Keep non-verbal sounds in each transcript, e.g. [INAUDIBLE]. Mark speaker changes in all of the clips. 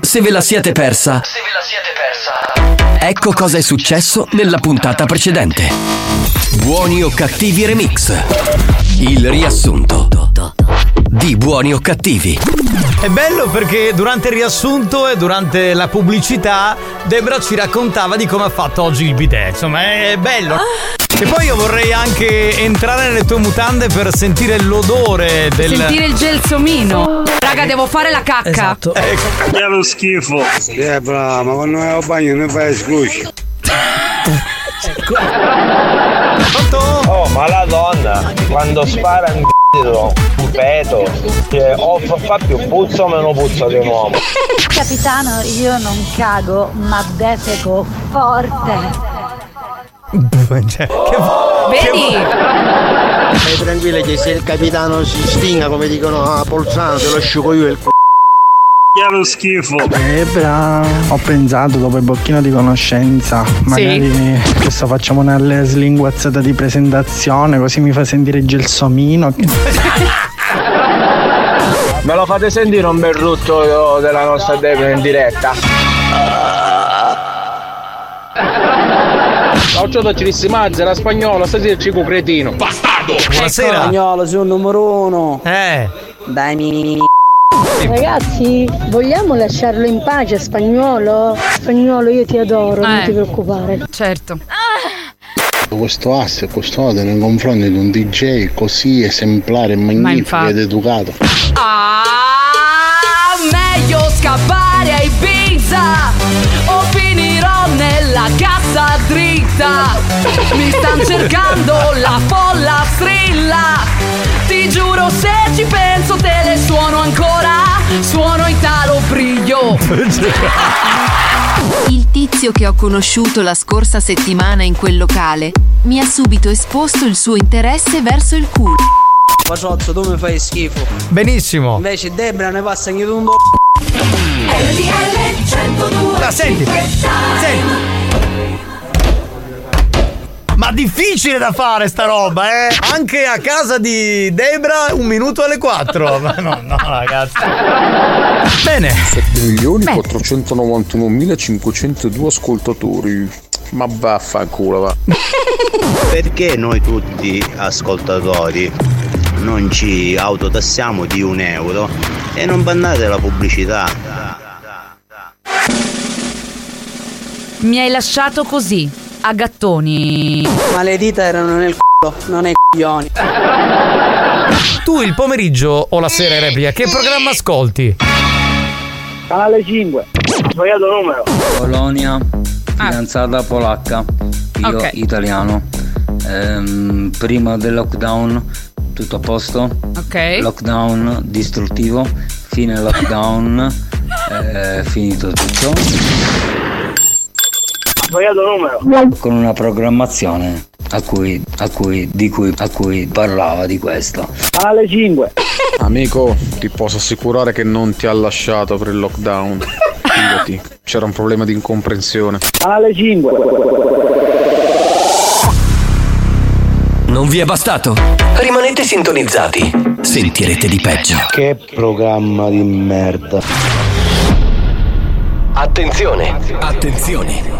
Speaker 1: Se ve la siete persa,
Speaker 2: Se ve la siete persa.
Speaker 1: ecco cosa è successo nella puntata precedente. Buoni o cattivi remix. Il riassunto di Buoni o cattivi.
Speaker 3: È bello perché durante il riassunto e durante la pubblicità Debra ci raccontava di come ha fatto oggi il bidet. Insomma, è bello. E poi io vorrei anche entrare nelle tue mutande per sentire l'odore del.
Speaker 4: Sentire il gelsomino. Raga, devo fare la cacca.
Speaker 3: Esatto.
Speaker 5: Che lo schifo. Eh, brava, ma quando vai al bagno ne fai scrusci.
Speaker 6: Oh, ma la donna quando spara un c***o, un peto, che o fa, fa più puzza o meno puzza di un uomo.
Speaker 7: Capitano, io non cago, ma defeco forte.
Speaker 3: Cioè,
Speaker 4: Vedi?
Speaker 8: Stai tranquilla che se il capitano si stinga come dicono a Polzano te lo asciugo io il c***o.
Speaker 5: Che lo schifo.
Speaker 9: Ebra, ho pensato dopo il bocchino di conoscenza, magari questo facciamo una slinguazzata di presentazione, così mi fa sentire il gelsomino. che- [LAUGHS]
Speaker 6: Me lo fate sentire un bel rutto della nostra Debra in diretta? Ci dissimazza, era spagnolo, stasera ci cu cretino. Bastardo!
Speaker 3: Buonasera.
Speaker 10: Spagnolo, sei un numero uno.
Speaker 3: Eh.
Speaker 10: Dai, mi.
Speaker 11: Ragazzi, vogliamo lasciarlo in pace, spagnolo? Spagnolo, io ti adoro, non
Speaker 4: Eh.
Speaker 11: ti preoccupare.
Speaker 4: Certo.
Speaker 8: Questo asse e questo odio nei confronti di un DJ così esemplare, magnifico
Speaker 4: infatti.
Speaker 8: ed educato.
Speaker 4: Ah, meglio scappare a Ibiza o finirò nella cassa dritta. Mi stanno cercando la folla strilla. Ti giuro se ci penso te le suono ancora. Suono Italo Briglio. [LAUGHS]
Speaker 12: Il tizio che ho conosciuto la scorsa settimana in quel locale mi ha subito esposto il suo interesse verso il culo.
Speaker 10: Pasozzo, tu mi fai schifo.
Speaker 3: Benissimo.
Speaker 10: Invece Debra ne passa anche tu un po'.
Speaker 3: Ah, senti. Senti. Ma difficile da fare sta roba, eh? Anche a casa di Debra un minuto alle 4. [LAUGHS] Ma no, no, ragazzi. Bene.
Speaker 13: 7 milioni 491.502 ascoltatori. Ma vaffanculo va. [LAUGHS]
Speaker 14: Perché noi tutti ascoltatori non ci autotassiamo di un euro e non bannate la pubblicità?
Speaker 4: Mi hai lasciato così, a gattoni.
Speaker 10: Ma le dita erano nel culo, non nei coglioni.
Speaker 3: Tu il pomeriggio o la sera in replica, che programma ascolti?
Speaker 5: Canale 5. Sbagliato numero.
Speaker 15: Polonia, fidanzata polacca, io
Speaker 4: Ok.
Speaker 15: italiano. Ehm, prima del lockdown, tutto a posto.
Speaker 4: Ok.
Speaker 15: Lockdown distruttivo, fine lockdown, [LAUGHS] eh, finito tutto.
Speaker 5: Sbagliato numero.
Speaker 15: Con una programmazione a cui, a cui, di cui, a cui parlava di questo.
Speaker 5: Canale 5.
Speaker 13: Amico, ti posso assicurare che non ti ha lasciato per il lockdown. Fidati, c'era un problema di incomprensione.
Speaker 5: Canale 5.
Speaker 1: Non vi è bastato? Rimanete sintonizzati. Sentirete di peggio.
Speaker 8: Che programma di merda.
Speaker 1: Attenzione. Attenzione.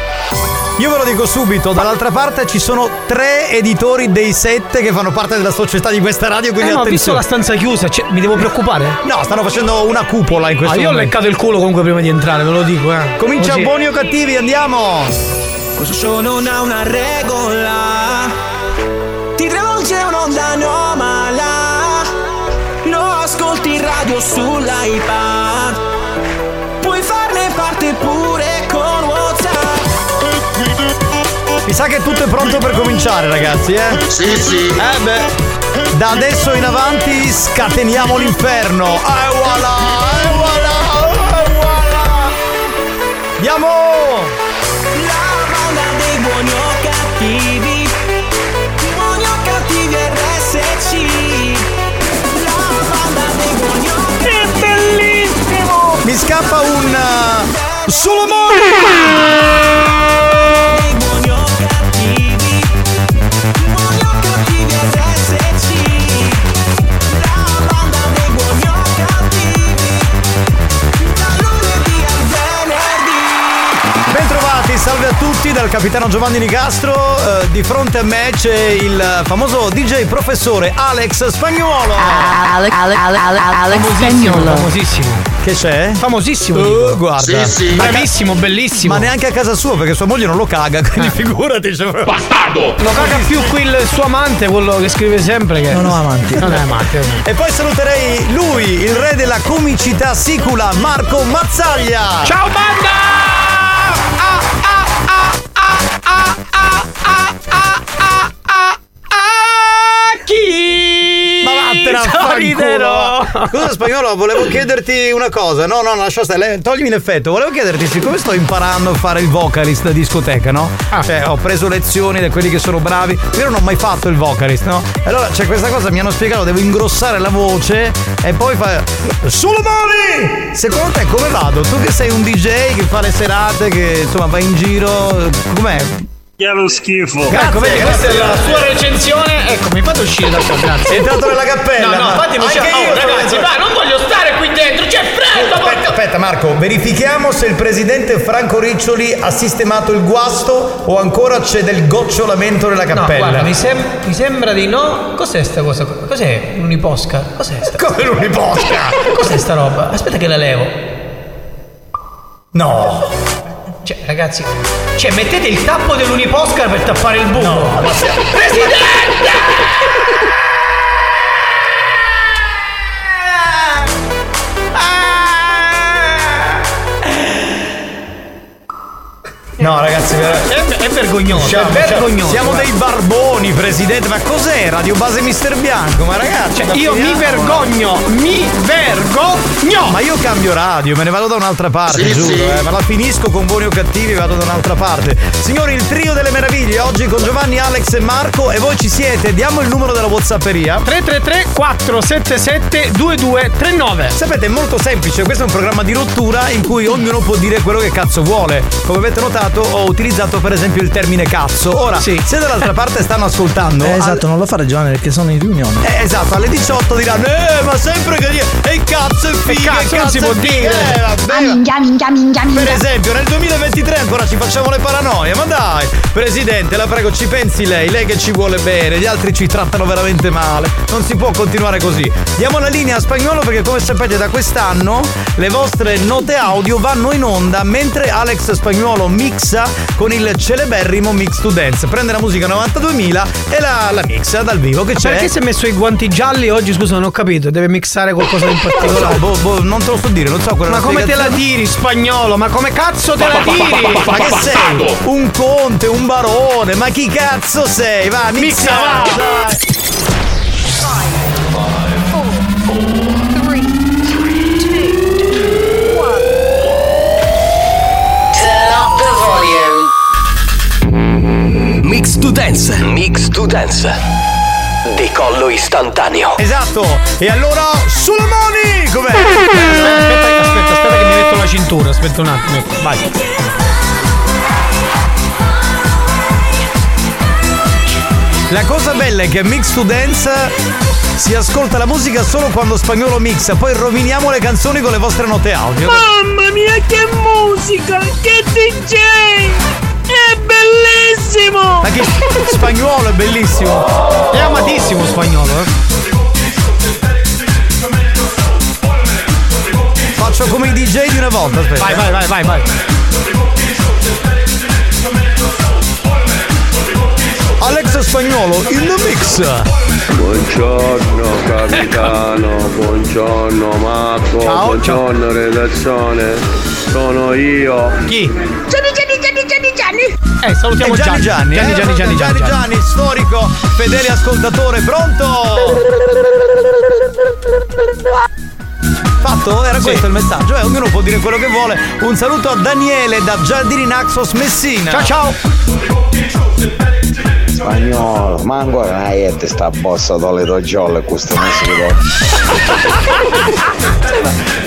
Speaker 3: Io ve lo dico subito, dall'altra parte ci sono tre editori dei sette che fanno parte della società di questa radio, quindi
Speaker 16: Eh, ma ho visto la stanza chiusa, cioè, mi devo preoccupare?
Speaker 3: No, stanno facendo una cupola in questo
Speaker 16: Ah, io ho
Speaker 3: momento.
Speaker 16: leccato il culo comunque prima di entrare, ve lo dico, eh.
Speaker 3: Comincia
Speaker 16: Così.
Speaker 3: buoni o cattivi, andiamo!
Speaker 17: Questo show non ha una regola Ti travolge un'onda anomala Lo ascolti radio sull'iPad
Speaker 3: Mi sa che tutto è pronto per cominciare, ragazzi, eh?
Speaker 8: Sì, sì.
Speaker 3: Eh beh. Da adesso in avanti scateniamo l'inferno. E voilà, e voilà, e voilà. Andiamo!
Speaker 17: La banda dei buoni o cattivi.
Speaker 3: Buoni o cattivi RSC. La banda dei buoni o cattivi. Che bellissimo! Mi scappa un... Uh, solo morto! Tutti dal capitano Giovanni Nicastro. Eh, di fronte a me c'è il famoso DJ professore Alex Spagnuolo.
Speaker 18: Alex, Alex, Alex, Alex
Speaker 16: Famosissimo,
Speaker 18: Spagnolo.
Speaker 16: famosissimo.
Speaker 3: Che c'è?
Speaker 16: Famosissimo.
Speaker 3: Uh, guarda.
Speaker 16: Bravissimo, bellissimo.
Speaker 3: Ma neanche a casa sua perché sua moglie non lo caga, [LAUGHS] quindi figurati. Cioè,
Speaker 16: Bastardo! Lo caga più qui il suo amante, quello che scrive sempre che.
Speaker 9: Non ho amanti.
Speaker 16: Non è amante.
Speaker 3: E poi saluterei lui, il re della comicità sicula, Marco Mazzaglia.
Speaker 16: Ciao banda! Sorriderò.
Speaker 3: Scusa spagnolo, volevo chiederti una cosa. No, no, lascia stare, toglimi l'effetto. Volevo chiederti, siccome sto imparando a fare il vocalist da discoteca, no? Cioè, ho preso lezioni da quelli che sono bravi. Io non ho mai fatto il vocalist, no? Allora c'è questa cosa, mi hanno spiegato, devo ingrossare la voce e poi fa. Sulle mani! Secondo te come vado? Tu che sei un DJ che fa le serate, che insomma va in giro. Com'è?
Speaker 5: Lo schifo.
Speaker 16: Ecco, vedi, questa è la sua recensione. Ecco, mi fate uscire da qua, grazie.
Speaker 3: È entrato nella cappella.
Speaker 16: No, no,
Speaker 3: ma-. Anche io
Speaker 16: Oh, ragazzi, va, non voglio stare qui dentro, c'è freddo, porca
Speaker 3: Aspetta, aspetta Marco, verifichiamo se il presidente Franco Riccioli ha sistemato il guasto o ancora c'è del gocciolamento nella
Speaker 16: No,
Speaker 3: cappella.
Speaker 16: guarda, mi, sem- mi sembra di no. Cos'è sta cosa? Cos'è? L'uniposca? Cos'è sta? [LAUGHS]
Speaker 3: Come l'uniposca?
Speaker 16: Cos'è sta roba? Aspetta che la levo.
Speaker 3: No.
Speaker 16: Cioè, ragazzi, cioè, mettete il tappo dell'uniposca per tappare il buco.
Speaker 3: No,
Speaker 16: Presidente!
Speaker 3: No, ragazzi, ver-
Speaker 16: È, vergognoso,
Speaker 3: Siamo,
Speaker 16: è vergognoso.
Speaker 3: siamo dei barboni, presidente. Ma cos'è? Radio Base Mister Bianco? Ma ragazzi,
Speaker 16: Cioè, io mi vergogno, mi vergogno!
Speaker 3: Ma io cambio radio, me ne vado da un'altra parte,
Speaker 16: Sì,
Speaker 3: giuro.
Speaker 16: sì.
Speaker 3: eh, ma la finisco con buoni o cattivi e vado da un'altra parte. Signori, il trio delle meraviglie, oggi con Giovanni, Alex e Marco. E voi ci siete. Diamo il numero della Whatsapperia.
Speaker 16: 333 477 2239
Speaker 3: Sapete, è molto semplice, questo è un programma di rottura in cui ognuno può dire quello che cazzo vuole. Come avete notato, ho utilizzato per esempio il termine cazzo. Ora, se dall'altra parte stanno ascoltando.
Speaker 9: Eh, esatto, non lo fare Giovanni perché sono in riunione.
Speaker 3: Eh, esatto, alle 18 diranno, eh, ma sempre che dire, e cazzo è figa,
Speaker 16: cazzo
Speaker 3: e
Speaker 16: non si può
Speaker 3: figa".
Speaker 16: dire.
Speaker 3: Eh, vabbè.
Speaker 19: Minchia, minchia, minchia, minchia.
Speaker 3: Per esempio, nel 2023 ancora ci facciamo le paranoie, ma dai, Presidente, la prego, ci pensi lei, lei che ci vuole bene, gli altri ci trattano veramente male. Non si può continuare così. Diamo la linea a spagnolo perché come sapete da quest'anno le vostre note audio vanno in onda mentre Alex Spagnuolo mixa con il celeberrimo Mix to Dance. Prende la musica 92.000 e la, la mixa dal vivo che
Speaker 16: Ma
Speaker 3: c'è.
Speaker 16: Perché si è messo i guanti gialli oggi? Scusa, non ho capito. Deve mixare qualcosa di [LAUGHS]
Speaker 3: Non lo so,
Speaker 16: particolare.
Speaker 3: boh, boh, non te lo so dire, non so quella
Speaker 16: Ma come te la tiri, spagnolo? Ma come cazzo te la tiri?
Speaker 3: Ma che sei? Un conte, un barone, ma chi cazzo sei? Va, mixa, va, dai.
Speaker 1: Mix to Dance. Mix to Dance. Decollo istantaneo.
Speaker 3: Esatto, e allora sulle mani! Com'è?
Speaker 16: Aspetta, aspetta, aspetta, aspetta che mi metto la cintura. Aspetta un attimo. ecco, Vai.
Speaker 3: La cosa bella è che Mix to Dance si ascolta la musica solo quando spagnolo mixa, poi roviniamo le canzoni con le vostre note audio.
Speaker 17: Mamma mia che musica! Che DJ! Bellissimo!
Speaker 3: Ma che spagnolo è bellissimo!
Speaker 16: È amatissimo spagnolo, eh.
Speaker 3: Faccio come i DJ di una volta, aspetta.
Speaker 16: Vai, vai, vai, vai, vai.
Speaker 3: Alex Spagnolo in the mix.
Speaker 20: Buongiorno capitano, [LAUGHS] buongiorno Marco,
Speaker 3: Ciao,
Speaker 20: buongiorno redazione, sono io.
Speaker 16: Chi? Eh, salutiamo
Speaker 3: E Gianni Gianni,
Speaker 16: Gianni,
Speaker 3: eh,
Speaker 16: Gianni, Gianni, Gianni,
Speaker 3: Gianni, Gianni, storico, fedele ascoltatore, pronto? Fatto? Era questo il messaggio, eh, ognuno può dire quello che vuole. Un saluto a Daniele da Giardini Naxos Messina.
Speaker 16: Ciao ciao.
Speaker 14: Spagnolo, ma ancora hai sta bossa dalle doggiole e questo vede. [LAUGHS]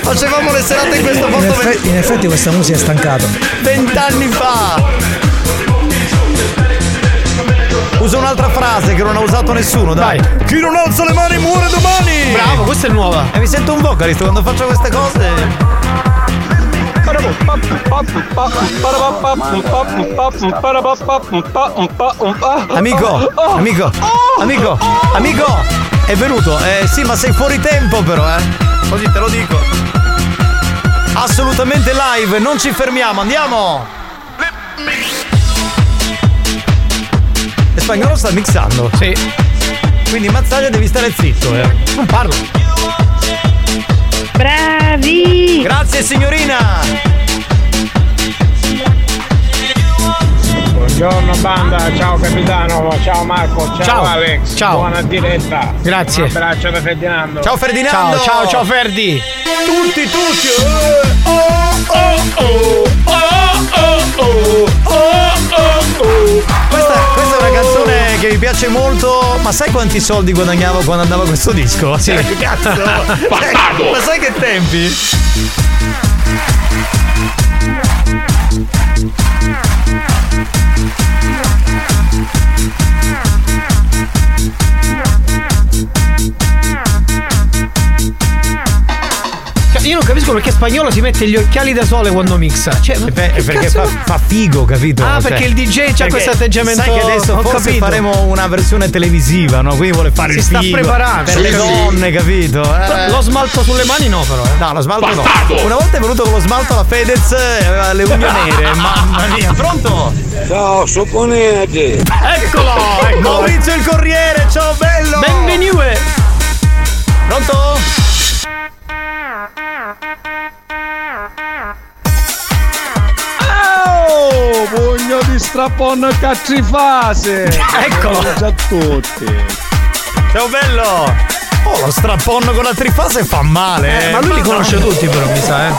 Speaker 3: Facevamo le serate in questo
Speaker 21: In,
Speaker 3: posto
Speaker 21: effe- in effetti questa musica è stancata.
Speaker 3: vent'anni fa. Uso un'altra frase che non ha usato nessuno, dai. Chi non alza le mani muore domani!
Speaker 16: Bravo, questa è nuova.
Speaker 3: E mi sento un vocalist quando faccio queste cose. Amico, amico, amico, amico, è venuto. Eh sì, ma sei fuori tempo però, eh. Così te lo dico. Assolutamente live, non ci fermiamo, andiamo! Spagnolo sta mixando.
Speaker 16: Sì.
Speaker 3: Quindi Mazzaglia devi stare zitto, eh.
Speaker 16: Non parlo.
Speaker 19: Bravi!
Speaker 3: Grazie signorina!
Speaker 10: Buongiorno banda, ciao capitano, ciao Marco, ciao,
Speaker 16: Ciao.
Speaker 10: Alex,
Speaker 16: Ciao.
Speaker 10: buona diretta.
Speaker 16: Grazie.
Speaker 10: Un abbraccio da Ferdinando.
Speaker 3: Ciao Ferdinando!
Speaker 16: Ciao, ciao, ciao Ferdi.
Speaker 3: Tutti, tutti! Eh, oh, oh, oh, oh, oh, oh, oh, oh. Questa, questa canzone che mi piace molto, ma sai quanti soldi guadagnavo quando andava questo disco?
Speaker 16: Sì.
Speaker 3: Cazzo! [LAUGHS] ma sai che tempi?
Speaker 16: Io non capisco perché spagnolo si mette gli occhiali da sole quando mixa. Cioè, ma
Speaker 3: Eh beh, perché fa, fa figo, capito?
Speaker 16: Ah, perché il DJ c'ha
Speaker 3: perché
Speaker 16: questo atteggiamento-
Speaker 3: Sai che adesso
Speaker 16: ho
Speaker 3: forse
Speaker 16: capito.
Speaker 3: faremo una versione televisiva, no? Quindi vuole fare
Speaker 16: Si
Speaker 3: il
Speaker 16: sta
Speaker 3: figo
Speaker 16: preparando.
Speaker 3: per le donne, capito? Eh.
Speaker 16: Lo smalto sulle mani no, però. eh.
Speaker 3: No, lo smalto no. Una volta è venuto con lo smalto alla Fedez e aveva le unghie [LAUGHS] nere. Mamma mia, pronto?
Speaker 5: Ciao, supponete.
Speaker 3: Eccolo! eccolo. Maurizio il Corriere, ciao bello!
Speaker 16: Benvenue!
Speaker 3: Pronto?
Speaker 10: Oh, pugno di strappone catrifase.
Speaker 3: Eccolo.
Speaker 10: Ciao a tutti.
Speaker 3: Ciao bello! Oh, lo strapponno con la trifase fa male.
Speaker 16: Eh, ma lui li conosce tutti, però, mi sa, eh.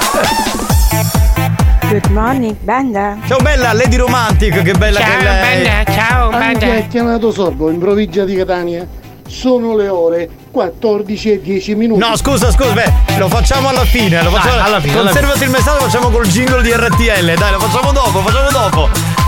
Speaker 11: Good morning, banda.
Speaker 3: Ciao bella, Lady Romantic, che bella che lei.
Speaker 16: ciao,
Speaker 22: Anche è chiamato Sorbo in provincia di Catania. Sono le ore 14 e 10 minuti.
Speaker 3: No, scusa, scusa, beh, lo facciamo alla fine. Lo
Speaker 16: Dai,
Speaker 3: facciamo,
Speaker 16: alla fine, alla
Speaker 3: Conservati il messaggio, lo facciamo col jingle di RTL. Dai, lo facciamo dopo, facciamo dopo.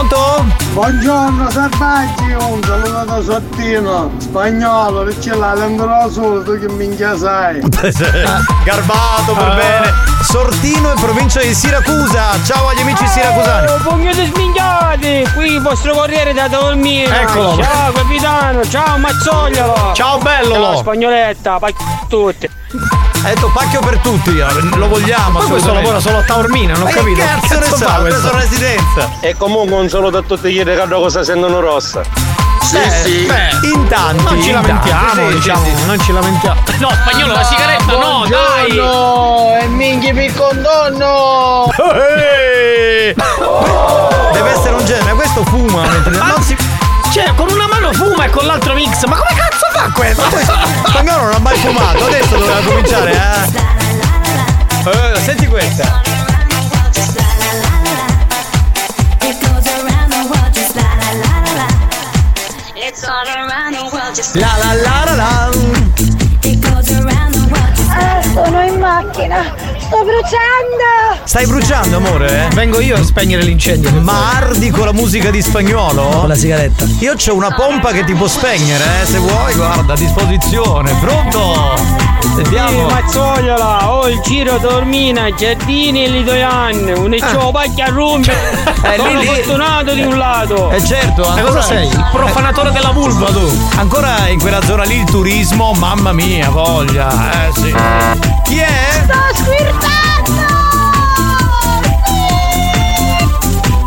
Speaker 3: Pronto?
Speaker 22: Buongiorno Sarbaggi, un saluto da Sottino, spagnolo, che ce l'ha ancora solo, tu che minchia sai. [LAUGHS]
Speaker 3: Garbato, per bene. Sortino in provincia di Siracusa. Ciao agli amici siracusani.
Speaker 17: Oh, pugno di sminchiati! Qui il vostro corriere da dormire!
Speaker 3: Eccolo.
Speaker 17: Ciao capitano, ciao Mazzogliolo!
Speaker 3: Ciao, bellolo.
Speaker 17: Ciao spagnoletta, pa- tutti!
Speaker 3: Ha detto pacchio per tutti, lo vogliamo.
Speaker 16: Ma questo lavora solo a Taormina, non ho capito.
Speaker 3: cazzo ne sa,
Speaker 16: fa questo?
Speaker 3: residenza.
Speaker 20: E comunque un saluto a tutti gli che cosa sentono rossa.
Speaker 3: Sì, Beh, in tanti.
Speaker 16: Non ci lamentiamo,
Speaker 3: sì,
Speaker 16: diciamo,
Speaker 3: sì, sì.
Speaker 16: non ci lamentiamo. No, spagnolo, la sigaretta no, dai!
Speaker 22: No, e minchia mi condanno!
Speaker 3: Ehi! Deve essere un genere, questo fuma mentre. Non si.
Speaker 16: Cioè, con una mano fuma e con l'altro mix. Ma come cazzo fa questo? [LAUGHS]
Speaker 3: Spagnolo non ha mai fumato, adesso doveva cominciare, eh. Eh, senti questa. La la la la la.
Speaker 11: Ah, sono in macchina. Sto bruciando.
Speaker 3: Stai bruciando, amore? eh?
Speaker 16: Vengo io a spegnere l'incendio.
Speaker 3: Ma ardi con la musica di spagnolo?
Speaker 21: Con la sigaretta.
Speaker 3: Io c'ho una pompa che ti può spegnere, eh? Se vuoi, guarda, a disposizione. Pronto? Sentiamo.
Speaker 17: Mazzogliola, ho il giro dormina, giardini e litoian, un eccio pacchia a rumbi! [LAUGHS]
Speaker 3: Eh,
Speaker 17: Sono
Speaker 3: lì,
Speaker 17: fortunato di un lato!
Speaker 3: Eh certo, ancora
Speaker 16: cosa sei? Il profanatore della vulva tu!
Speaker 3: Ancora in quella zona lì il turismo, mamma mia, voglia. Eh sì. Chi è?
Speaker 11: Sto squirtando.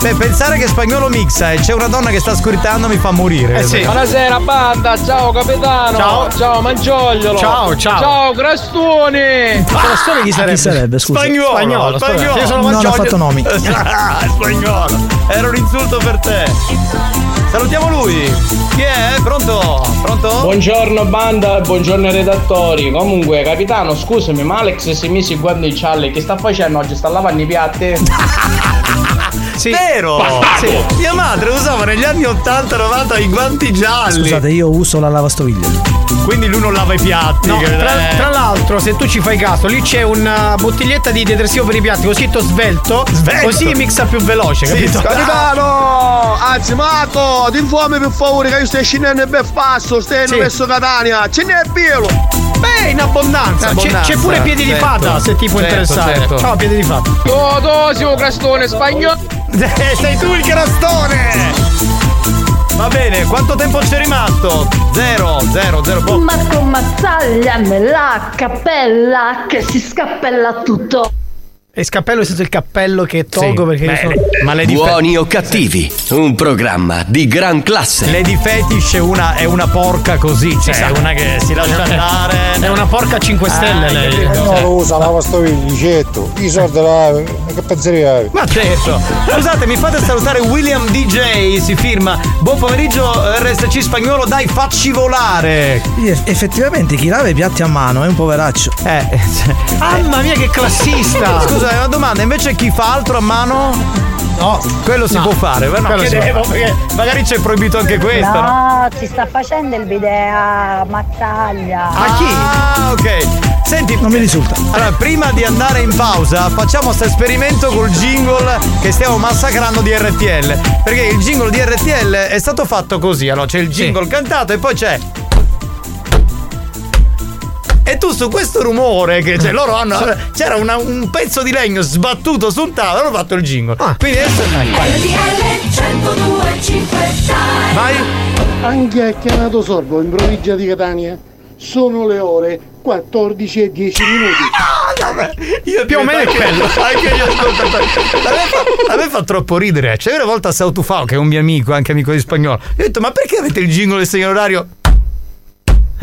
Speaker 3: Beh, pensare che spagnolo mixa e c'è una donna che sta squirtando mi fa morire.
Speaker 16: Eh sì.
Speaker 10: Buonasera banda, ciao capitano!
Speaker 16: Ciao.
Speaker 10: Ciao Mangiogliolo!
Speaker 16: Ciao, ciao.
Speaker 10: Ciao Grastoni!
Speaker 16: Crostone chi sarebbe?
Speaker 21: Chi sarebbe, scusa?
Speaker 3: Spagnolo,
Speaker 16: Spagnolo,
Speaker 3: spagnolo.
Speaker 16: Io sono
Speaker 21: Non ha
Speaker 16: Mangioglio.
Speaker 21: fatto nomi.
Speaker 3: Ah, [LAUGHS] spagnolo. Era un insulto per te. Salutiamo lui. Chi è? Pronto? Pronto?
Speaker 10: Buongiorno banda, buongiorno redattori. Comunque, capitano, scusami, ma Alex si mise guarda i cialle, che sta facendo oggi? Sta lavando i piatti? [LAUGHS]
Speaker 3: Vero!
Speaker 21: Sì.
Speaker 3: Mia madre usava negli anni 80-90 i guanti gialli.
Speaker 21: Scusate, io uso la lavastoviglie.
Speaker 3: Quindi lui non lava i piatti.
Speaker 16: No,
Speaker 3: che-
Speaker 16: tra, tra l'altro, se tu ci fai caso, lì c'è una bottiglietta di detersivo per i piatti, con scritto svelto,
Speaker 3: Svelto.
Speaker 16: così mixa più veloce,
Speaker 3: Sì,
Speaker 16: capito?
Speaker 22: Capitano! Anzi, Marco, ti informi per favore che io stai scendendo ben passo, stai
Speaker 16: Sì.
Speaker 22: verso Catania, ce n'è pieno!
Speaker 16: Beh, in abbondanza.
Speaker 3: In
Speaker 16: C'è-
Speaker 3: abbondanza,
Speaker 16: C'è, pure piedi di
Speaker 3: certo.
Speaker 16: fata, se ti può
Speaker 3: Certo,
Speaker 16: interessare.
Speaker 3: certo.
Speaker 16: Ciao, piedi di fata.
Speaker 17: Todosimo crastone spagnolo.
Speaker 3: Eh, sei tu il crastone! Va bene, quanto tempo c'è rimasto? Zero, zero, zero. Boh.
Speaker 11: Marco Mazzaglia nella cappella che si scappella tutto.
Speaker 16: E scappello è stato il cappello che tolgo perché io
Speaker 3: Beh,
Speaker 16: sono.
Speaker 3: ma Lady
Speaker 1: Buoni o cattivi, un programma di gran classe.
Speaker 3: Lady Fetish è una, è una porca così, cioè
Speaker 16: sa.
Speaker 3: è una che si lascia andare.
Speaker 16: È una porca 5 stelle
Speaker 3: Ah,
Speaker 16: lei.
Speaker 5: No, lo usa la lavastoviglie, certo. I soldi là, che penseria hai?
Speaker 3: Ma certo! Scusate, mi fate salutare William DJ, si firma. Buon pomeriggio RSC spagnolo, dai, facci volare!
Speaker 21: Sì, eff- Effettivamente chi lava i piatti a mano è un poveraccio.
Speaker 3: Eh, [LAUGHS]
Speaker 16: Mamma mia, che classista!
Speaker 3: Scusa, una domanda, invece chi fa altro a mano?
Speaker 16: No,
Speaker 3: Quello si
Speaker 16: No.
Speaker 3: può fare, ma no,
Speaker 16: Quello
Speaker 3: chiedevo perché magari c'è proibito anche questo, no?
Speaker 11: No, ci sta facendo il bidet a Mazzaglia.
Speaker 3: A chi? Ah, ok. Senti,
Speaker 21: Non mi risulta.
Speaker 3: allora, prima di andare in pausa, facciamo questo esperimento col jingle che stiamo massacrando di RTL. Perché il jingle di RTL è stato fatto così: allora c'è il jingle cantato e poi c'è. E tu su questo rumore che cioè, loro hanno. C'era una- un pezzo di legno sbattuto sul tavolo, hanno fatto il jingle. Quindi adesso. Vai.
Speaker 22: Anche a Chianato Sorbo, in provincia di Catania, sono le ore 14 e 10 minuti.
Speaker 3: Io
Speaker 16: Più o meno è quello.
Speaker 3: Anche gli ascoltatori. A me, fa, a me fa troppo ridere. Cioè, una volta a Sautufao, che è un mio amico, anche amico di spagnolo, gli ho detto: Ma perché avete il jingle del segno orario?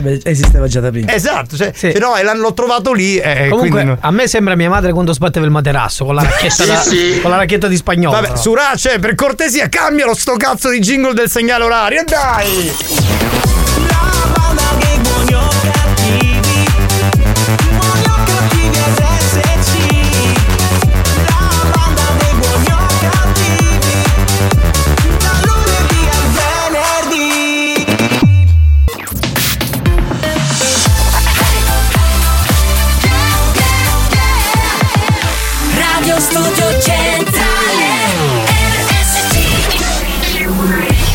Speaker 21: Eh esisteva già da prima.
Speaker 3: Esatto, cioè,
Speaker 16: Sì.
Speaker 3: se no, e l'hanno trovato lì. eh,
Speaker 16: Comunque,
Speaker 3: quindi
Speaker 16: a me sembra mia madre quando sbatteva il materasso con la [LAUGHS] racchetta, da- con la racchetta di spagnolo.
Speaker 3: Vabbè,
Speaker 16: però.
Speaker 3: Surace, per cortesia, cambialo sto cazzo di jingle del segnale orario. Dai!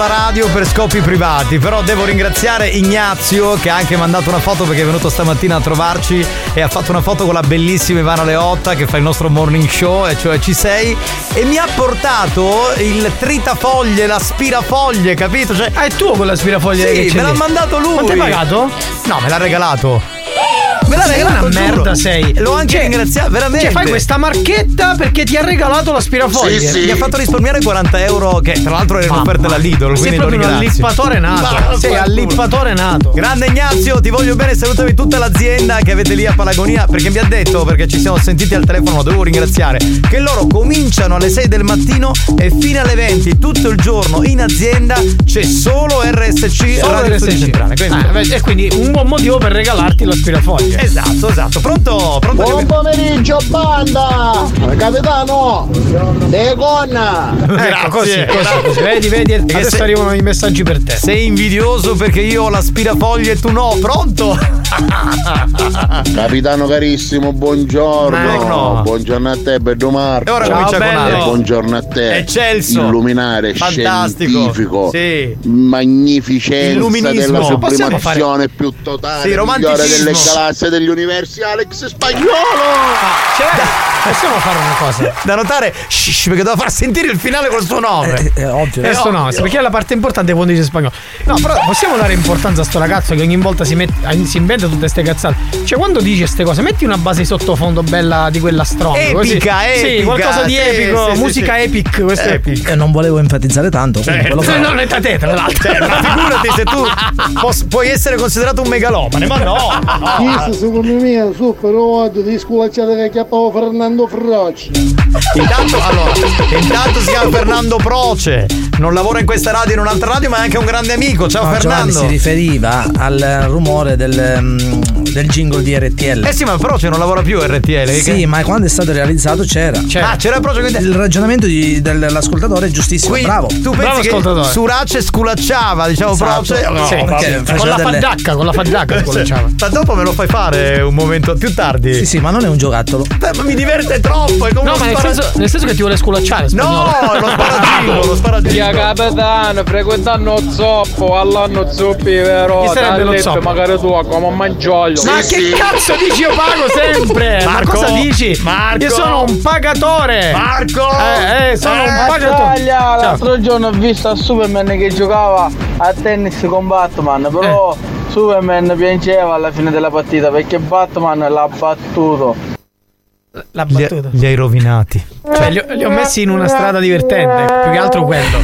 Speaker 3: La radio per scopi privati, però devo ringraziare Ignazio che ha anche mandato una foto perché è venuto stamattina a trovarci e ha fatto una foto con la bellissima Ivana Leotta che fa il nostro morning show, e cioè ci sei, e mi ha portato il tritafoglie, l'aspirafoglie, capito? Cioè,
Speaker 16: Ah, è tuo quell'aspirafoglie che
Speaker 3: Sì,
Speaker 16: c'è
Speaker 3: me l'ha
Speaker 16: lì?
Speaker 3: mandato lui.
Speaker 16: Quanto hai pagato?
Speaker 3: No, me l'ha regalato. L'ha
Speaker 16: Sei una
Speaker 3: giuro.
Speaker 16: merda sei.
Speaker 3: L'ho anche
Speaker 16: Cioè-
Speaker 3: ringraziato, veramente.
Speaker 16: Cioè, fai questa marchetta perché ti ha regalato l'aspirafoglie.
Speaker 3: Mi ha fatto risparmiare 40 euro che tra l'altro erano offerte dalla Lidl.
Speaker 16: Sei
Speaker 3: quindi lo
Speaker 16: proprio un allippatore nato.
Speaker 3: Ma-
Speaker 16: Sei allippatore nato.
Speaker 3: Grande Ignazio, ti voglio bene, salutami tutta l'azienda che avete lì a Palagonia perché mi ha detto, perché ci siamo sentiti al telefono, lo devo ringraziare, che loro cominciano alle 6 del mattino e fino alle 20 tutto il giorno in azienda c'è solo RSC
Speaker 16: Solo
Speaker 3: Radio
Speaker 16: RSC.
Speaker 3: Centrale. Quindi-
Speaker 16: Ah, e quindi un buon motivo per regalarti l'aspirafoglie.
Speaker 3: Esatto, esatto. Pronto? Pronto?
Speaker 22: Buon pomeriggio banda! Capitano! De gonna!
Speaker 16: Ecco, così, così. Vedi, vedi, adesso
Speaker 3: se-
Speaker 16: arrivano i messaggi per te.
Speaker 3: Sei invidioso perché io ho l'aspirafoglie e tu no. Pronto? [LAUGHS]
Speaker 23: Capitano carissimo, buongiorno.
Speaker 3: Buongiorno.
Speaker 23: Buongiorno a te, Pedro Marco.
Speaker 3: E ora comincia con.
Speaker 23: Buongiorno a te.
Speaker 3: Eccelso.
Speaker 23: Illuminare
Speaker 3: Fantastico.
Speaker 23: scientifico.
Speaker 3: Sì.
Speaker 23: Magnificenza
Speaker 3: Illuminismo.
Speaker 23: della sublimazione più totale.
Speaker 3: Sì,
Speaker 23: migliore
Speaker 3: romanticismo.
Speaker 23: delle galassie degli universi, Alex Spagnolo.
Speaker 16: Cioè, [LAUGHS] possiamo fare una cosa. [LAUGHS]
Speaker 3: Da notare, shh, perché devo far sentire il finale col suo nome.
Speaker 21: È ovvio.
Speaker 16: Adesso no, perché è la parte importante quando dice spagnolo. No, però possiamo dare importanza a sto ragazzo che ogni volta si, mette, eh, si inventa tutte queste cazzate. Cioè, quando dice queste cose, metti una base sottofondo bella di quella strong. così.
Speaker 3: Epica,
Speaker 16: Sì,
Speaker 3: epica,
Speaker 16: qualcosa di
Speaker 3: sì,
Speaker 16: epico,
Speaker 3: sì, sì,
Speaker 16: musica
Speaker 3: sì.
Speaker 16: epic. Questo è
Speaker 3: Epic.
Speaker 21: E non volevo enfatizzare tanto.
Speaker 16: Cioè, [LAUGHS]
Speaker 21: fa-
Speaker 16: non è da te, tra l'altro.
Speaker 3: Cioè, figurati se tu pos- puoi essere considerato un megalomane, ma no! no.
Speaker 22: È super odio di sculacciare che chiappavo Fernando Frocci.
Speaker 3: Intanto, allora, intanto si chiama Fernando Proce, non lavora in questa radio, in un'altra radio, ma è anche un grande amico. Ciao
Speaker 21: No, Giovanni
Speaker 3: Fernando.
Speaker 21: si riferiva al rumore del, mm, del jingle di RTL.
Speaker 3: Eh sì, ma Proce non lavora più RTL.
Speaker 21: Sì,
Speaker 3: che-
Speaker 21: ma quando è stato realizzato c'era.
Speaker 3: Ah, c'era Proce quindi.
Speaker 21: Il ragionamento di- dell'ascoltatore è giustissimo,
Speaker 3: Qui
Speaker 21: bravo.
Speaker 3: tu pensi che Surace sculacciava, diciamo
Speaker 21: Esatto.
Speaker 3: Proce? No,
Speaker 21: Sì, perché
Speaker 16: Con la
Speaker 21: delle-
Speaker 16: fadacca, con la fadacca [LAUGHS] sculacciava.
Speaker 3: Ma dopo me lo fai fare un momento più tardi.
Speaker 21: Sì, sì, ma non è un giocattolo.
Speaker 3: Beh, ma mi diverte troppo, è come
Speaker 16: No, ma nel
Speaker 3: spara-
Speaker 16: senso, nel senso che ti vuole sculacciare.
Speaker 3: No, lo sparagino, lo sparagino.
Speaker 10: Via capitano, frequentando zoppo, all'anno zoppi, vero?
Speaker 16: Chi sarebbe lo zoppo?
Speaker 10: magari tu come un mangioglio.
Speaker 16: Ma che cazzo dici? Io pago sempre!
Speaker 3: Marco,
Speaker 16: ma cosa dici?
Speaker 3: Marco.
Speaker 16: Io sono un pagatore!
Speaker 3: Marco!
Speaker 16: Eh, eh, sono un
Speaker 10: Eh,
Speaker 16: pagatore!
Speaker 10: Italia,
Speaker 16: Ciao.
Speaker 10: l'altro giorno ho visto a Superman che giocava a tennis con Batman, però
Speaker 16: Eh.
Speaker 10: Superman piangeva alla fine della partita perché Batman l'ha battuto.
Speaker 16: L'ha
Speaker 3: Li,
Speaker 16: battuta.
Speaker 3: li hai rovinati.
Speaker 16: Cioè, li li ho messi in una strada divertente, più che altro quello.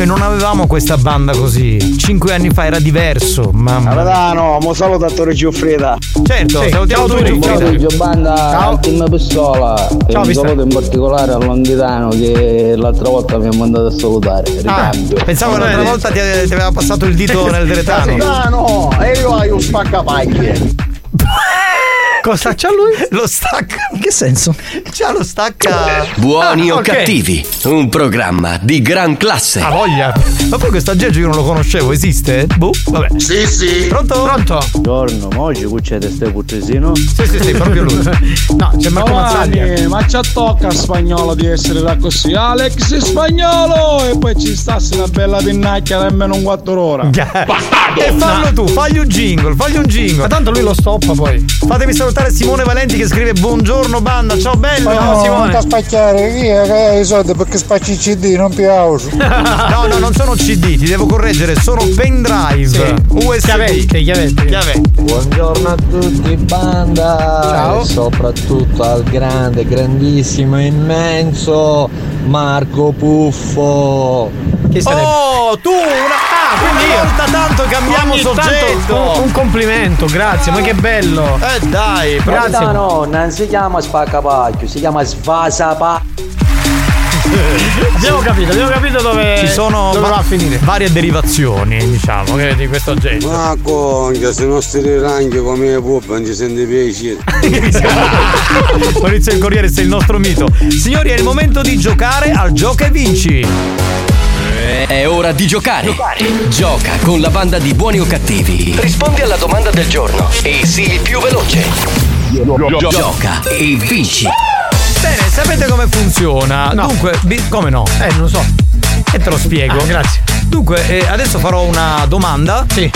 Speaker 3: Cioè, non avevamo questa banda così. Cinque anni fa era diverso. Mamma.
Speaker 22: Capitano, mo saluto a Torre Giuffrida.
Speaker 3: Certo,
Speaker 16: Sì,
Speaker 3: salutiamo
Speaker 16: ciao,
Speaker 3: tutti.
Speaker 16: Turi.
Speaker 14: Pomeriggio banda
Speaker 16: Ciao.
Speaker 14: team pistola e
Speaker 16: Ciao,
Speaker 14: un saluto in particolare al Longhitano che l'altra volta mi ha mandato a salutare
Speaker 3: Ah,
Speaker 14: ricambio
Speaker 3: pensavo che l'altra volta ti, ti aveva passato il dito nel [LAUGHS] deretano.
Speaker 22: Capitano, e io hai un spaccapaglie. [LAUGHS]
Speaker 16: Cosa c'ha lui? [LAUGHS]
Speaker 3: Lo stacca.
Speaker 21: In che senso?
Speaker 3: C'ha lo stacca.
Speaker 1: Buoni
Speaker 16: Ah,
Speaker 1: o
Speaker 16: ok.
Speaker 1: cattivi, un programma di gran classe.
Speaker 3: Ha voglia. Ma poi questo aggeggio io non lo conoscevo, esiste? Boh, vabbè.
Speaker 23: Sì, sì.
Speaker 3: Pronto?
Speaker 16: Pronto?
Speaker 14: Buongiorno, mo ci cuccete ste puttesino?
Speaker 3: Sì, sì, sì, proprio lui. [LAUGHS]
Speaker 16: No, c'è Marco Mazzaglia.
Speaker 22: Ma ci tocca a spagnolo di essere da così. Alex spagnolo! E poi ci stassi una bella pinnacchia nemmeno un 4 ore. [LAUGHS]
Speaker 3: E fallo tu, fagli un jingle, fagli un jingle.
Speaker 16: Ma tanto lui lo stoppa poi.
Speaker 3: Fatemi salutare Simone Valenti che scrive buongiorno banda, ciao bello
Speaker 22: No, non
Speaker 3: Simone.
Speaker 22: ti spacchiare via che hai i soldi perché spacci i CD, non piauso. [LAUGHS]
Speaker 3: No, no, non sono CD, ti devo correggere, sono pendrive,
Speaker 16: Sì.
Speaker 3: USB.
Speaker 16: Chiavette, chiavette.
Speaker 3: Chiavette.
Speaker 14: Buongiorno a tutti banda
Speaker 16: Ciao.
Speaker 14: e soprattutto al grande, grandissimo, immenso Marco Puffo.
Speaker 16: Chi sarebbe?
Speaker 3: Oh, tu una,
Speaker 16: Ah, quindi
Speaker 3: una
Speaker 16: io.
Speaker 3: volta tanto cambiamo
Speaker 16: Ogni tanto
Speaker 3: soggetto.
Speaker 16: un, un complimento, grazie, ma che bello.
Speaker 3: Eh dai,
Speaker 16: Grazie.
Speaker 24: no, non si chiama spaccapacchio, si chiama svasapa. [LAUGHS]
Speaker 16: Abbiamo capito, abbiamo capito dove
Speaker 3: Ci sono
Speaker 16: dove
Speaker 3: va-
Speaker 16: va a finire.
Speaker 3: varie derivazioni, diciamo, che- di questo genere.
Speaker 5: Ma conchia, se non stai anche come pupa, non ci sente piacere. [LAUGHS]
Speaker 3: Maurizio il Corriere, sei il nostro mito. Signori, è il momento di giocare al gioca e vinci.
Speaker 1: È ora di giocare. Gioca con la banda di buoni o cattivi. Rispondi alla domanda del giorno e sii il più veloce. Gioca e vinci.
Speaker 3: Bene, sapete come funziona? Dunque, bi- come no?
Speaker 16: Eh, non lo so.
Speaker 3: E te lo spiego.
Speaker 16: Ah, grazie.
Speaker 3: Dunque, eh, adesso farò una domanda.
Speaker 16: Sì.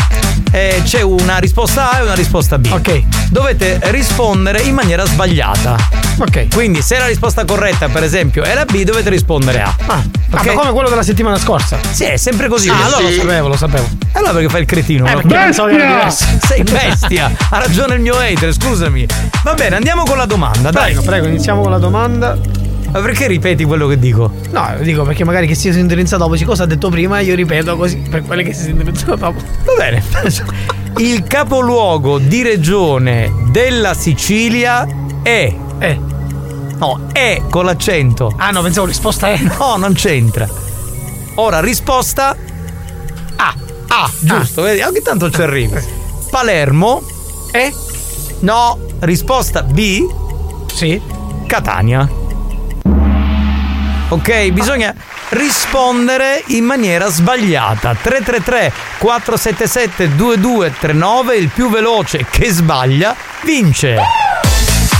Speaker 3: Eh, c'è una risposta A e una risposta B.
Speaker 16: Ok.
Speaker 3: Dovete rispondere in maniera sbagliata.
Speaker 16: Ok.
Speaker 3: Quindi, se la risposta corretta, per esempio, è la B, dovete rispondere A.
Speaker 16: Ah, ah, ma come quello della settimana scorsa?
Speaker 3: Sì, è sempre così.
Speaker 16: Ah, allora
Speaker 3: Sì.
Speaker 16: lo sapevo, lo sapevo.
Speaker 3: Allora perché fai il cretino?
Speaker 16: Eh,
Speaker 3: no? Sei bestia! Ha ragione il mio hater, scusami. Va bene, andiamo con la domanda, dai.
Speaker 16: Prego, prego, iniziamo con la domanda.
Speaker 3: Ma perché ripeti quello che dico?
Speaker 16: No, dico perché magari che si sintonizza dopo, cosa ha detto prima, io ripeto così per quelle che si sintonizzano dopo.
Speaker 3: Va bene. [LAUGHS] Il capoluogo di regione della Sicilia è.
Speaker 16: Eh.
Speaker 3: No, è con l'accento.
Speaker 16: Ah no, pensavo risposta è.
Speaker 3: No, non c'entra. Ora, risposta A. A, giusto, vedi? Ogni tanto ci arrivi. Palermo.
Speaker 16: E?
Speaker 3: No, risposta B.
Speaker 16: Sì.
Speaker 3: Catania. Ok, bisogna rispondere in maniera sbagliata. 333 477 2239, il più veloce che sbaglia vince.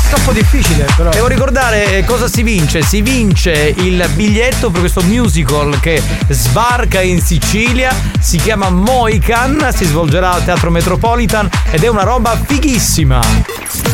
Speaker 16: Troppo difficile, però.
Speaker 3: Devo ricordare eh, cosa si vince. Si vince il biglietto per questo musical che sbarca in Sicilia. Si chiama Moican, si svolgerà al Teatro Metropolitan ed è una roba fighissima.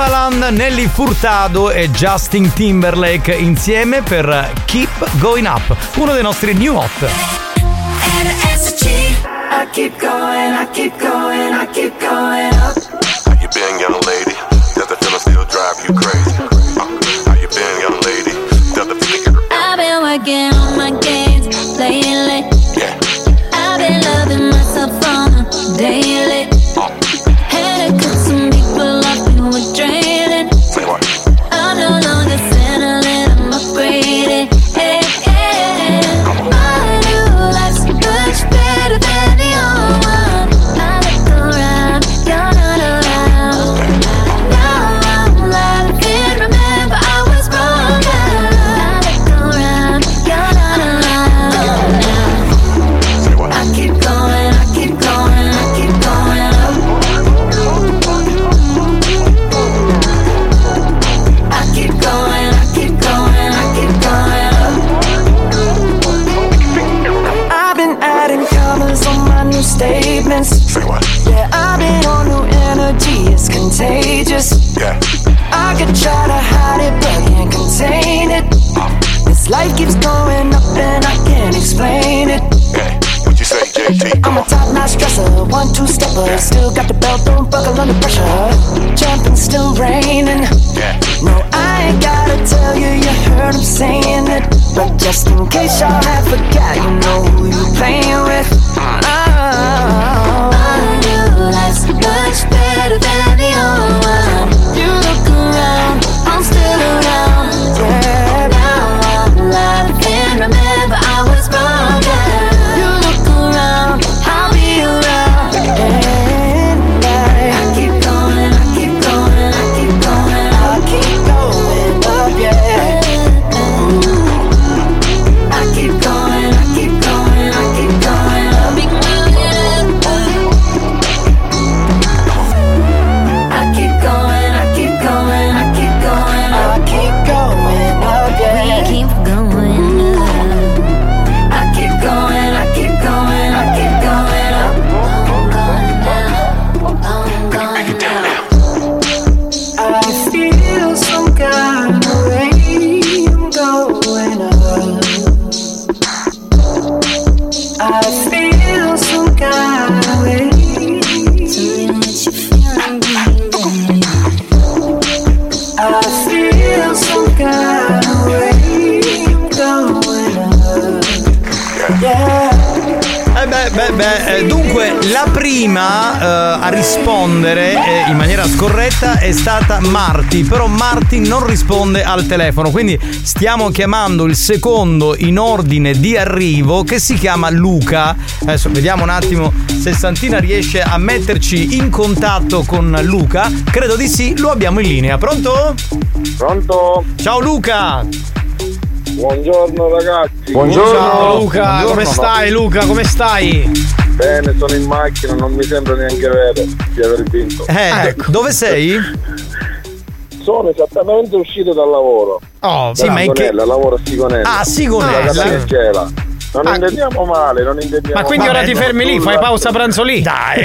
Speaker 3: Timbaland, Nelly Furtado e Justin Timberlake insieme per Keep Going Up, uno dei nostri new hot.
Speaker 25: I keep going, I keep going, I keep going up.
Speaker 26: Buckle under pressure. Jumping, still raining. No, I ain't gotta tell you, you heard him saying it. But just in case y'all have forgot, you know who you playing
Speaker 3: Marti, però Marti non risponde al telefono, quindi stiamo chiamando il secondo in ordine di arrivo che si chiama Luca. Adesso vediamo un attimo se Santina riesce a metterci in contatto con Luca. Credo di sì, lo abbiamo in linea. Pronto?
Speaker 20: Pronto?
Speaker 3: Ciao Luca!
Speaker 20: Buongiorno ragazzi.
Speaker 16: Ciao Luca, come stai Luca? Come stai?
Speaker 20: Bene, sono in macchina, non mi sembra neanche vero di aver vinto.
Speaker 3: Eh, do- dove sei?
Speaker 20: Sono esattamente uscito dal lavoro.
Speaker 3: Oh,
Speaker 20: Da Sigonella, lavoro a Sigonella.
Speaker 3: Ah, Sigonella.
Speaker 20: Catergela. Non
Speaker 16: Ah.
Speaker 20: intendiamo male, non intendiamo
Speaker 16: Ma quindi ora
Speaker 20: male.
Speaker 16: ti fermi lì, fai pausa pranzo lì?
Speaker 3: Dai.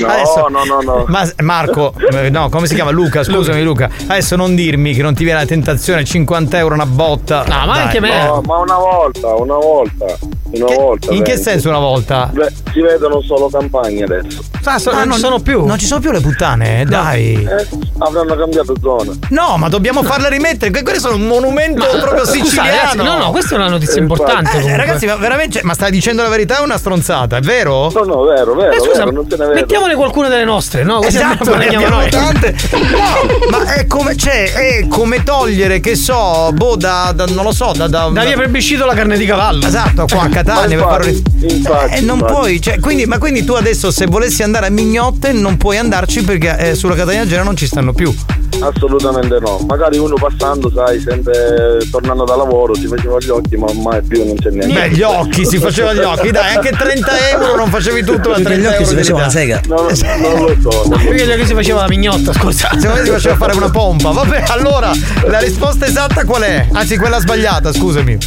Speaker 20: No, [LAUGHS] no, no, no.
Speaker 3: Ma Marco, eh, no, come si chiama? Luca, scusami Luca. Adesso non dirmi che non ti viene la tentazione 50 euro una botta.
Speaker 16: No, ma anche me.
Speaker 20: No, ma una volta, una volta. Una volta.
Speaker 3: In che senso una volta?
Speaker 20: Beh, si vedono solo campagne adesso.
Speaker 16: Ah, so-
Speaker 3: Ah,
Speaker 16: non ci sono più.
Speaker 3: Non ci sono più le puttane, eh, dai.
Speaker 20: Eh, avranno cambiato zona.
Speaker 3: No, ma dobbiamo farle rimettere. que- Quelli sono un monumento proprio
Speaker 16: Scusa,
Speaker 3: siciliano.
Speaker 16: ragazzi, no, no, questa è una notizia importante.
Speaker 3: Eh, ragazzi, ma veramente. Ma stai dicendo la verità o una stronzata, è vero?
Speaker 20: No, no, vero, vero,
Speaker 16: Eh, scusa,
Speaker 20: vero, non se ne vede.
Speaker 16: mettiamone qualcuna delle nostre, no?
Speaker 3: Esatto, ne abbiamo
Speaker 16: noi.
Speaker 3: tante. [LAUGHS] No, ma è come, cioè, è come togliere, che so, boh, da, da- non lo so, da. Da,
Speaker 16: Da via plebiscito la carne di cavallo.
Speaker 3: Esatto, qua [LAUGHS] Catania per
Speaker 20: Ma
Speaker 3: fare.
Speaker 20: infatti, infatti,
Speaker 3: Eh, non
Speaker 20: infatti.
Speaker 3: puoi, cioè, quindi, ma quindi tu adesso se volessi andare a Mignotte non puoi andarci perché eh, sulla Catania Gera non ci stanno più.
Speaker 20: Assolutamente no. Magari uno passando, sai, sempre tornando da lavoro, si faceva gli occhi, ma ormai più non c'è niente.
Speaker 3: Beh, gli occhi, si faceva gli occhi, dai, anche 30 euro non facevi tutto a 30 euro.
Speaker 21: si
Speaker 3: di
Speaker 21: faceva una sega.
Speaker 20: No, non lo so.
Speaker 16: Perché che si faceva la mignotta, scusa. [LAUGHS]
Speaker 3: Secondo me si faceva fare una pompa. Vabbè, allora, la risposta esatta qual è? Anzi, quella sbagliata, scusami.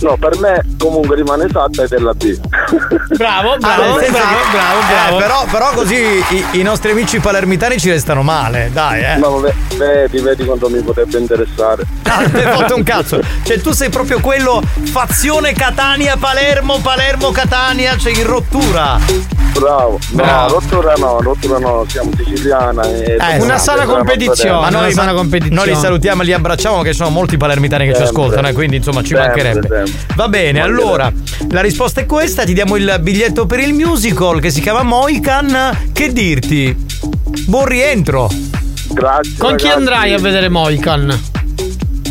Speaker 20: No, per me comunque rimane esatta ed è la B. [LAUGHS]
Speaker 16: Bravo, bravo,
Speaker 3: Ah,
Speaker 16: bravo,
Speaker 3: che-
Speaker 16: bravo,
Speaker 3: eh,
Speaker 16: bravo.
Speaker 3: però, però così i, i nostri amici palermitani ci restano male, dai, eh.
Speaker 20: Ma vabbè, vedi, vedi quanto mi potrebbe interessare. [LAUGHS]
Speaker 3: Ah, non hai fatto un cazzo. Cioè, tu sei proprio quello fazione Catania, Palermo, Palermo, Catania, cioè in rottura.
Speaker 20: Bravo. No,
Speaker 3: Bravo.
Speaker 20: rottura no, rottura no, siamo siciliana e
Speaker 3: Eh,
Speaker 16: Una sana competizione.
Speaker 3: Ma noi,
Speaker 16: una sana competizione.
Speaker 3: noi li salutiamo e li abbracciamo che ci sono molti palermitani che ci
Speaker 20: Sempre.
Speaker 3: ascoltano e quindi insomma ci
Speaker 20: Sempre,
Speaker 3: mancherebbe.
Speaker 20: sempre.
Speaker 3: Va bene,
Speaker 20: Mancherebbe.
Speaker 3: allora la risposta è questa, ti diamo il biglietto per il musical che si chiama Moican. Che dirti? Buon rientro.
Speaker 20: Grazie.
Speaker 16: Con chi
Speaker 20: ragazzi.
Speaker 16: andrai a vedere Moican?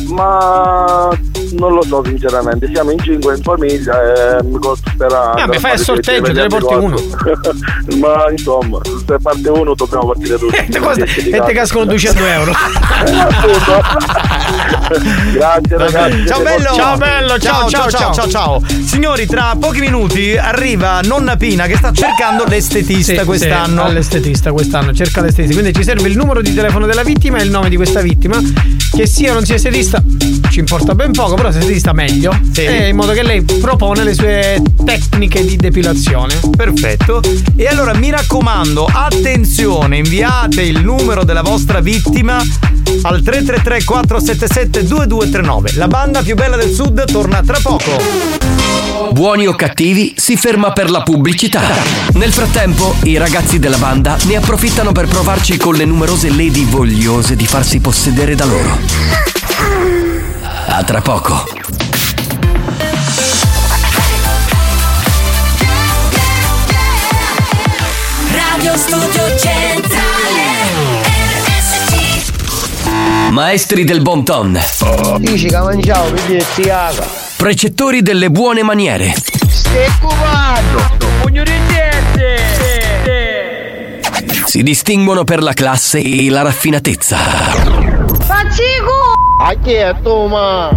Speaker 20: Ma non lo so sinceramente, siamo in cinque in famiglia e mi costerà.
Speaker 16: Eh, Vabbè, fai il sorteggio, te ne porti uno. [LAUGHS]
Speaker 20: Ma insomma, se parte uno dobbiamo partire tutti.
Speaker 16: E te costa- e te cascano 200 euro. [LAUGHS] [LAUGHS]
Speaker 20: Grazie ragazzi.
Speaker 3: Ciao bello!
Speaker 16: Ciao, bello, ciao, ciao,
Speaker 3: ciao, ciao, ciao. Signori, tra pochi minuti arriva nonna Pina che sta cercando l'estetista
Speaker 16: Sì,
Speaker 3: quest'anno.
Speaker 16: sì, all'estetista quest'anno, cerca l'estetista. Quindi ci serve il numero di telefono della vittima e il nome di questa vittima. Che sia o non sia estetista, ci importa ben poco, però se estetista meglio.
Speaker 3: Sì.
Speaker 16: E in modo che lei propone le sue tecniche di depilazione.
Speaker 3: Perfetto. E allora mi raccomando, attenzione, inviate il numero della vostra vittima al 333 477 2239. La banda più bella del sud torna tra poco.
Speaker 1: Buoni o cattivi si ferma per la pubblicità. Nel frattempo, i ragazzi della banda ne approfittano per provarci con le numerose lady vogliose di farsi possedere da loro. A tra poco.
Speaker 4: Radio Studio Centrale
Speaker 1: Maestri del bon ton.
Speaker 10: Dici che mangiavo, vedi ti aga.
Speaker 1: Precettori delle buone maniere.
Speaker 10: Stai cubando. Pugno di
Speaker 1: Si distinguono per la classe e la raffinatezza.
Speaker 19: Pazzico!
Speaker 10: A chi è tu, ma?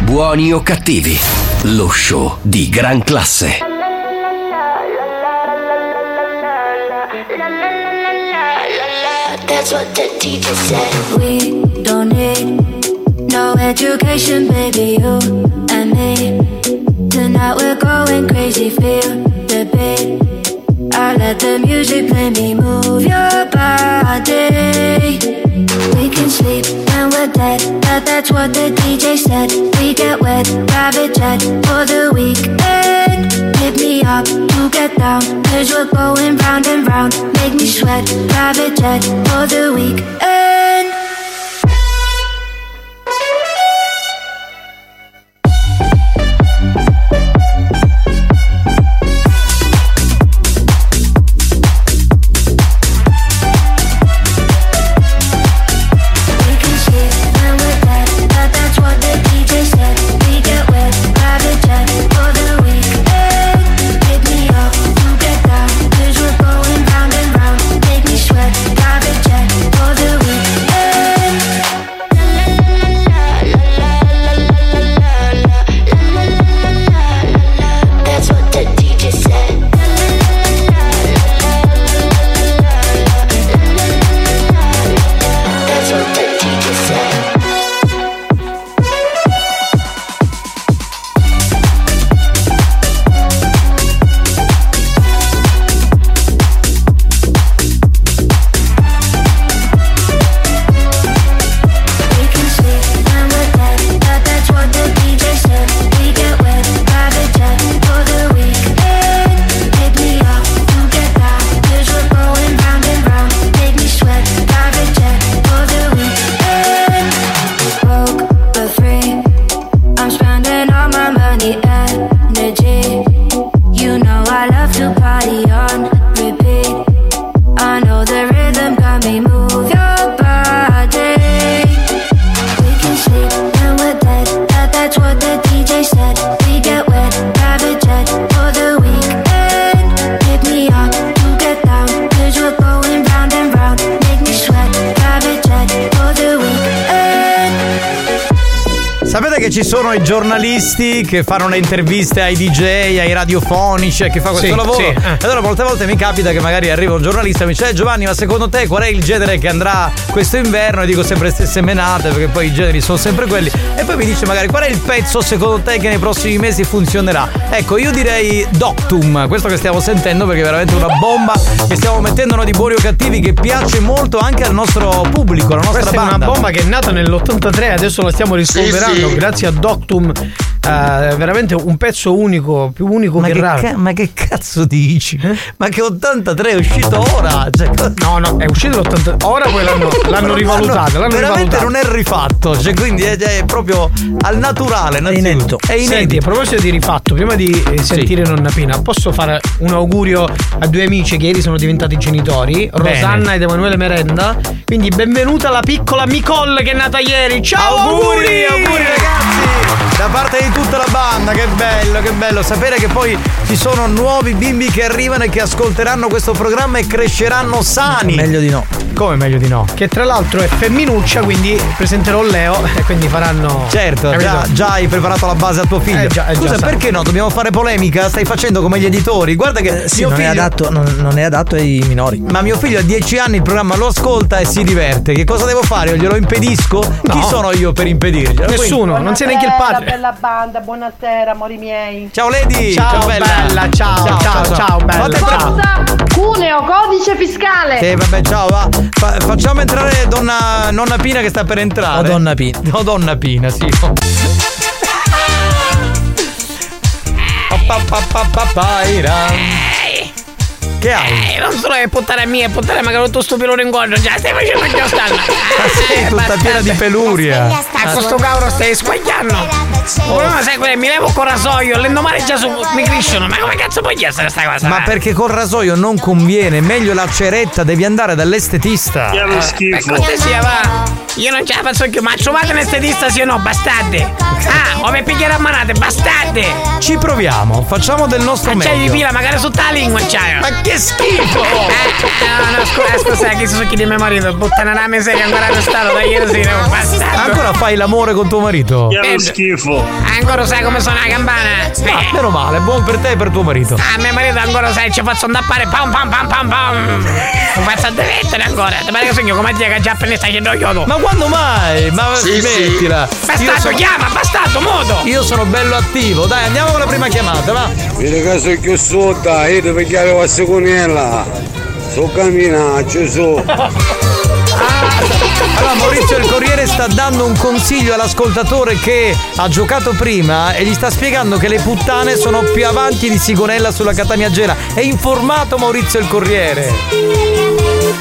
Speaker 1: Buoni o cattivi. Lo show di gran classe.
Speaker 25: That's what the teacher said. We don't need no education, baby. You and me. Tonight we're going crazy. Feel the beat. I let the music play me move your body. We can sleep when we're dead, but that's what the DJ said. We get wet, private jet for the weekend. Hit me up to get down, cause we're going round and round. Make me sweat, private jet for the weekend.
Speaker 3: Giornalisti che fanno le interviste ai DJ, ai radiofonici, e che fa questo
Speaker 16: Sì,
Speaker 3: lavoro.
Speaker 16: sì, eh.
Speaker 3: E allora molte volte mi capita che magari arriva un giornalista e mi dice "Eh, Giovanni, ma secondo te qual è il genere che andrà questo inverno? E dico sempre le stesse menate, perché poi i generi sono sempre quelli. E poi mi dice magari qual è il pezzo secondo te che nei prossimi mesi funzionerà? Ecco, io direi Doctum, questo che stiamo sentendo perché è veramente una bomba che stiamo mettendo di buoni o cattivi che piace molto anche al nostro pubblico, alla nostra
Speaker 16: Questa è
Speaker 3: banda.
Speaker 16: una bomba che è nata nell'83, adesso la stiamo rispolverando
Speaker 3: Sì, sì.
Speaker 16: grazie a Doctum. Eh, veramente un pezzo unico, più unico
Speaker 3: Ma
Speaker 16: che,
Speaker 3: che,
Speaker 16: raro.
Speaker 3: ca- ma che cazzo dici? Ma che 83 è uscito ora? Cioè,
Speaker 16: no, no, è uscito l'83. Ora poi [LAUGHS] l'hanno, l'hanno rivalutato. L'hanno
Speaker 3: veramente
Speaker 16: rivalutato.
Speaker 3: non è rifatto, cioè quindi è, è proprio al naturale, è inedito. È
Speaker 16: Senti, a
Speaker 3: inedito.
Speaker 16: proposito di rifatto, prima di eh, sentire Nonna Pina, posso fare un augurio a due amici che ieri sono diventati genitori,
Speaker 3: Bene.
Speaker 16: Rosanna ed Emanuele Merenda. Quindi benvenuta la piccola Nicole che è nata ieri. Ciao,
Speaker 3: Auguri, auguri ragazzi! Da parte di tutta la banda, che bello, che bello sapere che poi ci sono nuovi bimbi che arrivano e che ascolteranno questo programma e cresceranno sani.
Speaker 21: Meglio di no.
Speaker 3: Come meglio di no?
Speaker 16: Che tra l'altro è femminuccia, quindi presenterò Leo e quindi faranno.
Speaker 3: Certo, già, già hai preparato la base a tuo figlio.
Speaker 16: Eh già, eh già,
Speaker 3: Scusa,
Speaker 16: sai.
Speaker 3: perché no? Dobbiamo fare polemica? Stai facendo come gli editori. Guarda che
Speaker 21: Eh, Sì,
Speaker 3: mio
Speaker 21: non, è
Speaker 3: figlio-
Speaker 21: adatto, non, non è adatto ai minori.
Speaker 3: Ma mio figlio a 10 anni il programma lo ascolta e si diverte. Che cosa devo fare? Io glielo impedisco? Chi sono io per impedirglielo?
Speaker 16: Nessuno, non sei neanche il padre.
Speaker 19: Bella banda, buonasera, amori miei.
Speaker 3: Ciao Lady!
Speaker 16: Ciao, bella, ciao, ciao, ciao, bella, ciao.
Speaker 19: Cosa? Cuneo, codice fiscale.
Speaker 3: Sì, vabbè, ciao, va. Fa- facciamo entrare donna, nonna Pina che sta per entrare.
Speaker 21: O donna Pina.
Speaker 3: No, donna Pina, sì. Pa, pa, pa, pa, paira. Che hai?
Speaker 16: Eh, non solo è puttana mia, è puttana magari tutto sto pelo incontro. Già stai facendo già stanno.
Speaker 3: Ma sei tutta piena di peluria.
Speaker 16: A questo cavolo stai sbagliando. Il problema sai qual è? Mi levo con rasoio, l'indomani già su, mi crescono. Ma come cazzo puoi essere sta cosa?
Speaker 3: Ma perché col rasoio non conviene, meglio la ceretta, devi andare dall'estetista.
Speaker 16: Per cortesia, va. Io non ce la faccio più, ma trovate un estetista sì o no, bastarde. Ah, o mi pigliare a manate, bastarde.
Speaker 3: Ci proviamo, facciamo del nostro
Speaker 16: Ma c'hai di
Speaker 3: meglio.
Speaker 16: pila, magari su la lingua c'hai.
Speaker 3: Ma che schifo!
Speaker 16: Eh, no, no, scusa, scusa, che sono chi di mio marito, buttana la miseria ancora arrestato da ieri sera, un bastardo.
Speaker 3: Ancora fai l'amore con tuo marito?
Speaker 16: Che schifo. Ancora sai come suona la campana?
Speaker 3: Ah, meno male, buon per te e per tuo marito.
Speaker 16: Ah, mio marito ancora sai, ci faccio andappare pam pam pam pam pam. Non faccio a devettere ancora. Ti pare che sogno come dire che già appena stai facendo io
Speaker 3: Ma quando mai? Ma
Speaker 23: Sì,
Speaker 3: smettila. Io
Speaker 16: Bastardo,
Speaker 3: sono-
Speaker 16: chiama, bastardo, modo.
Speaker 3: Io sono bello attivo. Dai, andiamo con la prima chiamata, va.
Speaker 5: Vedi che sono più sotto, io devo pigliare la seconella. So cammina, ci so. [LAUGHS]
Speaker 3: Allora Maurizio il Corriere sta dando un consiglio all'ascoltatore che ha giocato prima e gli sta spiegando che le puttane sono più avanti di Sigonella sulla Catania Gela. È informato Maurizio il Corriere.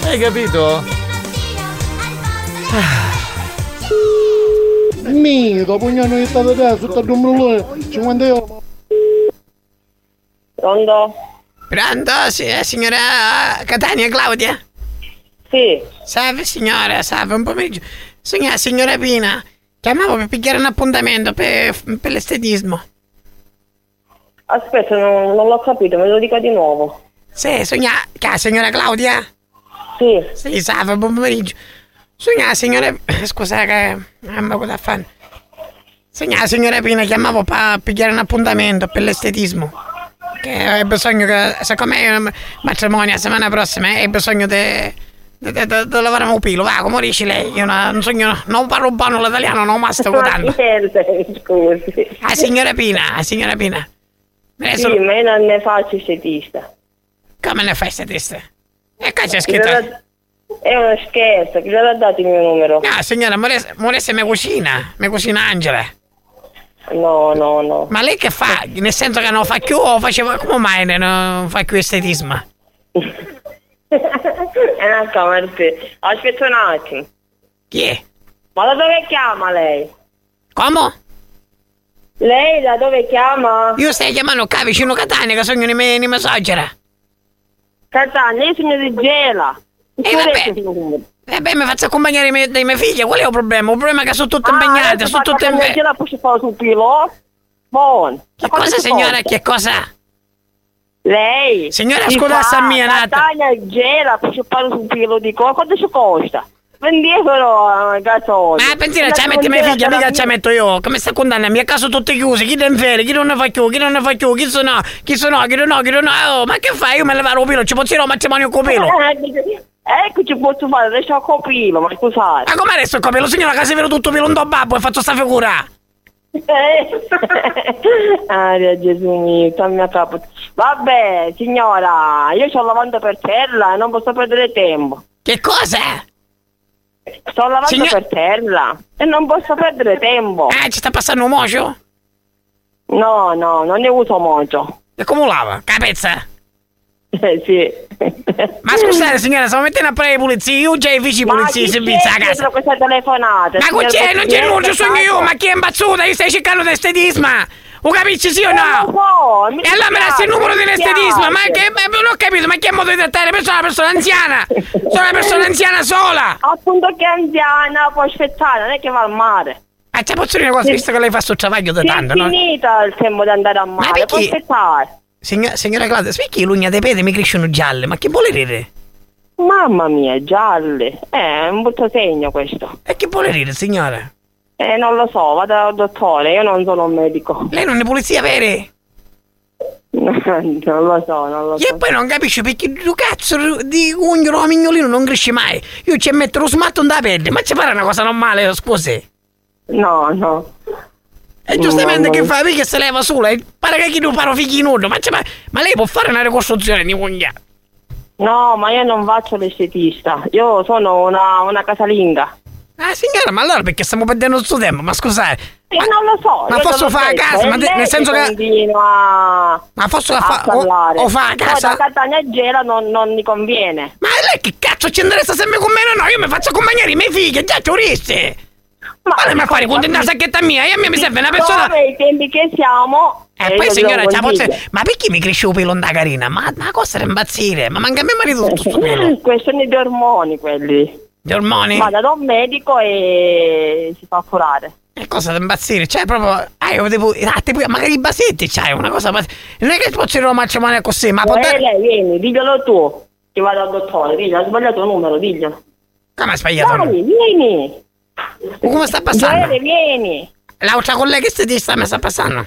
Speaker 3: Hai capito?
Speaker 22: Mi, dopo un anno che state te, sotto a Dumbrulone, 50 euro.
Speaker 19: Pronto?
Speaker 16: Pronto, sì, eh, signora Catania Claudia?
Speaker 19: Sì.
Speaker 16: Salve signora, salve, un pomeriggio. Signora, signora Pina, chiamavo per pigliare un appuntamento per, per l'estetismo.
Speaker 19: Aspetta, non, non l'ho capito, me lo dica di nuovo.
Speaker 16: Sì, signora, signora Claudia?
Speaker 19: Sì.
Speaker 16: Sì, salve, buon pomeriggio. Signora, signora, [COUGHS] scusa che mamma cosa fanno? Signora, signora Pina, chiamavo per pigliare un appuntamento per l'estetismo. Che ho bisogno che, siccome è un matrimonio la settimana prossima, hai bisogno di di lavorare un pilo, va, come dice lei? Io non, sogno, non parlo buono l'italiano, non mi sto votando.
Speaker 19: Scusi.
Speaker 16: Ah, signora Pina, signora Pina. Adesso,
Speaker 19: Sì, ma io non ne faccio estetista.
Speaker 16: come ne fai statista? E qua c'è scritto...
Speaker 19: È uno scherzo, chi gliel'ha dato il mio numero?
Speaker 16: No, signora, Moresse mi cucina, mi cucina Angela.
Speaker 19: No, no, no.
Speaker 16: Ma lei che fa? Nel senso che non fa più o faceva... Come mai non fa più estetismo? [LAUGHS]
Speaker 19: È una per... Aspetta un attimo.
Speaker 16: Chi è?
Speaker 19: Ma da dove chiama lei?
Speaker 16: Come?
Speaker 19: Lei da dove chiama?
Speaker 16: Io stai chiamando qua vicino Catania che sono di me, di Mesogera.
Speaker 19: Catania, io sono di Gela.
Speaker 16: E vabbè. E beh, mi faccio accompagnare i miei- dai miei figli, qual è il problema? Il problema è che sono tutte impegnate, sono tutte
Speaker 19: impegnate.
Speaker 16: impegnate.
Speaker 19: Gela posso fare sul pilo? Buon.
Speaker 16: Che cosa, signora? Che cosa?
Speaker 19: Lei.
Speaker 16: Signora,
Speaker 19: si
Speaker 16: scusa, sta mia, nata.
Speaker 19: Catania Gela posso fare sul pilo di cosa? Quanto ci costa? pensiero però gasolio.
Speaker 16: Ma pensiero ci metti mia figlia, mica ci metto io. Come sta condanna? A casa tutte chiuse, chi non fere, chi non ne fa più, chi non ne fa più, chi sono, chi sono, chi non no, chi non no. Oh, ma che fai? Io me levare un pelo, ci posso dire un matrimonio con pelo.
Speaker 19: Eh, Ecco ci posso fare, adesso ho copilo, ma scusate.
Speaker 16: Ma come adesso il copelo? Signora, che si vero tutto pelo un do babbo e faccio sta figura. [LAUGHS]
Speaker 19: Ah, Gesù mio, stammi a capo. Vabbè, signora, io sto lavando per terra e non posso perdere tempo.
Speaker 16: Che cosa?
Speaker 19: Sto lavando
Speaker 16: Signor-
Speaker 19: per terra e non posso perdere tempo.
Speaker 16: Eh, ci sta passando un mocio?
Speaker 19: No, no, non ne uso molto.
Speaker 16: E come lava? Capezza?
Speaker 19: Eh, sì.
Speaker 16: Ma scusate signora, stiamo mettendo a fare le pulizie, io già i vici
Speaker 19: Ma
Speaker 16: pulizie di servizio a
Speaker 19: c'è
Speaker 16: casa.
Speaker 19: dietro queste telefonate?
Speaker 16: Ma che c'è? Non c'è nulla, sogno io, ma chi è imbazzuta? Io stai cercando l'estetisma! Lo capisci sì o
Speaker 19: Eh,
Speaker 16: no?
Speaker 19: so, mi
Speaker 16: e allora me lasci il numero
Speaker 19: mi
Speaker 16: dell'estetismo, ma che ma non ho capito, ma che modo di trattare persone? Una persona anziana! Sono una persona anziana sola!
Speaker 19: Appunto che è anziana, può aspettare, non è che va al mare.
Speaker 16: Ma ci posso dire una cosa, visto che lei fa sto travaglio da tanto,
Speaker 19: è
Speaker 16: no?
Speaker 19: finito il tempo di andare a mare, può
Speaker 16: perché-
Speaker 19: aspettare.
Speaker 16: Signora, signora Claudia, spieghi l'ugna dei piedi mi crescono gialle, ma che vuole dire?
Speaker 19: Mamma mia, gialle. Eh, è un brutto segno questo.
Speaker 16: E che vuole dire, signora?
Speaker 19: Eh, non lo so, vado dal dottore, io non sono un medico.
Speaker 16: Lei non è polizia vere? [LAUGHS]
Speaker 19: non lo so, non lo
Speaker 16: E
Speaker 19: so.
Speaker 16: poi non capisce perché tu cazzo di ugnolo a mignolino non cresce mai. Io ci metto lo smatto da pelle, ma ci pare una cosa normale, scusi.
Speaker 19: No, no.
Speaker 16: E giustamente che fa? Perché se leva sola? e Pare che chi non paro figli nudo, ma, c'è- ma, ma lei può fare una ricostruzione di unghia?
Speaker 19: No, ma io non faccio l'estetista. Io sono una, una casalinga.
Speaker 16: Ah signora, ma allora perché stiamo perdendo il suo tempo? Ma scusate,
Speaker 19: E non lo so.
Speaker 16: ma
Speaker 19: io
Speaker 16: posso fare a casa?
Speaker 19: è
Speaker 16: Ma nel senso che-
Speaker 19: continua
Speaker 16: Ma posso
Speaker 19: a
Speaker 16: fa- o- o fa a casa?
Speaker 19: da Catania a Gela non, non mi conviene.
Speaker 16: Ma lei che cazzo ci interessa sempre con me? No, no, io mi faccio accompagnare i miei figli, già giuristi! Ma lei mi fare conto una sacchetta mia? E a me mi serve una persona...
Speaker 19: Come i tempi che siamo...
Speaker 16: E
Speaker 19: eh,
Speaker 16: poi
Speaker 19: io
Speaker 16: signora, c'ha forse- ma perché mi cresce un pelo da carina? Ma ma cosa era impazzire? Ma manca a mio marito tutto sto pelo. [LAUGHS]
Speaker 19: Questioni di ormoni quelli.
Speaker 16: Gli ormoni?
Speaker 19: Vada da un medico e si fa curare.
Speaker 16: E cosa da impazzire? Cioè, proprio. Ah, io devo. Ah, tipo, magari i basetti c'hai una cosa. ma- Non è che posso dire un matrimonio così, ma può
Speaker 19: Eh,
Speaker 16: dare.
Speaker 19: lei, vieni, diglielo tu. Che vado al dottore, diglielo, ha sbagliato il numero, diglielo.
Speaker 16: Come hai sbagliato?
Speaker 19: Dai, vieni.
Speaker 16: Come sta passando?
Speaker 19: Vieni, vieni.
Speaker 16: L'altra collega estetista mi sta passando.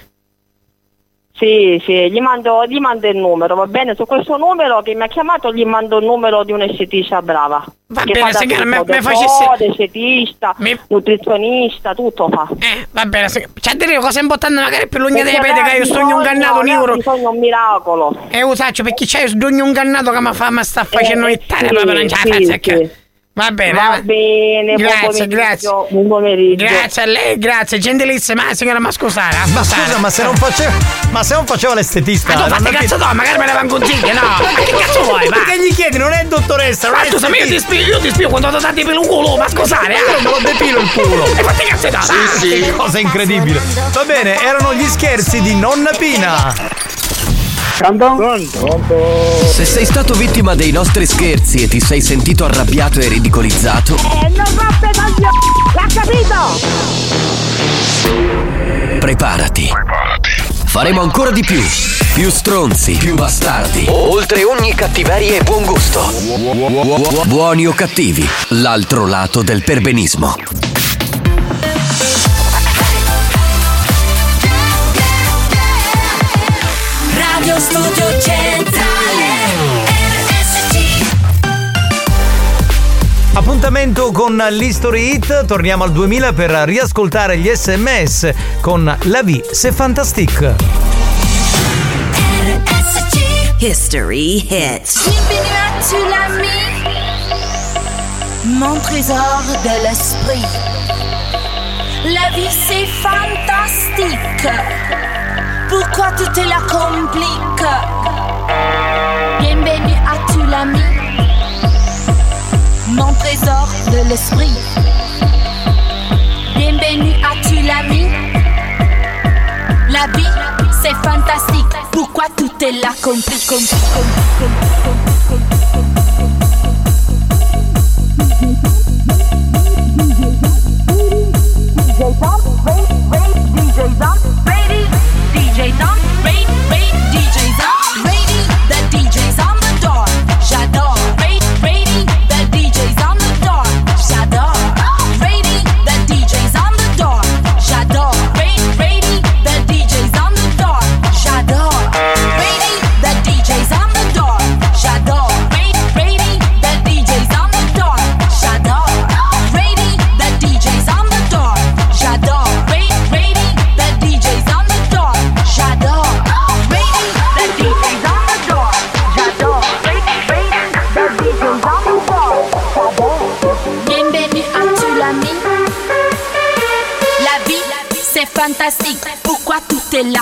Speaker 19: Sì, sì, gli mando, gli mando il numero, va bene? Su questo numero che mi ha chiamato gli mando il numero di un'estetista brava.
Speaker 16: Va
Speaker 19: che
Speaker 16: bene, signora, me- me facesse-
Speaker 19: estetista, nutrizionista, tutto fa.
Speaker 16: Eh, va bene. C'è a dire cosa importante magari per l'ugna dei piedi che io sogno un
Speaker 19: lei ha
Speaker 16: euro.
Speaker 19: bisogno un miracolo.
Speaker 16: E usaccio perché c'è sogno un gannato che mi fa mi sta facendo
Speaker 19: Eh,
Speaker 16: ittare
Speaker 19: sì,
Speaker 16: proprio non ce la
Speaker 19: sì,
Speaker 16: faccio che-
Speaker 19: sì.
Speaker 16: Va bene,
Speaker 19: Va
Speaker 16: va-
Speaker 19: bene, buon
Speaker 16: Grazie,
Speaker 19: pomeriggio,
Speaker 16: grazie.
Speaker 19: buon pomeriggio.
Speaker 16: Grazie a lei, grazie, gentilissima, signora, ma scusate.
Speaker 3: Ma scusa, ma se non faceva. Ma se non faceva l'estetista.
Speaker 16: Ma tu
Speaker 3: non
Speaker 16: fatti
Speaker 3: è
Speaker 16: cazzo
Speaker 3: che-
Speaker 16: no, magari me ne va un consiglio, no? [LAUGHS] Ma che cazzo vuoi, va?
Speaker 3: Perché gli chiedi, non è dottoressa, non
Speaker 16: Ma
Speaker 3: è
Speaker 16: tu sai, io ti spiego, io ti spiego quando ti date per un culo, ma scusate, eh?
Speaker 3: Io me lo depilo il culo.
Speaker 16: E fatti cazzo no,
Speaker 3: Sì, sì. Cosa incredibile. Va bene, erano gli scherzi di nonna Pina.
Speaker 1: Se sei stato vittima dei nostri scherzi e ti sei sentito arrabbiato e ridicolizzato,
Speaker 4: Eh, non roppe coglioni! L'ha capito?
Speaker 1: preparati. Faremo ancora di più. Più stronzi, più bastardi. Oltre ogni cattiveria e buon gusto. Buoni o cattivi, l'altro lato del perbenismo.
Speaker 3: Appuntamento con l'History Hit, torniamo al 2000 per riascoltare gli sms con La vie c'est fantastique.
Speaker 4: History Hits
Speaker 26: Bienvenue à tu l'ami, mon trésor de l'esprit. La vie c'est fantastique. Pourquoi tu te la compliques? Bienvenue à tu l'ami, mon trésor de l'esprit. Bienvenue à tu l'ami. La vie c'est fantastique. Pourquoi tu te la compliques?
Speaker 4: DJ Dump, rate, rate, DJ Dump, ready, the DJ's on the door. J'adore, rate, Pourquoi tout est là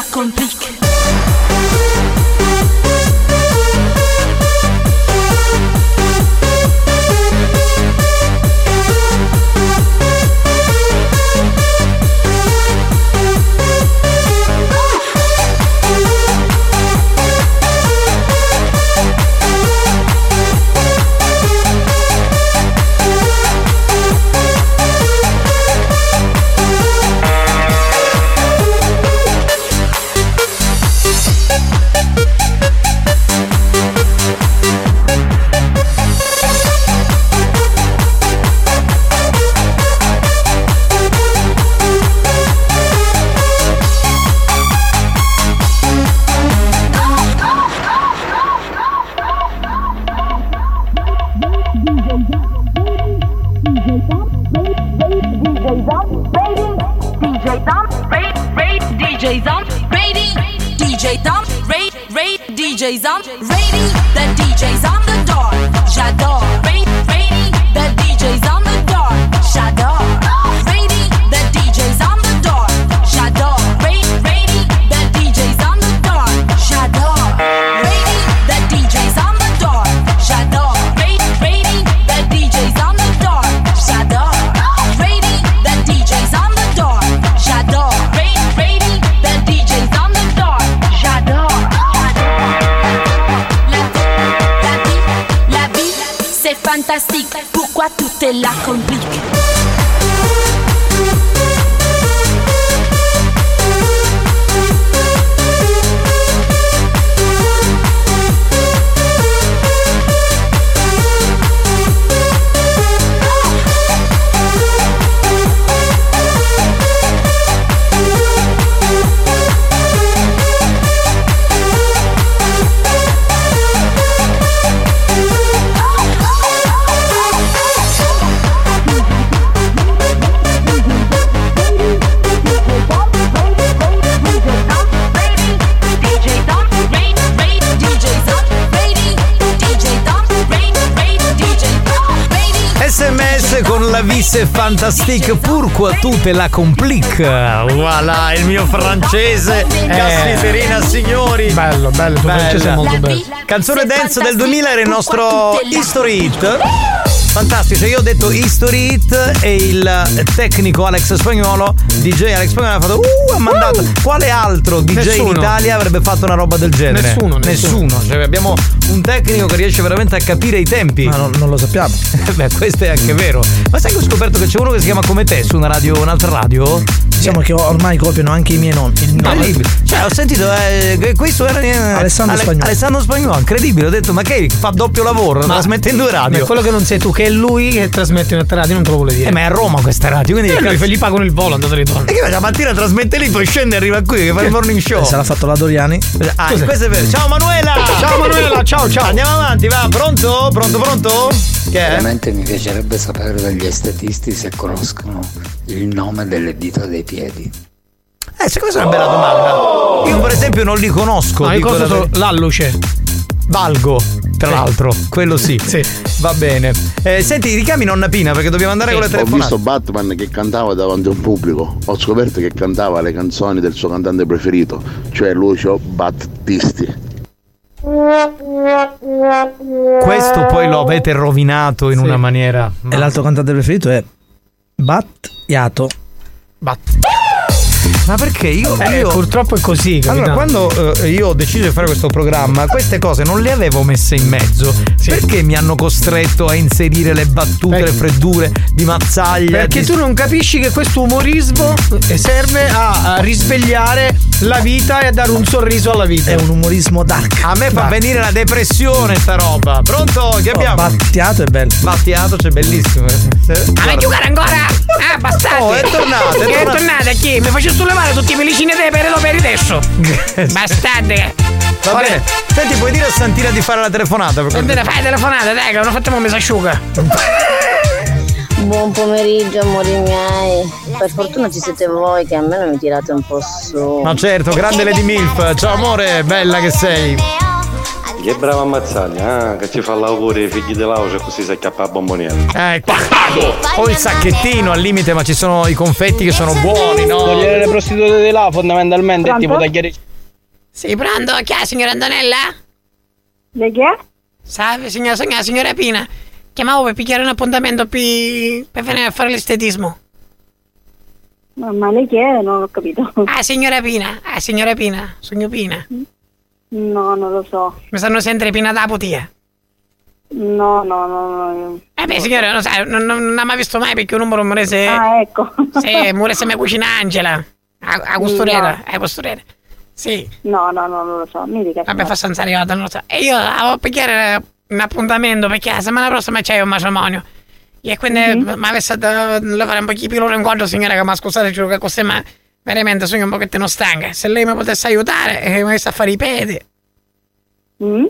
Speaker 4: fantastique pourquoi tout
Speaker 3: la complique. Voilà, il mio francese. Gassi Serena signori.
Speaker 21: Bello, bello, tuo francese è molto bello.
Speaker 3: Canzone dance del 2000 era il nostro History Hit. Fantastico, io ho detto History Hit e il tecnico Alex Spagnolo, DJ Alex Spagnolo ha fatto uh, ha mandato. Quale altro DJ in
Speaker 21: Nessuno.
Speaker 3: Italia avrebbe fatto una roba del genere?
Speaker 21: Nessuno, nessuno.
Speaker 3: Nessuno. Cioè, abbiamo un tecnico che riesce veramente a capire i tempi.
Speaker 21: Ma non, non lo sappiamo. [LAUGHS]
Speaker 3: Beh, questo è anche vero. Ma sai che ho scoperto che c'è uno che si chiama come te su una radio, un'altra radio?
Speaker 21: Diciamo che ormai copiano anche i miei nonni. Il nome-
Speaker 3: Incredibile. Cioè, ho sentito eh, questo era eh,
Speaker 21: Alessandro Spagnolo.
Speaker 3: Alessandro Spagnolo, incredibile. Ho detto, ma che fa doppio lavoro? trasmette in due
Speaker 16: Ma
Speaker 3: radio.
Speaker 16: quello che non sei tu, che è lui che trasmette in altre radio, non te lo vuole dire.
Speaker 3: Eh, ma è a Roma questa radio, quindi.
Speaker 16: E lui gli pagano il volo, andate ritorno.
Speaker 3: E che la mattina trasmette lì, poi scende e arriva qui che fa il morning show.
Speaker 21: Eh, Sarà fatto la Doriani.
Speaker 3: Ah,
Speaker 21: Cos'è?
Speaker 3: questo è vero. Ciao Manuela!
Speaker 16: Ciao, Manuela, ciao, ciao.
Speaker 3: Andiamo avanti, va, pronto? Pronto, pronto? Che è?
Speaker 27: Veramente mi piacerebbe sapere dagli estetisti se conoscono il nome delle dita dei piedi.
Speaker 3: Eh, secondo me è una bella domanda. Io per esempio non li conosco.
Speaker 16: No, io
Speaker 3: dico
Speaker 16: conosco solo l'alluce.
Speaker 3: Valgo, tra l'altro, quello sì. Va bene. Eh, senti, richiami nonna Pina perché dobbiamo andare con le
Speaker 23: Ho
Speaker 3: telefonate.
Speaker 23: visto Batman che cantava davanti a un pubblico. Ho scoperto che cantava le canzoni del suo cantante preferito, cioè Lucio Battisti.
Speaker 3: Questo poi lo avete rovinato in una maniera.
Speaker 21: E l'altro cantante preferito è Battiato.
Speaker 16: Bat.
Speaker 3: Ma perché io,
Speaker 16: Eh,
Speaker 3: io-
Speaker 16: purtroppo è così,
Speaker 3: Allora,
Speaker 16: capitano.
Speaker 3: quando eh, io ho deciso di fare questo programma, queste cose non le avevo messe in mezzo. Perché mi hanno costretto a inserire le battute, le freddure di mazzaglia?
Speaker 16: Perché
Speaker 3: di-
Speaker 16: tu non capisci che questo umorismo eh, serve a, a risvegliare la vita e a dare un sorriso alla vita.
Speaker 21: È un umorismo dark.
Speaker 3: A me fa
Speaker 16: Dark.
Speaker 3: venire la depressione sta roba. Pronto? Che abbiamo?
Speaker 21: Battiato è bello.
Speaker 3: Battiato, c'è bellissimo. eh.
Speaker 16: A giocare ancora? Ah, bastardi!
Speaker 3: Oh, è tornato, è
Speaker 16: Che è
Speaker 3: tornato.
Speaker 16: tornata chi? Mi faccio sollevare tutti i pelicini dei per lo per adesso! Bastardi!
Speaker 3: Va bene. Senti, puoi dire a Santina di fare la telefonata? per
Speaker 16: Va bene, fai telefonata, dai, che non facciamo messa asciuga!
Speaker 28: Buon pomeriggio amori miei. Per fortuna ci siete voi che almeno mi tirate un po' su.
Speaker 3: Ma certo, grande Lady Milf. Ciao amore, bella che sei.
Speaker 29: Che brava Mazzaglia, ah, che ci fa l'auguri ai figli dell'auge così si acchiappa la bomboniera.
Speaker 3: Ecco. Poi il sacchettino al limite, ma ci sono i confetti che sono buoni, no?
Speaker 10: Togliere le prostitute di là fondamentalmente è tipo tagliare
Speaker 16: Sì, pronto? Chi è, signora Antonella?
Speaker 30: Lei chi è?
Speaker 16: Salve, signora, signora, signora Pina. Chiamavo per picchiare un appuntamento pi- per venire a fare l'estetismo.
Speaker 30: Ma, ma lei chi è? Non ho capito.
Speaker 16: Ah, signora Pina. Ah, signora Pina. Sogno Pina.
Speaker 30: No, non lo so.
Speaker 16: Mi sanno sentire Pina da putia.
Speaker 30: No, no, no, no.
Speaker 16: Eh beh, signora, non, sa, non, non, non ha mai visto mai perché un numero murese...
Speaker 30: Ah, ecco. [LAUGHS]
Speaker 16: Sì, murese [LAUGHS] mia cucina Angela. A, a costurera, a costurera. Sì.
Speaker 30: No, no, no, non lo so. Mi dica.
Speaker 16: Vabbè, fa senza arrivata, non lo so. E io avevo picchiare un appuntamento perché la settimana prossima c'è un matrimonio. E quindi mi avesse dato fare un pochino più loro incontro, signora, che mi scusate, giuro che così, ma veramente sono un pochettino stanca. Se lei mi potesse aiutare, e mi avesse a fare i piedi.
Speaker 30: Mm?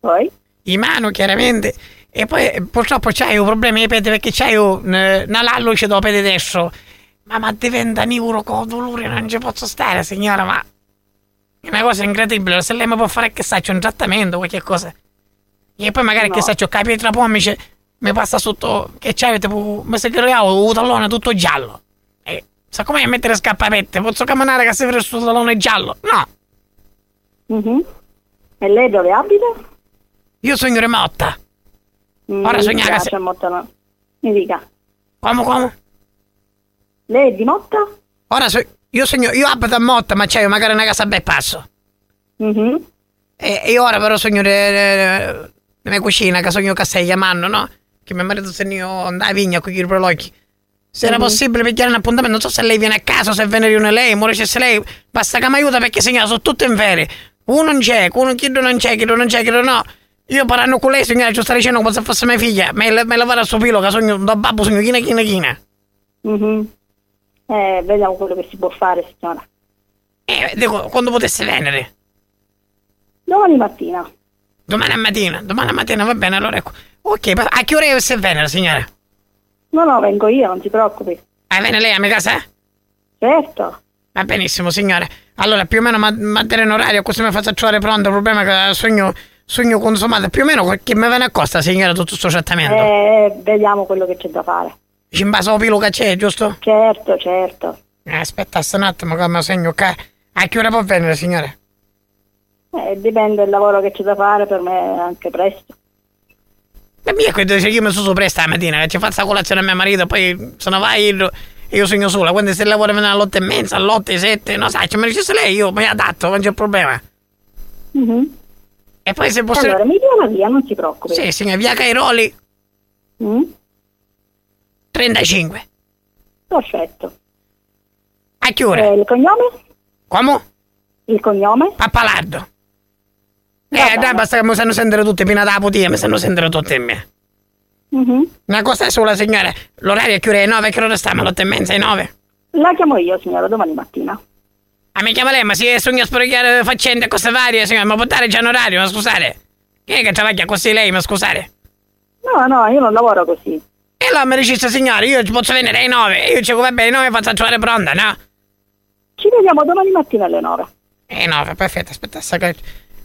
Speaker 30: Poi?
Speaker 16: I mano, chiaramente. E poi eh, purtroppo c'hai un problema ai piedi perché c'hai un, una luce dopo piede destro. Ma, ma diventa neuro con dolore, non ci posso stare, signora, ma... È una cosa incredibile, se lei mi può fare che sa, c'è un trattamento, qualche cosa. E poi magari
Speaker 30: No.
Speaker 16: che sa, c'ho capito tra pomici, mi passa sotto, che c'hai, tipo, mi si creavo un tallone tutto giallo. E sa come mettere scappapette? Posso camminare che si vede sul tallone giallo? No,
Speaker 30: Mhm. E lei dove abita?
Speaker 16: io sono in remotta.
Speaker 30: Mm,
Speaker 16: Ora sogna che se-
Speaker 30: molto, no. Mi dica.
Speaker 16: Come, come?
Speaker 30: Lei è di Motta?
Speaker 16: Ora so- io sogno, io abito a Motta, ma c'è magari una casa a bel passo.
Speaker 30: Mhm.
Speaker 16: E, e ora però sogno nella cucina, che sogno che stai chiamando, no? Che mio marito se ne andava a vigna con i prologhi. Se era possibile picchiare un appuntamento, non so se lei viene a casa, se viene riune lei, muore se lei, basta che mi aiuta perché signora sono tutte in ferie. Uno non c'è, uno chi non c'è, chi non c'è, chi no. Io parlando con lei, signora, ci sta dicendo come se fosse mia figlia, me me la vado a suo filo, che sogno da babbo, sogno china, china, china.
Speaker 30: Mhm. Eh, vediamo quello che si può fare, signora.
Speaker 16: Eh, dico, quando potesse venire?
Speaker 30: Domani mattina.
Speaker 16: Domani mattina, domani mattina va bene, allora ecco. Ok, a che ora deve venire, signora?
Speaker 30: No, no, vengo io, non si preoccupi.
Speaker 16: Ah, viene lei a mia casa?
Speaker 30: Certo.
Speaker 16: Va benissimo, signore. Allora, più o meno ma- mantenere un orario, così mi faccio trovare pronto. Il problema è che sogno, sogno consumato. Più o meno che mi viene a costa, signora, tutto questo trattamento.
Speaker 30: Eh, vediamo quello che c'è da fare.
Speaker 16: Dici in base al pilo che c'è, giusto?
Speaker 30: Certo, certo.
Speaker 16: Eh, aspetta un attimo che mi segno qua. A che ora può venire, signore?
Speaker 30: Eh, dipende dal lavoro che c'è da fare, per me anche presto.
Speaker 16: E quando dice io mi sono presto la mattina, ci faccio la colazione a mio marito, poi se ne va io, e io sogno sola. Quando se lavora fino alle otto e mezza, alle otto e sette, non sai, ci mi dice lei, io mi adatto, non c'è problema.
Speaker 30: Mhm.
Speaker 16: E poi se posso...
Speaker 30: Allora, mi dia via, non si preoccupi.
Speaker 16: Sì, signora, via Cairoli,
Speaker 30: Mm?
Speaker 16: 35.
Speaker 30: Perfetto.
Speaker 16: A che ora?
Speaker 30: Eh, il cognome?
Speaker 16: Come?
Speaker 30: Il cognome?
Speaker 16: Pappalardo. Eh, dai, basta che mi sanno sentire tutti, fino da putia, mi sanno sentire tutti in me.
Speaker 30: Mhm.
Speaker 16: Una cosa è sola, signore, l'orario è chiuso alle 9, che ora stiamo? Alle 8 e mezza, alle 9?
Speaker 30: La chiamo io, signora, domani mattina.
Speaker 16: Ah, mi chiama lei, ma si sogna sporcare faccende, cose varie, signore, ma può dare già un orario, ma scusate. Chi è che travaglia così lei, ma scusate?
Speaker 30: No, no, io non lavoro così.
Speaker 16: E allora mi dice, signore, io ci posso venire alle 9, io ci va bene alle 9 faccio trovare pronta, no?
Speaker 30: Ci vediamo domani mattina alle 9.
Speaker 16: Eh no, perfetto, aspetta, sta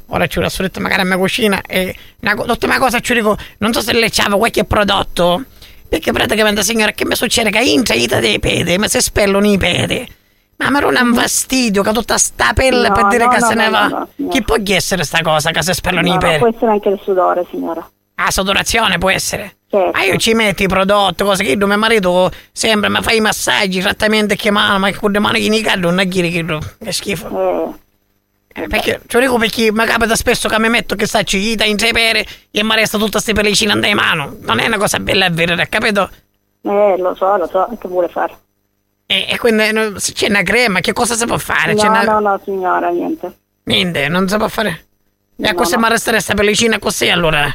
Speaker 16: ora ci ho detto magari a mia cucina e una, l'ultima cosa ci dico, non so se lei c'aveva qualche prodotto, perché praticamente signora che mi succede che entra i dei piedi, mi si spellono i piedi. Ma mi non è un fastidio che tutta sta pelle
Speaker 30: No,
Speaker 16: per dire
Speaker 30: no,
Speaker 16: che
Speaker 30: no,
Speaker 16: se ne va. Chi può essere sta cosa che si spellano
Speaker 30: No,
Speaker 16: i
Speaker 30: no,
Speaker 16: piedi?
Speaker 30: può essere anche il sudore, signora.
Speaker 16: Ah, sudorazione può essere.
Speaker 30: Certo.
Speaker 16: Ma io ci metto i prodotti, cose che io, mio marito sempre mi fa i massaggi, trattamenti che mano, ma con le mani che mi cadono, non è che che schifo. Eh, perché, ci dico perché mi capita spesso che mi metto che sta cigita in pere e mi resta tutta queste pellicine in mano. Non è una cosa bella a vedere, capito?
Speaker 30: Eh, lo so, lo so, che vuole fare?
Speaker 16: E, e quindi no, se c'è una crema, che cosa si può fare?
Speaker 30: No,
Speaker 16: una-
Speaker 30: no, no, signora, niente.
Speaker 16: Niente, non si può fare. E a
Speaker 30: No,
Speaker 16: cosa
Speaker 30: no.
Speaker 16: mi resta questa pellicina così allora?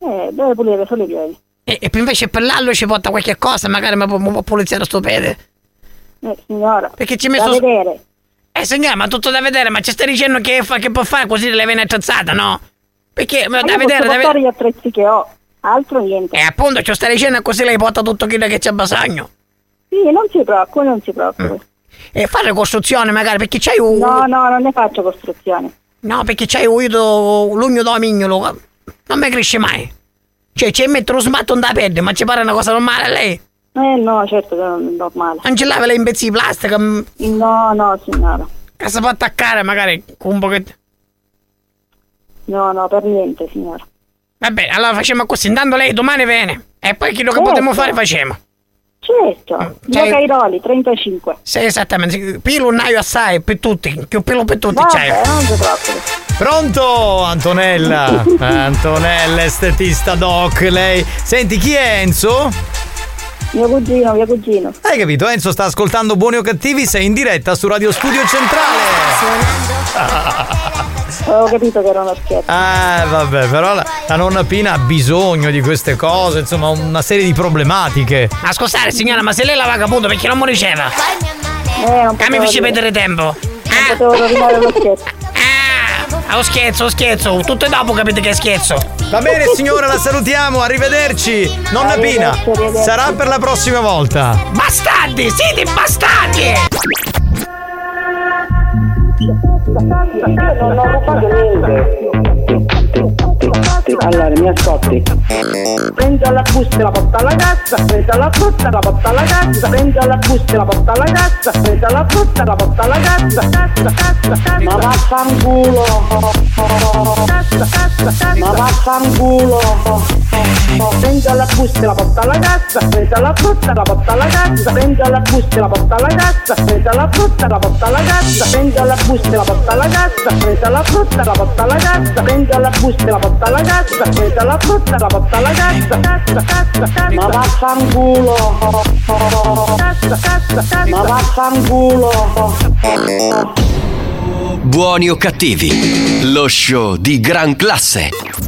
Speaker 30: Eh, deve pulire solo i piedi.
Speaker 16: E, e poi invece per l'allo ci porta qualche cosa, magari mi può, mi può puliziare sto piede.
Speaker 30: Eh, signora.
Speaker 16: Perché ci messo.
Speaker 30: Da vedere.
Speaker 16: Eh signora, ma tutto da vedere, ma ci stai dicendo che, fa, che può fare così le viene attrezzata, no? Perché ma
Speaker 30: Ma
Speaker 16: da vedere,
Speaker 30: posso
Speaker 16: da
Speaker 30: portare gli attrezzi che ho, altro niente.
Speaker 16: E appunto ci stai dicendo così lei porta tutto quello che c'è bisogno.
Speaker 30: Sì, non si preoccupi, non si preoccupi.
Speaker 16: E fare costruzione magari, perché c'hai un.
Speaker 30: No, no, non ne faccio costruzioni.
Speaker 16: No, perché c'hai uito l'ugno da mignolo. Non mi cresce mai. Cioè, ci mette lo smatto da pelle, ma ci pare una cosa normale a lei?
Speaker 30: Eh no, certo che non è normale.
Speaker 16: Non lei in pezzi di plastica? mm,
Speaker 30: No, no, signora.
Speaker 16: Che si può attaccare magari con un pochetto.
Speaker 30: No, no, per niente, signora.
Speaker 16: Va bene, allora facciamo così. Intanto lei domani viene. E poi quello che
Speaker 30: Certo.
Speaker 16: potremmo fare facciamo.
Speaker 30: Certo.
Speaker 16: cioè-
Speaker 30: Io Cairoli, 35.
Speaker 16: Sì, esattamente. Pilo un naio assai per tutti. Più pelo per tutti c'hai.
Speaker 30: Vabbè, non si preoccupi.
Speaker 3: Pronto Antonella? [LAUGHS] Antonella, estetista doc, lei. Senti, chi è Enzo?
Speaker 30: Mio cugino, mio cugino.
Speaker 3: Hai capito? Enzo sta ascoltando Buoni o Cattivi, sei in diretta su Radio Studio Centrale. [LAUGHS]
Speaker 30: Avevo capito che era uno scherzo.
Speaker 3: Ah, vabbè, però la, la nonna Pina ha bisogno di queste cose, insomma, una serie di problematiche.
Speaker 16: Ma scusate signora, ma se lei la vagabondo perché non mi riceva?
Speaker 30: Eh, non
Speaker 16: Che mi
Speaker 30: potevo
Speaker 16: fece perdere tempo.
Speaker 30: Non potevo rovinare lo scherzo.
Speaker 16: Lo scherzo, lo scherzo. Tutto e dopo capite che è scherzo.
Speaker 3: Va bene signora, la salutiamo, arrivederci. Nonna Pina, sarà per la prossima volta.
Speaker 16: Bastardi, siete bastardi!
Speaker 22: Non ho rubato niente. Allora, mi ascolti. Prendo la busta e la porta alla cassa, prendo la frutta e la porta alla cassa, prendo la busta e la porta alla cassa, prendo la frutta e la porta alla cassa, cassa, cassa, cassa. Ma vaffanculo. Cassa, cassa, cassa. Ma vaffanculo. Prendo la busta e la porta alla cassa, prendo la frutta e la porta alla cassa, prendo la busta e la porta alla cassa, prendo la frutta e la porta alla cassa, prendo la busta e la porta alla cassa, prendo la frutta e la porta alla cassa, prendo la busta e la porta alla cassa, prendo la frutta la porta alla cassa, cassa, cassa, cassa. Ma vaffanculo. Cassa, cassa, cassa. Ma vaffanculo.
Speaker 1: Buoni o cattivi, lo show di gran classe.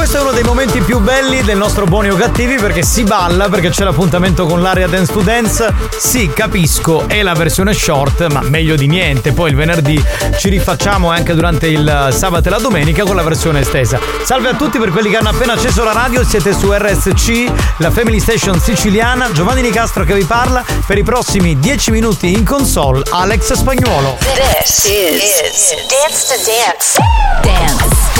Speaker 3: Questo è uno dei momenti più belli del nostro Buoni o Cattivi perché si balla, perché c'è l'appuntamento con l'area Dance to Dance. Sì, capisco, è la versione short, ma meglio di niente. Poi il venerdì ci rifacciamo anche durante il sabato e la domenica con la versione estesa. Salve a tutti per quelli che hanno appena acceso la radio, siete su RSC, la Family Station siciliana. Giovanni Nicastro che vi parla. Per i prossimi 10 minuti in console, Alex Spagnuolo.
Speaker 25: This is, Dance to Dance. Dance.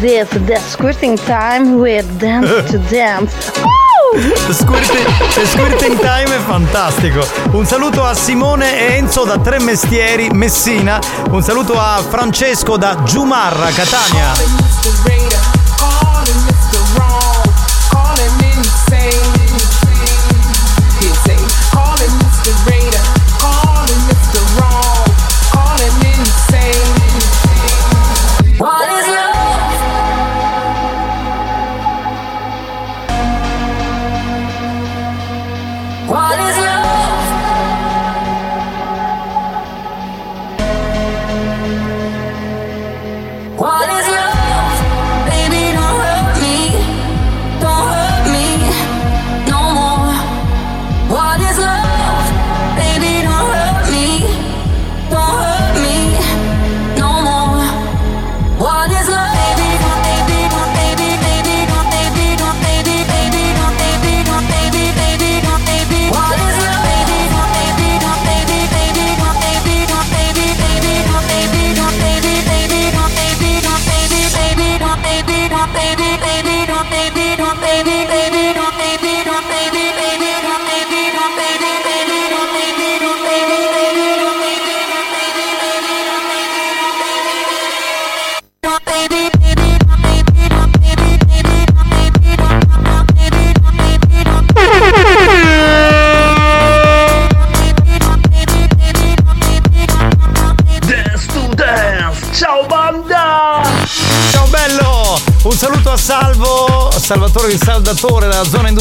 Speaker 28: This is the squishing time with Dance to Dance. [LAUGHS]
Speaker 25: Squirting, squirting Time è fantastico. Un saluto a Simone e Enzo da Tre Mestieri, Messina. Un saluto a Francesco da Giumarra, Catania.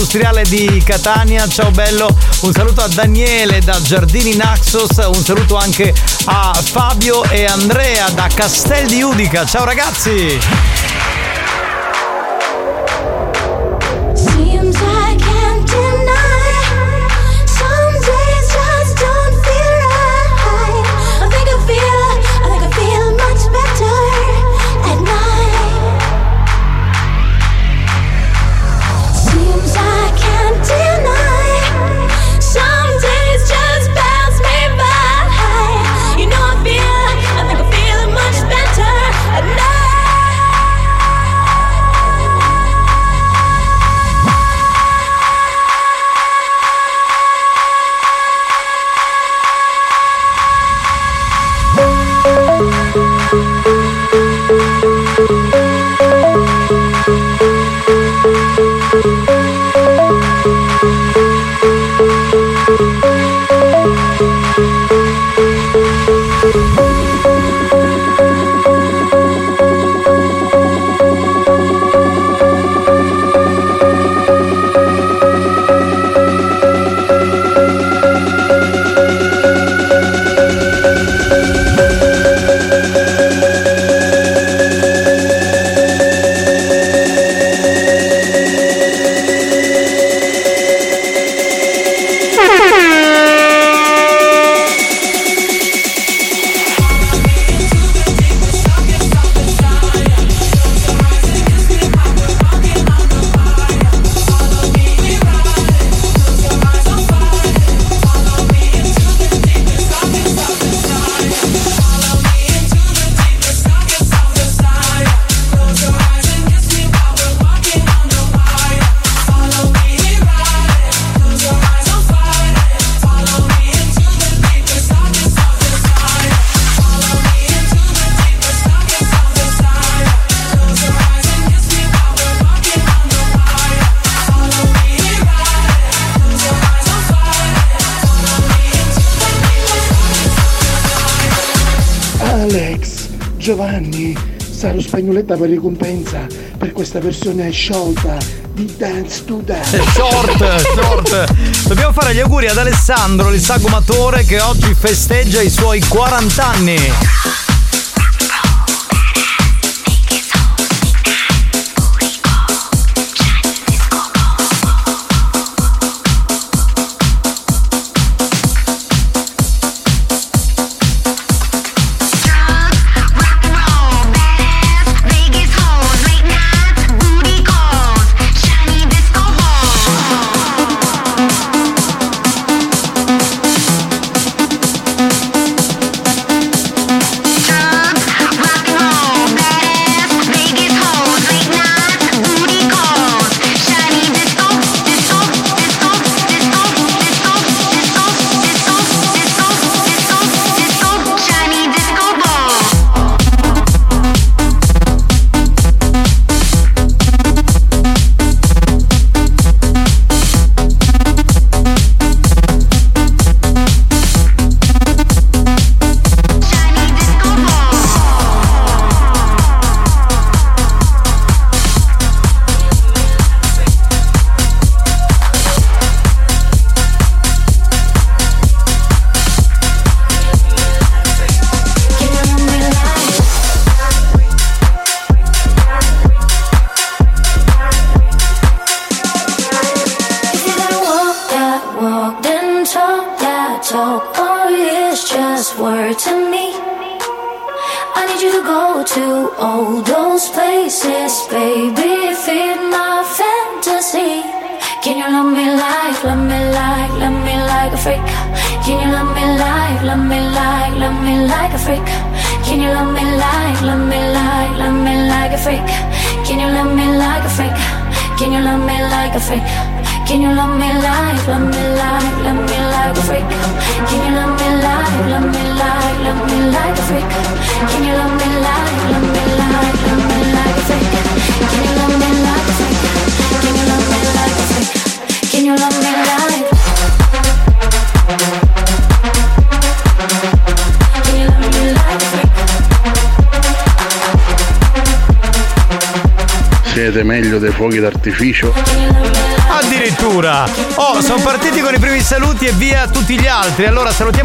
Speaker 25: industriale di Catania. Ciao bello, un saluto a Daniele da Giardini Naxos, un saluto anche a Fabio e Andrea da Castel di Udica. Ciao ragazzi!
Speaker 31: Per ricompensa per questa versione sciolta di Dance to Dance.
Speaker 25: Eh, short, short. Dobbiamo fare gli auguri ad Alessandro, il sagomatore che oggi festeggia i suoi 40 anni.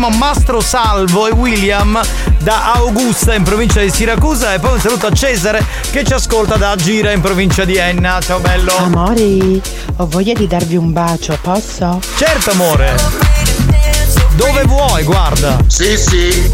Speaker 3: salutiamo Mastro Salvo e William da Augusta in provincia di Siracusa e poi un saluto a Cesare che ci ascolta da Gira in provincia di Enna. Ciao bello.
Speaker 32: Amori, ho voglia di darvi un bacio, posso?
Speaker 3: Certo amore. Dove vuoi, guarda.
Speaker 33: Sì, sì.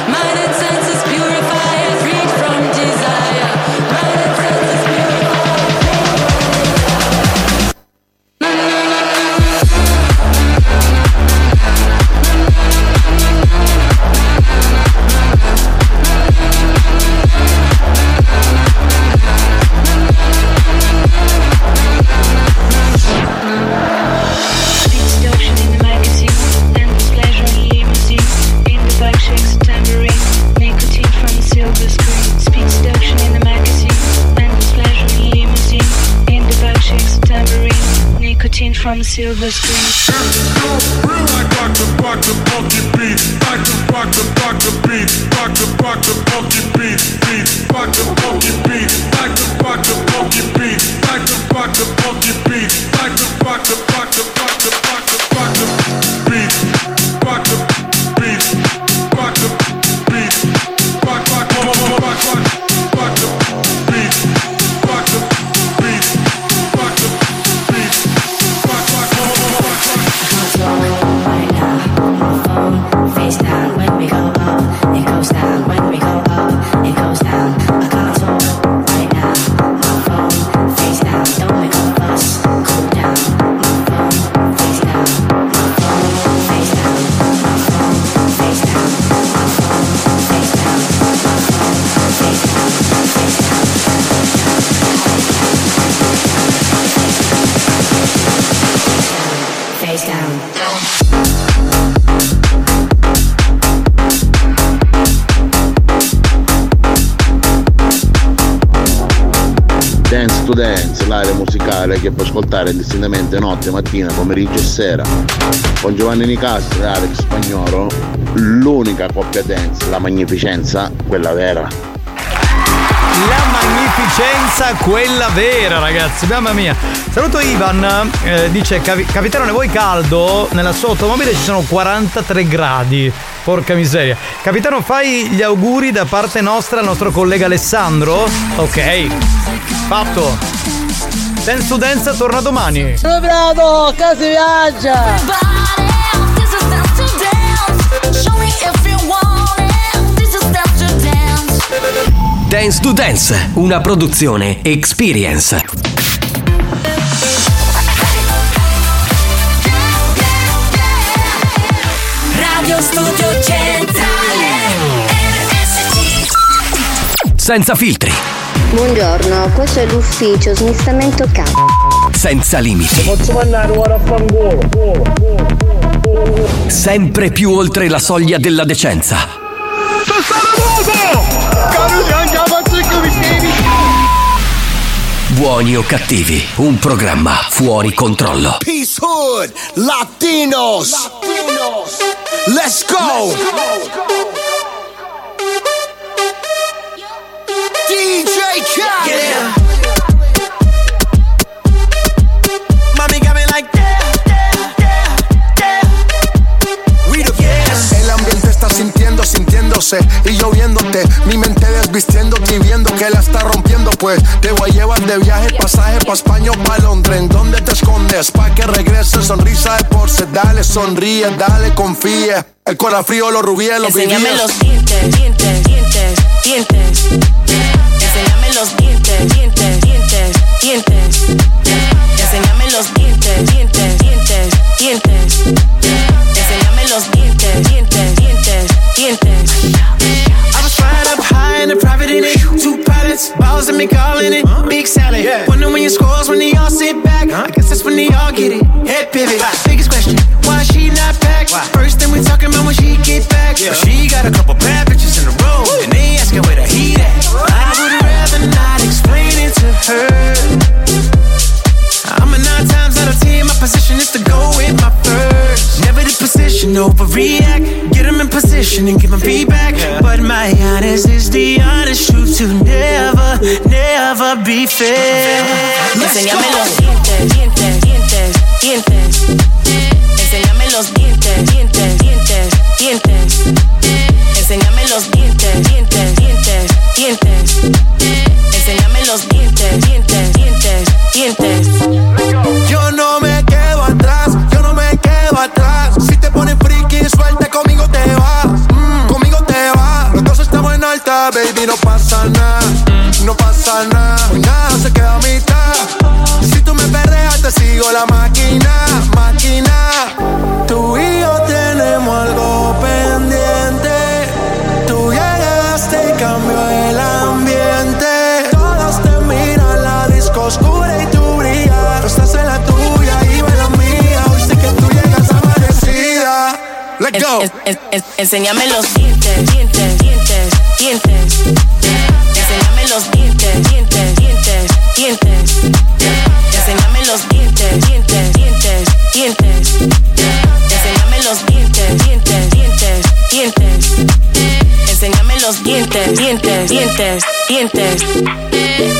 Speaker 25: silver screen.
Speaker 23: Ascoltare indistintamente notte, mattina, pomeriggio e sera. Con Giovanni Nicastro e Alex Spagnolo, l'unica coppia dance, la magnificenza, quella vera.
Speaker 3: La magnificenza, quella vera, ragazzi, mamma mia. Saluto Ivan, eh, dice: "Capi- Capitano, vuoi caldo? Nella sua automobile ci sono 43 gradi. Porca miseria. Capitano, fai gli auguri da parte nostra al nostro collega Alessandro? Ok, fatto. Dance to Dance torna domani.
Speaker 25: Sono bravo, casa viaggia!
Speaker 1: Dance to Dance, una produzione Experience.
Speaker 4: Radio Studio Centrale RSC
Speaker 1: Senza filtri,
Speaker 34: Buongiorno, questo è l'ufficio smistamento K.
Speaker 1: senza limiti,
Speaker 25: Posso mandare ora a fangolo?
Speaker 1: sempre più oltre la soglia della decenza. Buoni o cattivi, un programma fuori controllo.
Speaker 35: Peace Hood, Latinos. Let's go. DJ
Speaker 36: rompiendo. Pues te voy a llevar de viaje, pasaje pa' España o pa' Londres. ¿En dónde te escondes? Pa' que regrese, sonrisa de porce. Dale, sonríe, dale, confía. El corazón frío, los rubíes, los
Speaker 4: Enséñame
Speaker 36: vivíes.
Speaker 4: los dientes, dientes, dientes, dientes Enséñame los dientes, dientes, dientes, dientes Enséñame los dientes, dientes,
Speaker 35: pilots, balls and me calling it. Big salad. Wonder when your scores when they all sit back. I guess that's when they all get it. Head pivot. Biggest question, why she not back? First thing we talking about when she get back. But she got a couple bad bitches in a row. And they asking where the heat at. I would rather not explain it to her. I'm a nine times out of ten. My position is to go with my first. Never the position, overreact. In position and give them feedback. But my honest is the honest truth to never, never be fair. Let's
Speaker 4: Enséñame
Speaker 35: go.
Speaker 4: los dientes, dientes, dientes, dientes Enséñame los dientes, dientes, dientes, dientes Enséñame los dientes, dientes, dientes, dientes Enséñame los dientes, dientes, dientes, dientes
Speaker 36: baby, no pasa nada. No pasa nada, nada se queda a mitad. Si tú me perreas, te sigo la máquina, máquina. Tú y yo tenemos Let's go.
Speaker 4: En- en- en- Enséñame los dientes, dientes, dientes, dientes. Enséñame los dientes, dientes, dientes, dientes. Enséñame los dientes, dientes, dientes, dientes. Enséñame los dientes, dientes, dientes, dientes. Enséñame los dientes, dientes, dientes, dientes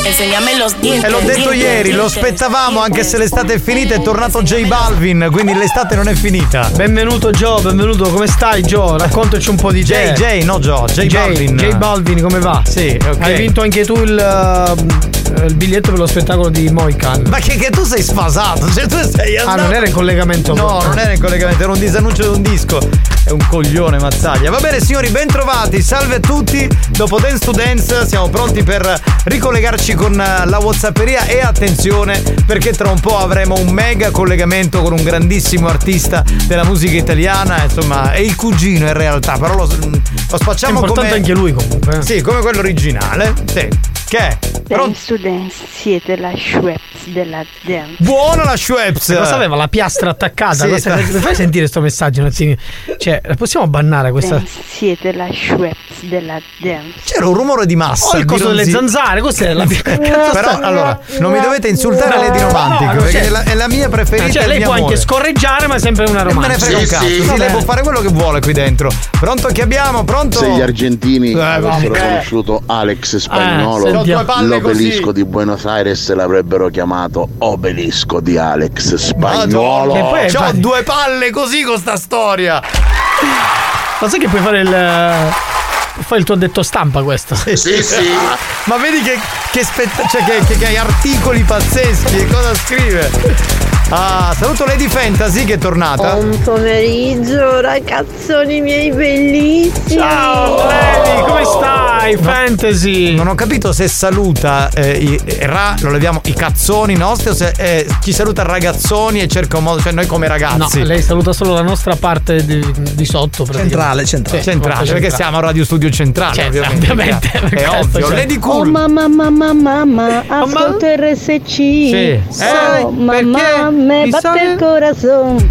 Speaker 4: Enséñame los dientes
Speaker 3: E l'ho detto
Speaker 4: dientes,
Speaker 3: ieri, lo
Speaker 4: dientes.
Speaker 3: aspettavamo anche se l'estate è finita, è tornato J Balvin, quindi l'estate non è finita.
Speaker 16: Benvenuto Joe, benvenuto, come stai Joe? Raccontaci un po' di
Speaker 3: J. J, no Joe, J Balvin.
Speaker 16: J Balvin, come va?
Speaker 3: Sì, ok.
Speaker 16: Hai vinto anche tu il, eh, il biglietto per lo spettacolo di Moican.
Speaker 3: Ma che, che tu sei sfasato? Cioè, tu sei
Speaker 16: Ah,
Speaker 3: andato-
Speaker 16: non era in collegamento
Speaker 3: No,
Speaker 16: con-
Speaker 3: non era in collegamento, era un disannuncio di un disco. È un coglione, mazzaglia. Va bene, signori, bentrovati. Salve a tutti. Dopo Dance to Dance siamo pronti per ricollegarci con eh, la Whatsapperia e attenzione perché tra un po' avremo un mega collegamento con un grandissimo artista della musica italiana, insomma, è il cugino in realtà, però lo, lo spacciamo
Speaker 16: È importante
Speaker 3: come
Speaker 16: anche lui comunque.
Speaker 3: Sì, come quello originale. Sì. Che?
Speaker 34: To Dance, siete la Schweppes della dance.
Speaker 3: Buona la Schweppes!
Speaker 16: Ma Cosa aveva la piastra attaccata?
Speaker 34: Sì,
Speaker 16: Cosa-
Speaker 34: sta-
Speaker 16: mi fai sentire sto messaggio attimino? Cioè, la possiamo bannare questa.
Speaker 34: Dance, siete la Schweppes della dance.
Speaker 3: C'era un rumore di massa.
Speaker 16: Oh, il coso delle zanzare, cos'è? La [LAUGHS]
Speaker 3: Però allora, non mi dovete insultare
Speaker 16: No,
Speaker 3: Lady Romantic,
Speaker 16: no,
Speaker 3: perché
Speaker 16: cioè-
Speaker 3: è, la, è la mia preferita.
Speaker 16: Cioè,
Speaker 3: è
Speaker 16: lei può
Speaker 3: amore.
Speaker 16: anche scorreggiare, ma è sempre una
Speaker 3: Non me ne
Speaker 16: romantica.
Speaker 3: frega un cazzo, sì,
Speaker 16: Vabbè.
Speaker 3: lei può fare quello che vuole qui dentro. Pronto chi abbiamo? Pronto?
Speaker 23: Se gli argentini
Speaker 3: Eh,
Speaker 23: avessero conosciuto Alex Spagnolo,
Speaker 3: Eh, ho due palle
Speaker 23: l'obelisco
Speaker 3: così.
Speaker 23: di Buenos Aires l'avrebbero chiamato obelisco di Alex Spagnolo.
Speaker 3: Madonna, c'ho due palle così con sta storia.
Speaker 16: Ma sai che puoi fare il. puoi fare il tuo detto stampa questo?
Speaker 3: Ma vedi che, che, spett- cioè che, che- che articoli pazzeschi, e cosa scrive? Ah, saluto Lady Fantasy che è tornata.
Speaker 34: Buon pomeriggio, ragazzoni miei bellissimi.
Speaker 16: Ciao, Lady, come stai? Fantasy.
Speaker 3: Non ho capito se saluta eh, i, eh, ra, lo leviamo i cazzoni nostri o se eh, ci saluta ragazzoni e cerca un modo, cioè noi come
Speaker 16: No,
Speaker 3: ragazzi.
Speaker 16: lei saluta solo la nostra parte di, di sotto.
Speaker 21: Centrale, centrale.
Speaker 16: Sì,
Speaker 3: centrale,
Speaker 16: molto
Speaker 3: perché siamo a Radio Studio Centrale,
Speaker 16: Certo,
Speaker 3: ovviamente.
Speaker 16: ovviamente, per
Speaker 3: È ovvio.
Speaker 16: cioè.
Speaker 3: Lady
Speaker 34: Oh
Speaker 3: Cool.
Speaker 34: mamma mamma mamma, ascolto RSC.
Speaker 3: Sì.
Speaker 34: So,
Speaker 3: Eh,
Speaker 34: mamma, me
Speaker 16: Mi
Speaker 34: batte
Speaker 16: sa-
Speaker 34: il corazon.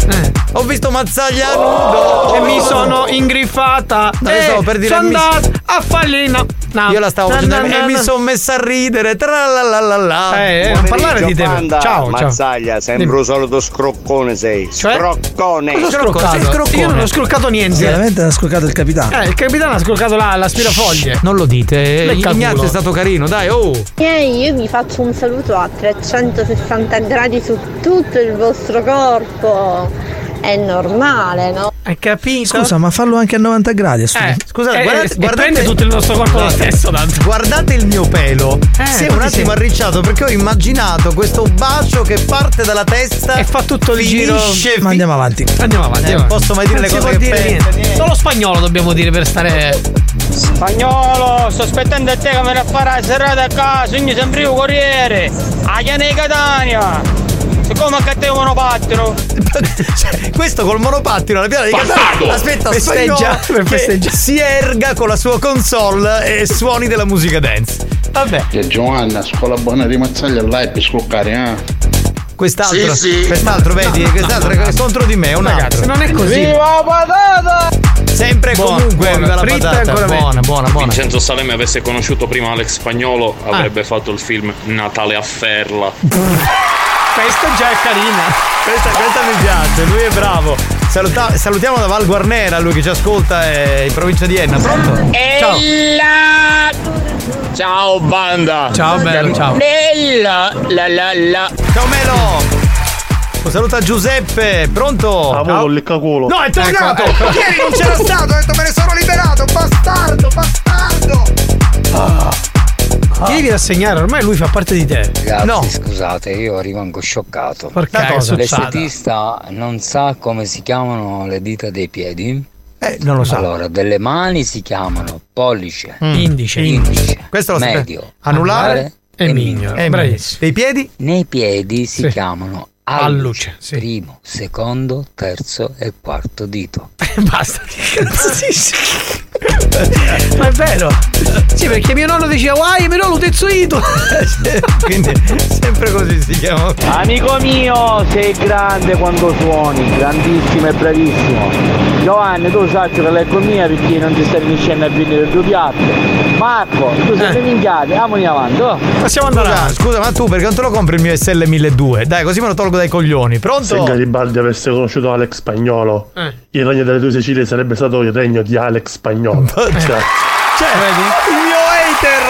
Speaker 3: Ho visto Mazzaglia nudo
Speaker 16: E mi sono ingriffata.
Speaker 3: No, io
Speaker 16: e
Speaker 3: stavo per dire
Speaker 16: sono
Speaker 3: mi-
Speaker 16: andato a fallina. No.
Speaker 3: Io la stavo facendo
Speaker 16: na,
Speaker 3: e
Speaker 16: na,
Speaker 3: mi sono messa a ridere. Tralalalala.
Speaker 16: Eh, eh, non parlare di te.
Speaker 37: Banda,
Speaker 16: Ciao, ciao.
Speaker 37: Mazzaglia, sembra un solito scroccone sei.
Speaker 16: Cioè?
Speaker 37: Scroccone.
Speaker 16: Cosa ho scroccato? Io non ho scroccato niente.
Speaker 21: Veramente ha scoccato il capitano.
Speaker 16: Eh, il capitano ha scroccato la, l'aspirafoglie.
Speaker 3: Non lo dite,
Speaker 16: Lecca
Speaker 3: Ignazio è stato carino, dai, oh!
Speaker 34: Miei, io vi faccio un saluto a 360 gradi su tutto il vostro corpo. È normale, no?
Speaker 16: Hai capito?
Speaker 21: Scusa, ma fallo anche a 90 gradi. scusa.
Speaker 16: Eh,
Speaker 3: Scusate,
Speaker 16: eh,
Speaker 3: guardate,
Speaker 16: e
Speaker 3: guardate-
Speaker 16: prende tutto il nostro corpo lo stesso, tanto.
Speaker 3: Guardate il mio pelo.
Speaker 16: Eh,
Speaker 3: si è un
Speaker 16: ti
Speaker 3: attimo
Speaker 16: senti?
Speaker 3: arricciato perché ho immaginato questo bacio che parte dalla testa
Speaker 16: E fa tutto il giro.
Speaker 3: finisce
Speaker 21: Ma andiamo avanti.
Speaker 16: Andiamo avanti.
Speaker 3: Eh,
Speaker 16: andiamo
Speaker 3: non posso mai dire
Speaker 16: Non
Speaker 3: le cose che
Speaker 16: dire
Speaker 3: penso,
Speaker 16: niente. Solo spagnolo dobbiamo dire per stare.
Speaker 38: Spagnolo, sto aspettando a te che me ne farà la serata a casa, io sempre io corriere. A Chiane Catania. Siccome che te monopattino. [LAUGHS]
Speaker 3: Cioè, questo col monopattino alla piana di! Catania aspetta
Speaker 16: Festeggia, festeggiare.
Speaker 3: si erga con la sua console e suoni della musica dance vabbè
Speaker 23: E Giovanna, scuola buona di Mazzaglia là è per scoccare, eh?
Speaker 3: quest'altro
Speaker 23: Sì, sì.
Speaker 3: quest'altro vedi quest'altro è contro di me è un altro
Speaker 16: non è così.
Speaker 38: Viva patata!
Speaker 3: sempre e
Speaker 16: Buona,
Speaker 3: comunque
Speaker 16: buona,
Speaker 3: viva la
Speaker 16: fritta
Speaker 3: patata
Speaker 16: meglio.
Speaker 3: buona buona buona
Speaker 39: Vincenzo Salemme avesse conosciuto prima Alex Spagnolo avrebbe fatto il film Natale a Ferla. [LAUGHS]
Speaker 16: Questa già è carina.
Speaker 3: questa, questa mi piace lui è bravo Saluta- salutiamo da Val Guarnera lui che ci ascolta è in provincia di Enna pronto? ciao
Speaker 38: Ciao banda!
Speaker 16: Ciao bello, ciao.
Speaker 38: Bella! La la la!
Speaker 3: ciao Melo un saluto a Giuseppe pronto?
Speaker 40: Avuto il leccaculo.
Speaker 3: No, è tornato!
Speaker 16: Ecco, ecco.
Speaker 3: Ieri non c'era stato, ho detto me ne sono liberato, bastardo, bastardo!
Speaker 16: Ti devi rassegnare, ormai lui fa parte di te.
Speaker 15: Ragazzi,
Speaker 3: No.
Speaker 15: scusate, io rimango scioccato.
Speaker 16: È
Speaker 3: cosa?
Speaker 15: L'estetista non sa come si chiamano le dita dei piedi?
Speaker 3: Eh, non lo so.
Speaker 15: Allora, delle mani si chiamano pollice,
Speaker 3: Mm.
Speaker 16: Indice.
Speaker 15: indice,
Speaker 3: Questo lo
Speaker 15: medio,
Speaker 3: Anulare
Speaker 16: E mignolo.
Speaker 3: e
Speaker 16: Bravissimo.
Speaker 3: dei piedi?
Speaker 15: Nei piedi si
Speaker 16: Sì.
Speaker 15: chiamano
Speaker 16: Alluce,
Speaker 15: alluce,
Speaker 16: sì.
Speaker 15: primo, secondo, terzo e quarto dito. [LAUGHS]
Speaker 16: Basta. Che cazzo? [LAUGHS] [LAUGHS] Ma è vero. Sì, perché mio nonno diceva, guai, però lo tezzuito. [LAUGHS]
Speaker 3: Quindi sempre così si chiama.
Speaker 10: Amico mio, sei grande quando suoni, grandissimo e bravissimo. Giovanni, tu sai che l'ecco mia perché non ti stai riuscendo a vendere due piatte. Marco, tu sei
Speaker 16: Eh.
Speaker 10: minchiati, amoni avanti. oh.
Speaker 16: Passiamo andare
Speaker 3: Scusa, scusa, ma tu perché non te lo compri il mio SL 1200? Dai, così me lo tolgo dai coglioni.
Speaker 40: Se
Speaker 3: Pronto?
Speaker 40: Garibaldi avesse conosciuto Alex Spagnolo,
Speaker 16: Eh.
Speaker 40: Il regno delle due Sicilie sarebbe stato il regno di Alex Spagnolo. [LAUGHS] Cioè,
Speaker 3: Cioè, il mio hater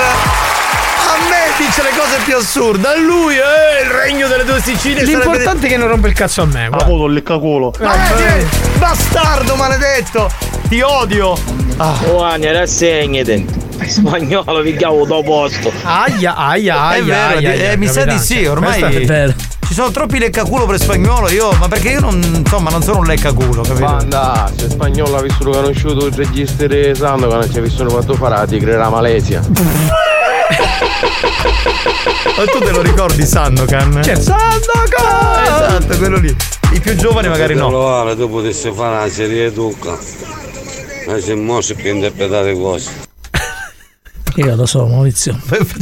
Speaker 3: a me dice le cose più assurde. A lui, eh, il regno delle due Sicilie sarebbe-
Speaker 16: L'importante è che non rompe il cazzo a me. guarda.
Speaker 40: il leccaculo.
Speaker 3: Ma eh, bastardo maledetto! Ti odio! Ah.
Speaker 38: Giovanni, rassegnati. Spagnolo, vi chiamo dopo posto.
Speaker 16: Aia, aia, aia.
Speaker 3: È vero,
Speaker 16: aia,
Speaker 3: eh,
Speaker 16: aia,
Speaker 3: mi sa di sì, ormai
Speaker 16: Questo è vero.
Speaker 3: Ci sono troppi leccaculo per spagnolo, io, ma perché io non, insomma, non sono un leccaculo, capito?
Speaker 40: Banda, se spagnolo ha vissuto conosciuto il registro di Sandokan, ci ha vissuto fatto fare la tigre la Malesia. [LAUGHS]
Speaker 3: Ma tu te lo ricordi Sandokan?
Speaker 16: C'è Sandokan!
Speaker 3: Esatto, quello lì. I più giovani magari no.
Speaker 41: Allora, tu potessi fare una serie educa. Ma se mo si può interpretare cose.
Speaker 21: Io lo so, Maurizio.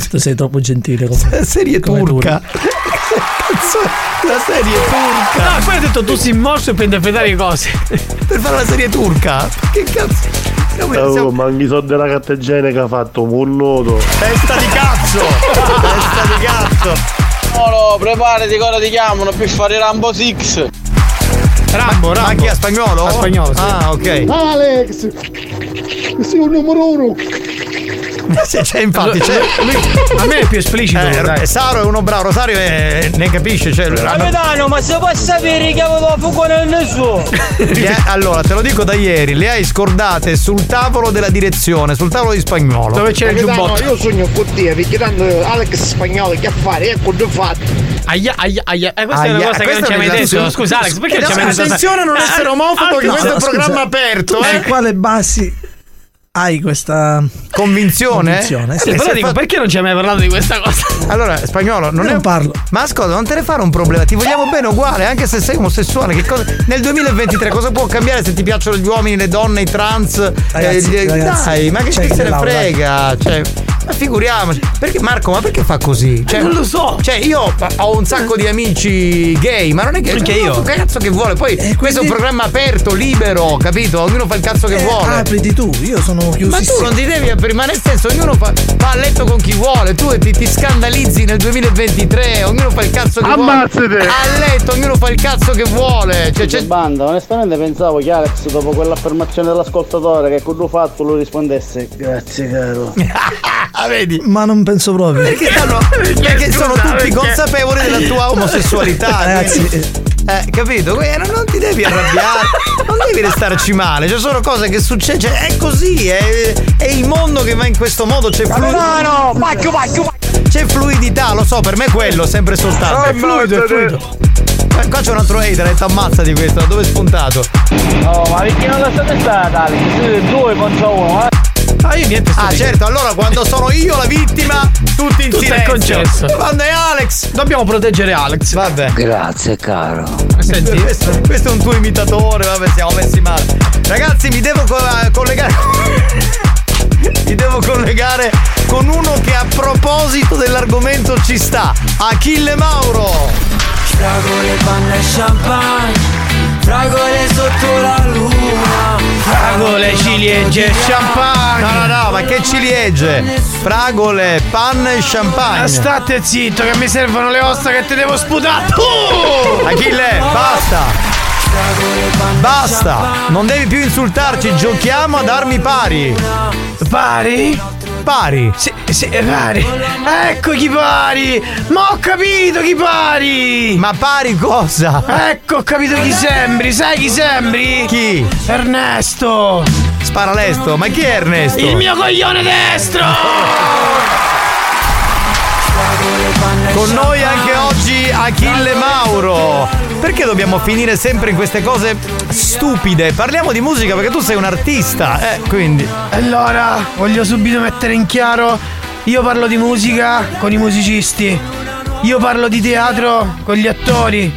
Speaker 21: Tu sei troppo gentile. Come,
Speaker 3: serie
Speaker 21: come
Speaker 3: turca. la serie turca.
Speaker 16: No, poi hai detto tu si mosso per interpretare le cose.
Speaker 3: Per fare la serie turca? Che cazzo?
Speaker 40: Oh, ma anche i soldi della carta igienica ha fatto un noto.
Speaker 3: Testa di cazzo! Testa di cazzo!
Speaker 10: Spagnolo, preparati, cosa ti chiamano per fare Rambo 6.
Speaker 3: Rambo, Rambo. Ma chi è spagnolo?
Speaker 16: A spagnolo, sì.
Speaker 3: Ah, ok.
Speaker 42: Alex! Sei un numero uno! [LAUGHS]
Speaker 3: Sì, c'è infatti, c'è.
Speaker 16: A me è più esplicito.
Speaker 3: Eh,
Speaker 16: dai.
Speaker 3: Saro è uno bravo, Rosario è- ne capisce, cioè.
Speaker 38: Capitano, ma se può sapere che avevo fuoco nel nessuno?
Speaker 3: Le- [LAUGHS] allora, te lo dico da ieri, le hai scordate sul tavolo della direzione, sul tavolo di spagnolo.
Speaker 16: Dove c'è il
Speaker 42: Capitano,
Speaker 16: giubbotto?
Speaker 42: io sogno con te, perché tanto Alex spagnolo che affare, ecco due fatti.
Speaker 16: Aia, aia, aia. Eh, questa è
Speaker 3: Aia,
Speaker 16: una cosa che non ci hai
Speaker 3: è
Speaker 16: mai detto. Scusa, Alex, perché non ci hai mai detto?
Speaker 3: Attenzione a non essere omofobo, che
Speaker 16: no,
Speaker 3: questo è un
Speaker 21: scusa.
Speaker 3: programma aperto, eh.
Speaker 21: Quale basi hai questa
Speaker 3: Convinzione?
Speaker 21: convinzione?
Speaker 3: Eh,
Speaker 21: Sì.
Speaker 3: se
Speaker 16: Però dico,
Speaker 3: fa-
Speaker 16: perché non ci hai mai parlato di questa cosa?
Speaker 3: Allora, spagnolo, non
Speaker 21: Io
Speaker 3: è
Speaker 21: non parlo.
Speaker 3: Ma ascolta, non te ne fare un problema, ti vogliamo bene uguale, anche se sei omosessuale. Che cosa... Nel 2023 cosa può cambiare se ti piacciono gli uomini, le donne, i trans?
Speaker 21: Ragazzi,
Speaker 3: eh, gli-
Speaker 21: ragazzi,
Speaker 3: dai, ma che
Speaker 21: c'è
Speaker 3: chi se ne frega? Cioè, ma figuriamoci. Perché Marco, ma perché fa così? Cioè,
Speaker 16: non lo so.
Speaker 3: Cioè, io ho un sacco di amici gay, ma non è che. Cioè,
Speaker 16: io.
Speaker 3: Che cazzo che vuole? Poi questo è un
Speaker 21: quindi-
Speaker 3: programma aperto, libero, capito? Ognuno fa il cazzo che
Speaker 21: Eh,
Speaker 3: vuole.
Speaker 21: apriti tu, io sono
Speaker 3: Ma tu non ti devi aprire, ma nel senso ognuno fa, va a letto con chi vuole, tu ti, ti scandalizzi nel 2023, ognuno fa il cazzo che
Speaker 40: Ammazzate!
Speaker 3: vuole. A letto ognuno fa il cazzo che vuole. Cioè, c'è-
Speaker 10: Banda, onestamente pensavo che Alex, dopo quell'affermazione dell'ascoltatore, che con lui fatto lui rispondesse Grazie caro. [LAUGHS]
Speaker 3: Ah, vedi?
Speaker 21: Ma non penso proprio.
Speaker 3: Perché, stanno- perché sono tutti
Speaker 16: perché-
Speaker 3: consapevoli della tua omosessualità.
Speaker 21: Ragazzi,
Speaker 3: quindi- eh, capito? Quindi non, non ti devi arrabbiare, non devi restarci male. Ci sono cose che succedono. cioè, è così, è, è il mondo che va in questo modo. C'è fluidità.
Speaker 38: Capitano, pacchio, pacchio,
Speaker 3: C'è fluidità, lo so, per me quello, sempre soltanto. È fluido, è fluido. Qua- Qua c'è un altro hater, ha detto ammazza di questo, da dove è spuntato?
Speaker 10: Oh, ma perché non la state stata, Alex? Siete due contro uno, eh?
Speaker 16: Ah, io niente.
Speaker 3: Ah, certo, allora quando sono io la vittima, tutti in
Speaker 16: Tutto è
Speaker 3: silenzio.
Speaker 16: concesso.
Speaker 3: Quando è Alex,
Speaker 16: Dobbiamo proteggere Alex.
Speaker 3: vabbè.
Speaker 15: Grazie caro.
Speaker 16: Senti.
Speaker 3: Questo, questo è un tuo imitatore, vabbè, siamo messi male. Ragazzi, mi devo co- collegare. [LAUGHS] mi devo collegare con uno che a proposito dell'argomento ci sta. Achille Mauro.
Speaker 35: Fragole, panna e champagne Fragole sotto la luna
Speaker 16: Fragole, ciliegie, champagne.
Speaker 3: No, no, no, ma che ciliegie? Fragole, panna e champagne.
Speaker 16: Ah, State zitto che mi servono le ossa che ti devo sputare. Uh!
Speaker 3: Achille, basta! Basta! Non devi più insultarci, giochiamo ad armi pari!
Speaker 16: Pari?
Speaker 3: Pari!
Speaker 16: Sì, sì, pari. Ecco chi pari. Ma ho capito chi pari.
Speaker 3: Ma pari cosa?
Speaker 16: Ecco, ho capito chi sembri. Sai chi sembri?
Speaker 3: Chi?
Speaker 16: Ernesto.
Speaker 3: Spara lesto, ma chi è Ernesto?
Speaker 16: Il mio coglione destro.
Speaker 3: Con noi anche oggi Achille Mauro. Perché dobbiamo finire sempre in queste cose stupide? Parliamo di musica perché tu sei un artista, eh, quindi.
Speaker 16: Allora, voglio subito mettere in chiaro. Io parlo di musica con i musicisti. Io parlo di teatro con gli attori.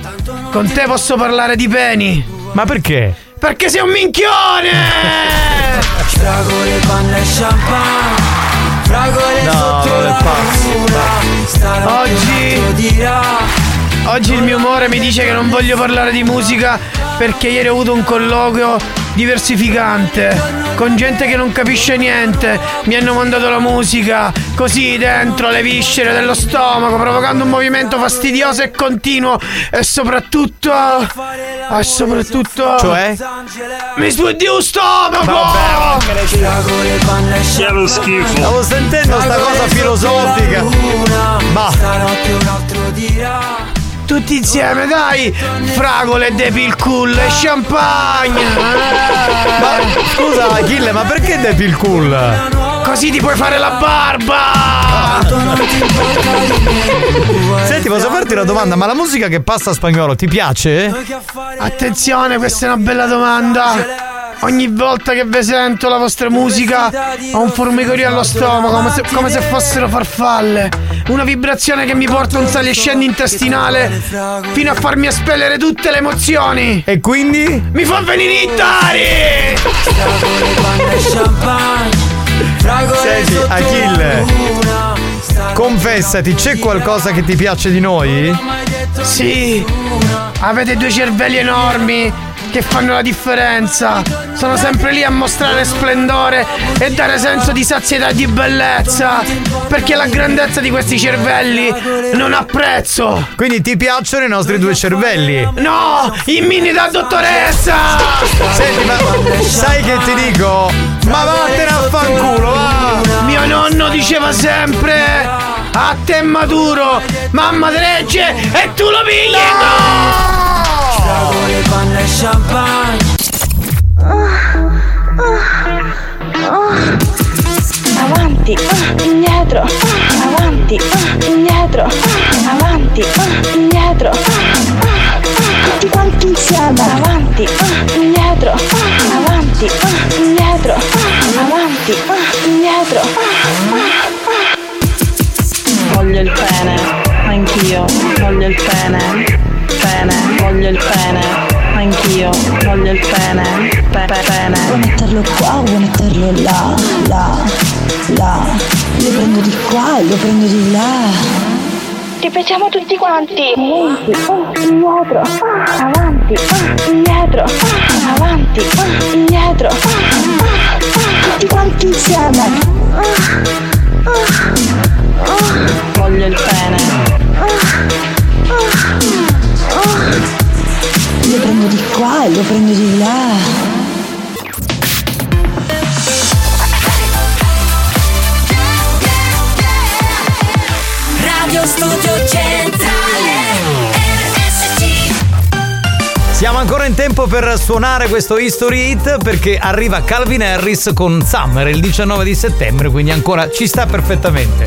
Speaker 16: Con te posso parlare di peni.
Speaker 3: Ma perché?
Speaker 16: Perché sei un minchione! [LAUGHS]
Speaker 35: Fragole, panna e champagne Fragole
Speaker 3: No,
Speaker 35: sotto la
Speaker 3: pazzo.
Speaker 16: Oggi-
Speaker 35: lo dirà
Speaker 16: Oggi il mio umore mi dice che non voglio parlare di musica perché ieri ho avuto un colloquio diversificante con gente che non capisce niente. Mi hanno mandato la musica così dentro le viscere dello stomaco, provocando un movimento fastidioso e continuo. E soprattutto. E soprattutto.
Speaker 3: Cioè?
Speaker 16: Mi esplode lo stomaco!
Speaker 35: E
Speaker 39: Che schifo.
Speaker 3: Stavo sentendo sta cosa filosofica. Ma
Speaker 35: Stanotte un altro dirà
Speaker 16: Tutti insieme, dai! Fragole, Depil Cool e champagne!
Speaker 3: Ma scusa Achille, ma perché depi il cool?
Speaker 16: Così ti puoi fare la barba!
Speaker 3: Senti, posso farti una domanda? Ma la musica che passa a spagnolo ti piace?
Speaker 16: Attenzione, questa è una bella domanda. Ogni volta che vi sento la vostra musica ho un formicolio allo stomaco, come se, come se fossero farfalle. Una vibrazione che mi porta un sali e scendi intestinale fino a farmi espellere tutte le emozioni.
Speaker 3: E quindi?
Speaker 16: Mi fa venire i tari!
Speaker 3: Senti, Achille, confessati, c'è qualcosa che ti piace di noi?
Speaker 16: Sì, avete due cervelli enormi che fanno la differenza. Sono sempre lì a mostrare splendore e dare senso di sazietà e di bellezza. Perché la grandezza di questi cervelli non ha prezzo.
Speaker 3: Quindi ti piacciono i nostri due cervelli?
Speaker 16: No, i mini da dottoressa!
Speaker 3: Senti, ma sai che ti dico? Ma vattene a fanculo, va!
Speaker 16: Mio nonno diceva sempre: A te maduro, mamma te legge e tu lo pigli!
Speaker 35: Fragole, panna e champagne.
Speaker 34: Avanti, indietro, avanti, indietro, avanti, indietro, tutti quanti insieme, avanti, ah, indietro, ah, avanti, ah, indietro, avanti, indietro.
Speaker 28: Voglio il pene, anch'io, voglio il pene, pene, voglio il pene, anch'io, voglio il pene, pe- pe- pene.
Speaker 43: Vuoi metterlo qua, vuoi metterlo là, là, là. Lo prendo di qua e lo prendo di là.
Speaker 34: Ripetiamo tutti quanti. Avanti, ah, indietro, ah, avanti, ah, indietro, ah, avanti, ah, indietro, ah, tutti quanti insieme.
Speaker 28: Voglio il pene.
Speaker 43: Lo prendo di qua e lo prendo di là.
Speaker 4: Radio Studio Centrale
Speaker 3: Siamo ancora in tempo per suonare questo History Hit perché arriva Calvin Harris con Summer il 19 di settembre, quindi ancora ci sta perfettamente.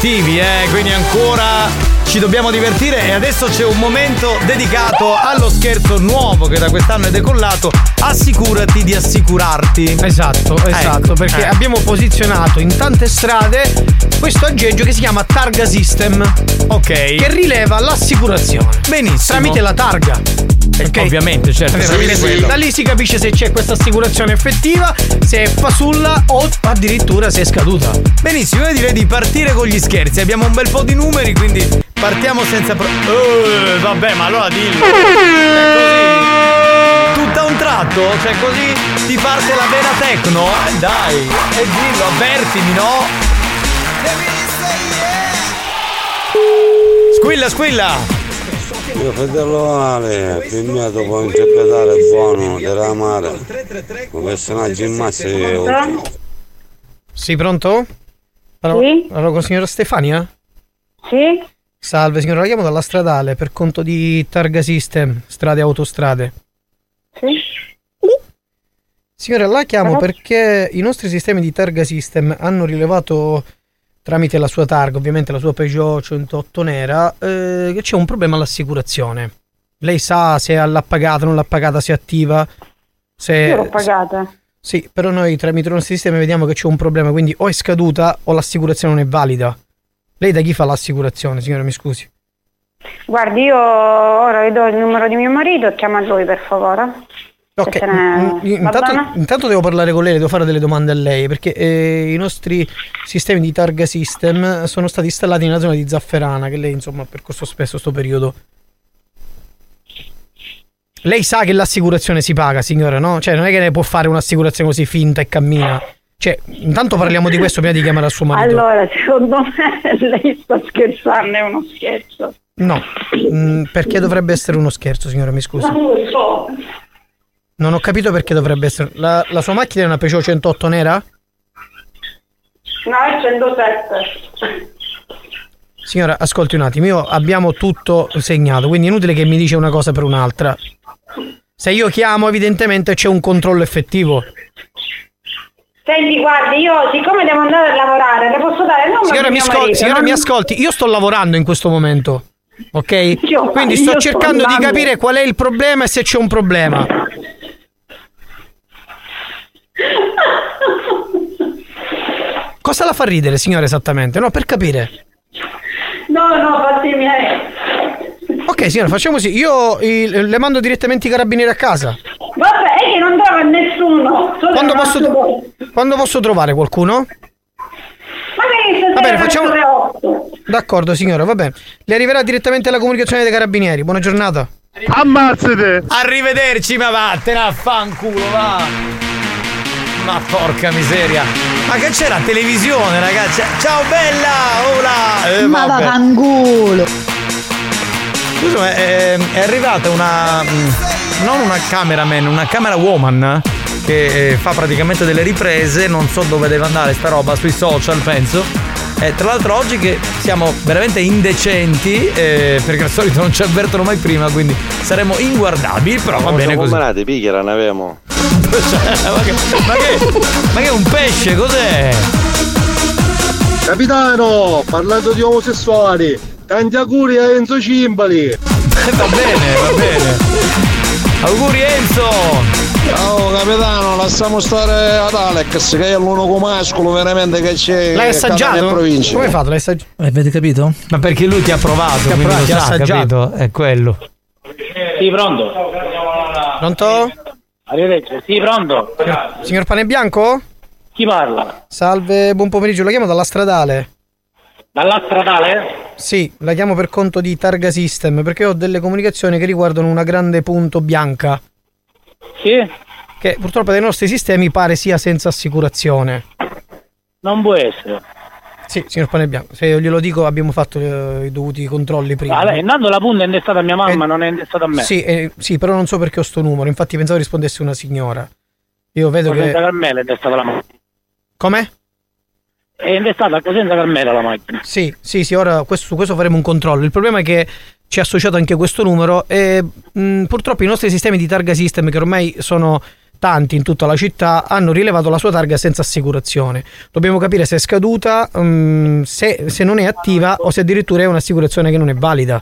Speaker 3: Cattivi, eh, quindi ancora ci dobbiamo divertire e adesso c'è un momento dedicato allo scherzo nuovo che da quest'anno è decollato. Assicurati di assicurarti.
Speaker 16: Esatto, esatto,
Speaker 3: Ecco,
Speaker 16: perché
Speaker 3: eh.
Speaker 16: abbiamo posizionato in tante strade questo aggeggio che si chiama Targa System.
Speaker 3: Ok.
Speaker 16: Che rileva l'assicurazione.
Speaker 3: Benissimo.
Speaker 16: Tramite la targa. Ok?
Speaker 3: Ovviamente, certo, quello.
Speaker 16: Da lì si capisce se c'è questa assicurazione effettiva, se è fasulla o addirittura se è scaduta.
Speaker 3: Benissimo, io direi di partire con gli scherzi. Abbiamo un bel po' di numeri, quindi partiamo senza. Pro- Eh, vabbè, ma allora dillo. È così. Tutto a un tratto? Cioè così ti parte la vena tecno? Eh, dai, e dillo, avvertimi, no? Squilla, squilla!
Speaker 44: Mio fratello Ale, filmato può interpretare buono della mare, un personaggio in massa io.
Speaker 16: Sì, pronto? Allora,
Speaker 30: Sì?
Speaker 16: allora, con signora Stefania?
Speaker 30: Sì?
Speaker 16: Salve, signora, la chiamo dalla stradale per conto di Targa System, strade e autostrade.
Speaker 30: Sì?
Speaker 16: Signora, la chiamo perché i nostri sistemi di Targa System hanno rilevato tramite la sua targa, ovviamente la sua Peugeot 108 nera, eh, che c'è un problema all'assicurazione. Lei sa se l'ha pagata, non l'ha pagata, se è attiva? Se...
Speaker 30: Io l'ho pagata.
Speaker 16: Sì, però noi tramite i nostri sistemi vediamo che c'è un problema, quindi o è scaduta o l'assicurazione non è valida. Lei da chi fa l'assicurazione, signora, mi scusi?
Speaker 30: Guardi, io ora le do il numero di mio marito chiama lui per favore.
Speaker 16: Ok,
Speaker 30: Se se ne- va
Speaker 16: intanto, intanto devo parlare con lei, devo fare delle domande a lei, perché eh, i nostri sistemi di targa system sono stati installati nella zona di Zafferana, che lei insomma ha percorso spesso sto periodo. Lei sa che l'assicurazione si paga, signora, no? Cioè non è che ne può fare un'assicurazione così finta e cammina. Cioè, intanto parliamo di questo prima di chiamare a suo marito.
Speaker 30: Allora, secondo me [LAUGHS] lei sta scherzando, è uno scherzo.
Speaker 16: No, mm, perché dovrebbe essere uno scherzo, signora, mi scusi.
Speaker 30: Non lo so.
Speaker 16: Non ho capito perché dovrebbe essere... La, la sua macchina è una Peugeot 108 nera?
Speaker 30: No, è 107.
Speaker 16: Signora, ascolti un attimo, io abbiamo tutto segnato, quindi è inutile che mi dice una cosa per un'altra. Se io chiamo, evidentemente c'è un controllo effettivo.
Speaker 30: Senti, guardi, io siccome devo andare a lavorare, le posso dare il numero
Speaker 16: Signora,
Speaker 30: di
Speaker 16: mi, ascol-
Speaker 30: marito,
Speaker 16: signora
Speaker 30: non-
Speaker 16: mi ascolti, io sto lavorando in questo momento. Ok?
Speaker 30: Io-
Speaker 16: Quindi sto
Speaker 30: sto
Speaker 16: cercando di
Speaker 30: andando.
Speaker 16: capire qual è il problema e se c'è un problema. Cosa la fa ridere, signora, esattamente? No, per capire.
Speaker 30: No, no, fatti i miei.
Speaker 16: Ok, signora, facciamo così. Io il- le mando direttamente i carabinieri a casa.
Speaker 30: Vabbè, è che non trova nessuno. Solo
Speaker 16: Quando posso, quando posso trovare qualcuno? Va bene, facciamo-. D'accordo, signora, va bene. Le arriverà direttamente la comunicazione dei carabinieri. Buona giornata.
Speaker 3: Ammazzate! Arrivederci, ma vattene a fanculo, va! Ma porca miseria! Ma che c'è la televisione, ragazzi? Ciao bella! Hola! Eh,
Speaker 43: Ma
Speaker 3: vabbè.
Speaker 43: vaffanculo.
Speaker 3: Scusa, ma è, è arrivata una. mm, non una cameraman, una camera woman che eh, fa praticamente delle riprese, non so dove deve andare sta roba, sui social penso. E tra l'altro oggi che siamo veramente indecenti, eh, perché al solito non ci avvertono mai prima, quindi saremo inguardabili, però va bene così.
Speaker 23: Combinate, picchiera, ne avevamo. [LAUGHS]
Speaker 3: Ma, che, ma, che, ma che è un pesce, cos'è?
Speaker 45: Capitano, parlando di omosessuali, tanti auguri a Enzo Cimbali. [LAUGHS]
Speaker 3: Va bene, va bene. Auguri Enzo!
Speaker 40: Ciao capitano, lasciamo stare ad Alex che è l'unico mascolo veramente che c'è
Speaker 16: L'hai assaggiato?
Speaker 40: provincia.
Speaker 16: Come hai fatto? L'hai assaggiato?
Speaker 21: Avete capito?
Speaker 3: Ma perché lui ti ha provato,
Speaker 16: Ti ha
Speaker 3: quindi
Speaker 16: provato,
Speaker 3: lo
Speaker 16: ti ha assaggiato.
Speaker 3: capito? È quello.
Speaker 38: Sì, pronto?
Speaker 16: Pronto?
Speaker 38: Arrivederci. Sì, pronto?
Speaker 16: Signor Pane Bianco?
Speaker 38: Chi parla?
Speaker 16: Salve, buon pomeriggio. La chiamo dalla stradale.
Speaker 38: Dalla stradale?
Speaker 16: Sì, la chiamo per conto di Targa System perché ho delle comunicazioni che riguardano una grande punto bianca.
Speaker 38: Sì?
Speaker 16: Che purtroppo dai nostri sistemi pare sia senza assicurazione.
Speaker 38: Non può essere.
Speaker 16: Sì, signor Pane Bianco, se io glielo dico abbiamo fatto eh, i dovuti controlli prima.
Speaker 38: Allora, intanto la punta è indestata a mia mamma, non è indestata a me.
Speaker 16: Sì, eh, sì, però non so perché ho sto numero, infatti pensavo rispondesse una signora. Io vedo
Speaker 38: Cosenza
Speaker 16: che...
Speaker 38: Carmela è indestata la macchina.
Speaker 16: Com'è?
Speaker 38: È indestata a Cosenza Carmela la macchina.
Speaker 16: Sì, sì, sì, ora questo- su questo faremo un controllo. Il problema è che ci è associato anche questo numero e mh, purtroppo i nostri sistemi di targa system che ormai sono tanti in tutta la città hanno rilevato la sua targa senza assicurazione. Dobbiamo capire se è scaduta, mm, se, se non è attiva o se addirittura è un'assicurazione che non è valida.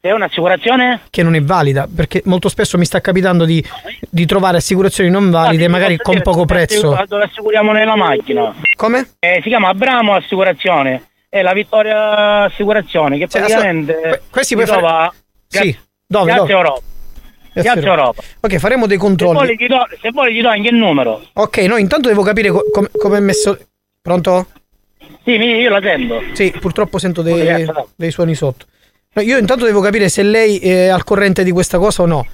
Speaker 46: È un'assicurazione?
Speaker 16: Che non è valida, perché molto spesso mi sta capitando di, di trovare assicurazioni non valide, magari
Speaker 46: Posso
Speaker 16: con poco prezzo.
Speaker 46: Dove assicuriamo nella macchina?
Speaker 16: Come?
Speaker 46: Eh, si chiama Abramo Assicurazione. È la Vittoria Assicurazione che
Speaker 16: Cioè,
Speaker 46: praticamente
Speaker 16: que- questi
Speaker 46: si
Speaker 16: puoi fare-
Speaker 46: trova
Speaker 16: Sì, dove? Dove?
Speaker 46: Europa.
Speaker 16: Piazza
Speaker 46: Europa.
Speaker 16: Ok, faremo dei
Speaker 46: Se
Speaker 16: controlli.
Speaker 46: do, se vuole gli do anche il numero.
Speaker 16: Ok, no, intanto devo capire co- com- come è messo. Pronto?
Speaker 46: Sì, io la sento.
Speaker 16: Sì, purtroppo sento dei,
Speaker 46: no?
Speaker 16: dei suoni sotto. No, io intanto devo capire se lei è al corrente di questa cosa o no.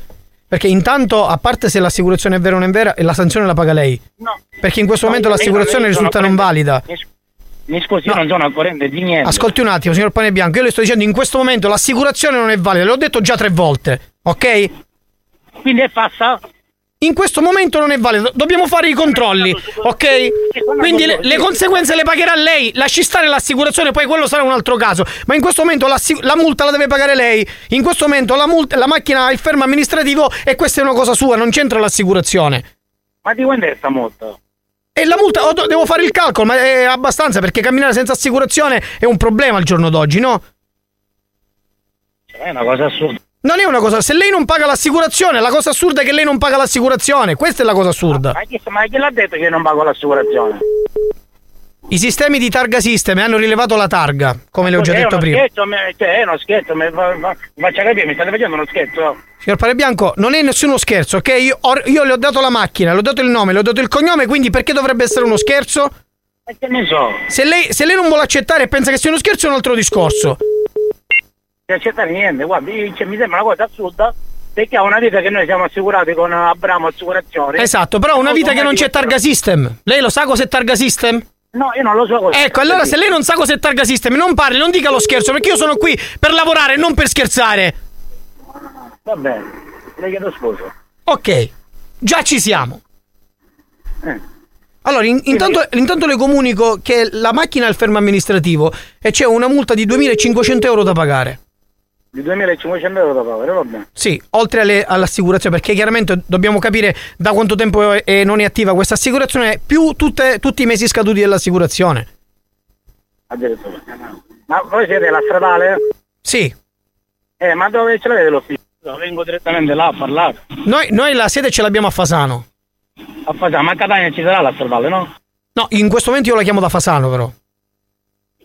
Speaker 16: Perché intanto, a parte se l'assicurazione è vera o non è vera, la sanzione la paga lei.
Speaker 46: No.
Speaker 16: Perché in questo
Speaker 46: No,
Speaker 16: momento
Speaker 46: io-
Speaker 16: l'assicurazione risulta non valida.
Speaker 46: Mi, mi scusi, io non sono al corrente di niente.
Speaker 16: Ascolti un attimo, signor Pane Bianco, io le sto dicendo in questo momento l'assicurazione non è valida, l'ho detto già tre volte, ok?
Speaker 46: Quindi è falsa?
Speaker 16: In questo momento non è valida, dobbiamo fare i controlli, ok? Quindi le, le conseguenze le pagherà lei, lasci stare l'assicurazione, poi quello sarà un altro caso. Ma in questo momento l'assi- la multa la deve pagare lei, in questo momento la, multa, la macchina ha il fermo amministrativo e questa è una cosa sua, non c'entra l'assicurazione.
Speaker 46: Ma di quando è sta multa?
Speaker 16: E la multa, oh, devo fare il calcolo, ma è abbastanza perché camminare senza assicurazione è un problema al giorno d'oggi, no?
Speaker 46: È una cosa assurda.
Speaker 16: Non è una cosa, se lei non paga l'assicurazione, la cosa assurda è che lei non paga l'assicurazione, questa è la cosa assurda.
Speaker 46: Ma chi, ma chi l'ha detto che non pago l'assicurazione?
Speaker 16: I sistemi di targa system hanno rilevato la targa, come le ho già detto prima.
Speaker 46: Scherzo, cioè, è uno scherzo, fa- fa- mi faccia capire, mi state facendo uno scherzo?
Speaker 16: Signor Pare Bianco, non è nessuno scherzo, ok? Io, ho- io le ho dato la macchina, le ho dato il nome, le ho dato il cognome, quindi perché dovrebbe essere uno scherzo?
Speaker 46: E che ne so?
Speaker 16: Se lei, se lei non vuole accettare e pensa che sia uno scherzo è un altro discorso.
Speaker 46: Non accettare niente, guarda, io- cioè, mi sembra una cosa assurda perché ha una vita che noi siamo assicurati con Abramo Assicurazioni.
Speaker 16: Esatto, però una vita che non c'è targa system. Lei lo sa cos'è targa system?
Speaker 46: No, io non lo so.
Speaker 16: Ecco, allora se lei non sa cos'è targa system, non parli, non dica lo scherzo, perché io sono qui per lavorare, non per scherzare.
Speaker 46: Va bene, le chiedo scusa.
Speaker 16: Ok, già ci siamo.
Speaker 46: Eh.
Speaker 16: Allora, in- intanto, intanto le comunico che la macchina è al fermo amministrativo e c'è una multa di 2500 euro da pagare.
Speaker 46: Di 2500 euro da pagare, va bene.
Speaker 16: Sì, oltre alle- all'assicurazione, perché chiaramente dobbiamo capire da quanto tempo è, è- non è attiva questa assicurazione, più tutte- tutti i mesi scaduti dell'assicurazione.
Speaker 46: Addirittura. Ma voi siete la stradale?
Speaker 16: Sì,
Speaker 46: Eh, ma dove ce l'avete l'ufficio? Vengo direttamente là a parlare.
Speaker 16: noi, noi la sede ce l'abbiamo a Fasano.
Speaker 46: A Fasano, ma a Catania ci sarà la stradale, no?
Speaker 16: No, in questo momento io la chiamo da Fasano, però.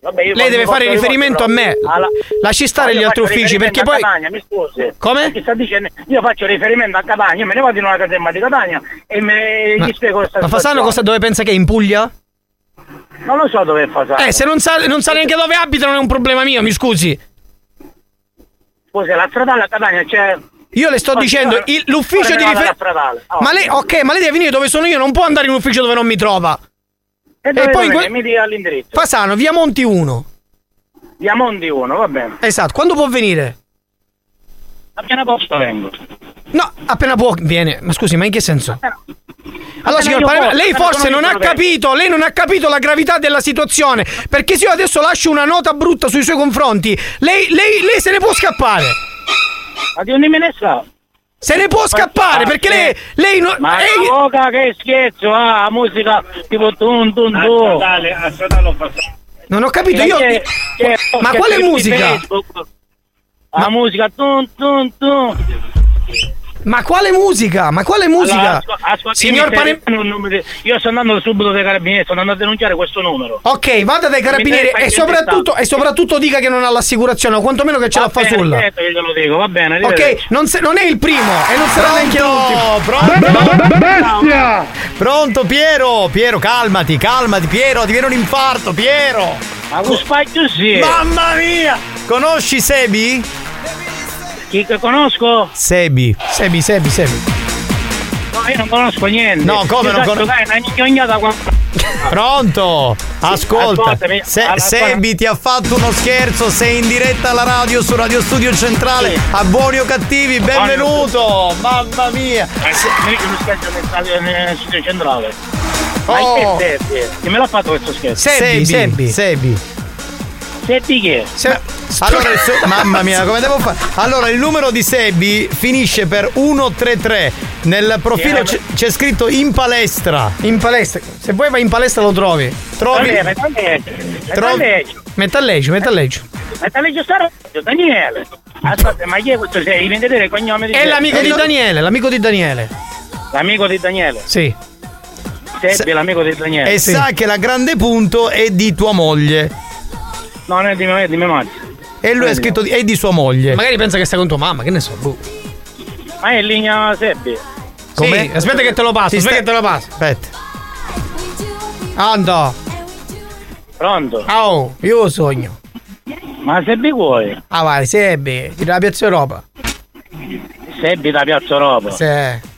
Speaker 46: Vabbè,
Speaker 16: Lei deve fare riferimento a
Speaker 46: vostri-
Speaker 16: me.
Speaker 46: alla-
Speaker 16: Lasci stare
Speaker 46: Ma
Speaker 16: gli altri uffici, perché
Speaker 46: a
Speaker 16: poi.
Speaker 46: Catania, mi scusi.
Speaker 16: Come?
Speaker 46: Chi sta dicendo? Io faccio riferimento a Catania, me ne vado in una caserma di Catania e me,
Speaker 16: Ma,
Speaker 46: gli spiego questa
Speaker 16: ma Fasano cosa, dove pensa che è? In Puglia?
Speaker 46: Non lo so dove è Fasano.
Speaker 16: Eh, se non sa, non sa neanche dove abita, non è un problema mio, mi scusi.
Speaker 46: Scusi, la stradale a Catania c'è...
Speaker 16: Io le sto
Speaker 46: Ora-
Speaker 16: dicendo, il- l'ufficio di riferimento.
Speaker 46: Ah,
Speaker 16: Ma lei, ok, ma lei deve venire dove sono io, non può andare in un ufficio dove non mi trova.
Speaker 46: E dove
Speaker 16: poi
Speaker 46: dove
Speaker 16: in que-
Speaker 46: mi dia l'indirizzo?
Speaker 16: Fasano, via Monti 1.
Speaker 46: Via Monti 1, va bene.
Speaker 16: Esatto, quando può venire?
Speaker 46: Appena posto vengo.
Speaker 16: No, appena può viene. Ma scusi, ma in che senso? Allora, signor Palermo,
Speaker 46: posso,
Speaker 16: lei
Speaker 46: appena
Speaker 16: forse non ha capito, lei non ha capito la gravità della situazione. Perché se io adesso lascio una nota brutta sui suoi confronti, lei, lei, lei se ne può scappare.
Speaker 46: Ma di ogni me ne sa?
Speaker 16: Se ne può scappare perché lei, lei non.
Speaker 46: Ma
Speaker 16: ehi-
Speaker 46: poca che scherzo, ah, musica tipo tun tun tun. A stradale, a stradale ho passato.
Speaker 16: Non ho capito, io. Ma quale musica?
Speaker 46: La musica tun tun tun.
Speaker 16: Ma quale musica? Ma quale musica?
Speaker 46: Allora, asco- ascolti,
Speaker 16: Signor Pane.
Speaker 46: stai- un numero- Io sto andando subito dai carabinieri, sto andando a denunciare questo numero.
Speaker 16: Ok, vada dai carabinieri e soprattutto, e soprattutto dica che non ha l'assicurazione, o quantomeno che ce la fa
Speaker 46: bene,
Speaker 16: sulla.
Speaker 46: certo che glielo dico, va bene,
Speaker 16: Ok, non, se- non è il primo e non sarà neanche l'ultimo.
Speaker 3: Pronto? Bestia! Pronto Piero? Piero, calmati, calmati, Piero, ti viene un infarto, Piero!
Speaker 46: Ma lo spazio sì.
Speaker 3: Mamma mia! Conosci Sebi?
Speaker 46: Chi che conosco?
Speaker 3: Sebi.
Speaker 16: Sebi, Sebi, Sebi.
Speaker 46: No, io non conosco niente.
Speaker 3: No, come
Speaker 46: Io
Speaker 3: non
Speaker 46: so
Speaker 3: conos-
Speaker 46: giocare una minchignata qua.
Speaker 3: Pronto? Ascolta,
Speaker 46: ascoltami,
Speaker 3: Se-
Speaker 46: allora,
Speaker 3: Sebi ti ha fatto uno scherzo, sei in diretta alla radio su Radio Studio Centrale a Buoni o Cattivi, benvenuto! Mamma mia!
Speaker 46: Mi dice uno scherzo nel studio centrale.
Speaker 3: Oh.
Speaker 46: Ma che Sebbi? Chi me l'ha fatto questo scherzo?
Speaker 16: Sebi, Sebi.
Speaker 3: Sebi.
Speaker 46: Sebbi che?
Speaker 3: Allora, il suo- [LAUGHS] mamma mia, come devo fare? Allora, il numero di Sebi finisce per 133. Nel profilo c'è, c'è scritto in palestra.
Speaker 16: In palestra. Se vuoi vai in palestra lo trovi. Trovi.
Speaker 46: Metallegio, Metallegio,
Speaker 16: metallegio. metallegio
Speaker 46: Staraggio, Daniele. Aspetta, ma chi è questo? Sei di vedere il cognome di
Speaker 16: È l'amico di Daniele, l'amico di Daniele.
Speaker 46: L'amico di Daniele.
Speaker 16: Sì.
Speaker 46: Sebbi è l'amico di Daniele.
Speaker 3: E sa che la grande punto è di tua moglie.
Speaker 46: No, non è di mia, di mia madre.
Speaker 3: E lui ha scritto di, è di sua moglie.
Speaker 16: Magari pensa che stai con tua mamma, che ne so. boh.
Speaker 46: Ma è in linea Sebbi.
Speaker 16: Sì, aspetta che te lo passo,
Speaker 3: Ti
Speaker 16: aspetta
Speaker 3: sta-
Speaker 16: che te lo passo.
Speaker 3: Aspetta.
Speaker 16: Ando.
Speaker 46: Pronto?
Speaker 16: Oh, io sogno.
Speaker 46: Ma Sebbi vuoi?
Speaker 16: Ah vai, Sebbi, di la Piazza Europa.
Speaker 46: Sebbi da Piazza Europa.
Speaker 16: Sì.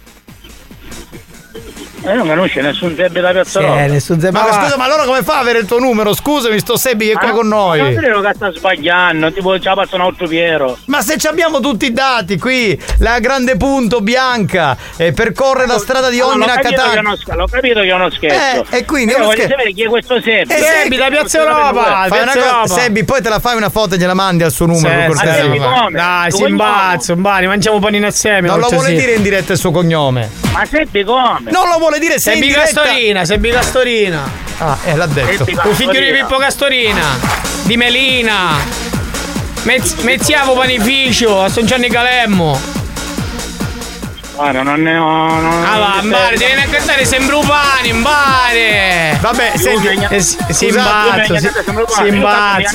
Speaker 46: E non conosce nessun Sebbi da Piazza
Speaker 16: Sì,
Speaker 46: Europa.
Speaker 16: nessun Sebbi.
Speaker 3: Ma,
Speaker 16: Ma
Speaker 3: scusa, ma allora come fa a avere il tuo numero? Scusami, sto Sebbi che è qua con
Speaker 46: Non
Speaker 3: noi.
Speaker 46: credo che sta sbagliando, tipo già passa un altro Piero.
Speaker 3: Ma se ci abbiamo tutti i dati qui, la grande punto bianca, e percorre la strada di
Speaker 46: No,
Speaker 3: Onnina
Speaker 46: l'ho
Speaker 3: a Catania.
Speaker 46: l'ho capito che è uno scherzo.
Speaker 3: Eh, e quindi uno
Speaker 46: voglio
Speaker 3: scherzo.
Speaker 46: sapere chi è questo Sebbi.
Speaker 3: Eh,
Speaker 16: Sebbi da Piazza Europa.
Speaker 3: Fai una
Speaker 16: Piazza
Speaker 3: cosa,
Speaker 16: Europa.
Speaker 3: Sebbi, poi te la fai una foto e gliela mandi al suo numero,
Speaker 16: Sì? Dai, si imbazza, un bani, mangiamo panino assieme.
Speaker 3: Non lo vuole dire in diretta il suo cognome.
Speaker 46: Ma Sebbi come?
Speaker 3: Non lo vuole dire se in
Speaker 16: Sebbi
Speaker 3: diretta.
Speaker 16: Castorina, Sebbi Castorina.
Speaker 3: Ah, eh, l'ha detto.
Speaker 16: Un figlio di. Pippo Castorina. Di Melina. Mezz- Mezziavo panificio a San Gianni Calemmo.
Speaker 46: Guarda, non ne ho. Non
Speaker 16: Ah va, Mbare, ti viene a cantare sembra un pane, Mbare!
Speaker 3: Vabbè, senti,
Speaker 16: Eh, si si imbazza, si, si imbazza.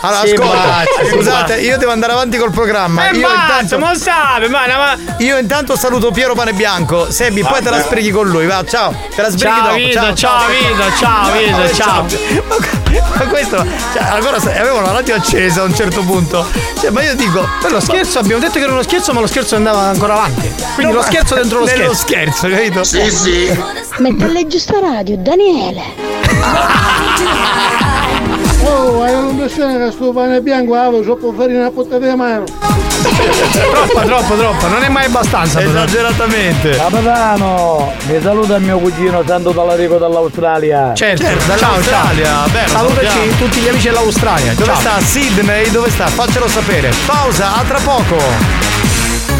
Speaker 3: Allora, ascolta, scusate, io devo andare avanti col programma.
Speaker 16: Eh,
Speaker 3: io, intanto,
Speaker 16: ma sape, ma, ma...
Speaker 3: io intanto saluto Piero Pane Bianco. Sebbi, poi te la sbrighi con lui. Va, ciao. Te la sbrighi
Speaker 16: Ciao,
Speaker 3: dopo.
Speaker 16: Vito, ciao, Vito, ciao, Vito, ciao.
Speaker 3: Ma, [LAUGHS] ma questo, cioè, ancora se- avevo la radio accesa a un certo punto. Cioè, ma io dico.
Speaker 16: Per lo scherzo abbiamo detto che era uno scherzo, ma lo scherzo andava ancora avanti. Quindi
Speaker 3: No,
Speaker 16: lo scherzo dentro lo scherzo.
Speaker 3: scherzo, capito? Sì, sì.
Speaker 47: Metallegio sta radio, Daniele. [LAUGHS]
Speaker 45: Oh, hai un dessene che sto pane bianco, ah, troppo farina a portare di mano.
Speaker 16: Troppo, troppo, troppo. Non è mai abbastanza.
Speaker 3: Esageratamente.
Speaker 48: Capitano, mi saluta il mio cugino Santo Talarico dall'Australia.
Speaker 16: Certo,
Speaker 3: Certo,
Speaker 16: ciao,
Speaker 3: dall'Australia,
Speaker 16: ciao.
Speaker 3: vero,
Speaker 16: Salutaci
Speaker 3: salutiamo.
Speaker 16: tutti gli amici dell'Australia.
Speaker 3: Dove
Speaker 16: ciao.
Speaker 3: sta Sydney? Dove sta? Faccelo sapere. Pausa, a tra poco.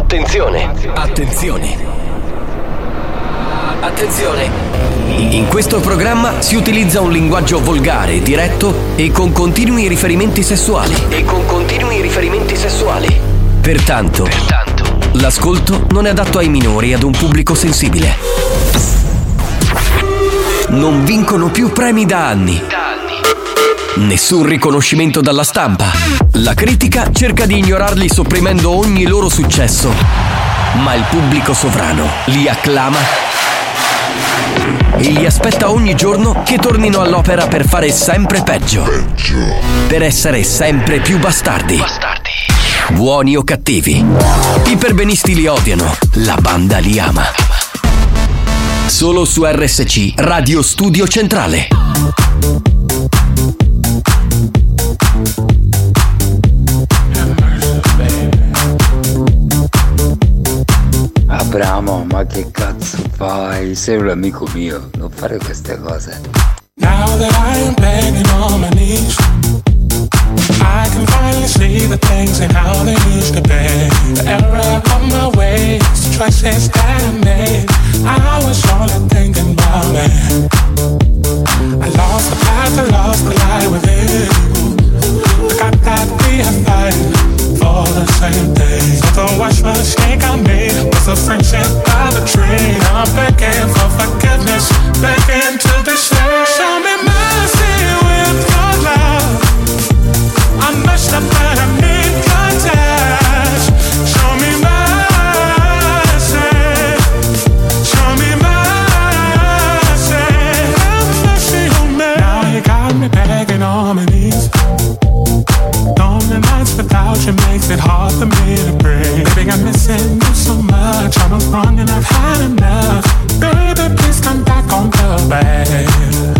Speaker 1: Attenzione, attenzione. Attenzione. In questo programma si utilizza un linguaggio volgare, diretto e con continui riferimenti sessuali. E con continui riferimenti sessuali. Pertanto, l'ascolto non è adatto ai minori e ad un pubblico sensibile. Non vincono più premi da anni. Nessun riconoscimento dalla stampa. La critica cerca di ignorarli sopprimendo ogni loro successo. Ma il pubblico sovrano li acclama e li aspetta ogni giorno che tornino all'opera per fare sempre peggio. Per essere sempre più bastardi. Buoni o cattivi. I perbenisti li odiano, la banda li ama. Solo su RSC Radio Studio Centrale.
Speaker 15: Abramo, ma che cazzo fai? Sei un amico mio, non fare queste cose.
Speaker 49: Now that I am begging on my knees, I can finally see the things and how they used to be. The error of my ways, the choices that I made. I was only thinking about me. I lost the path, I lost the light within. Fighting for the same friendship by the tree. I'm begging for forgiveness, begging to be saved. you so much. i've had enough. Baby, please come back on the
Speaker 3: bed.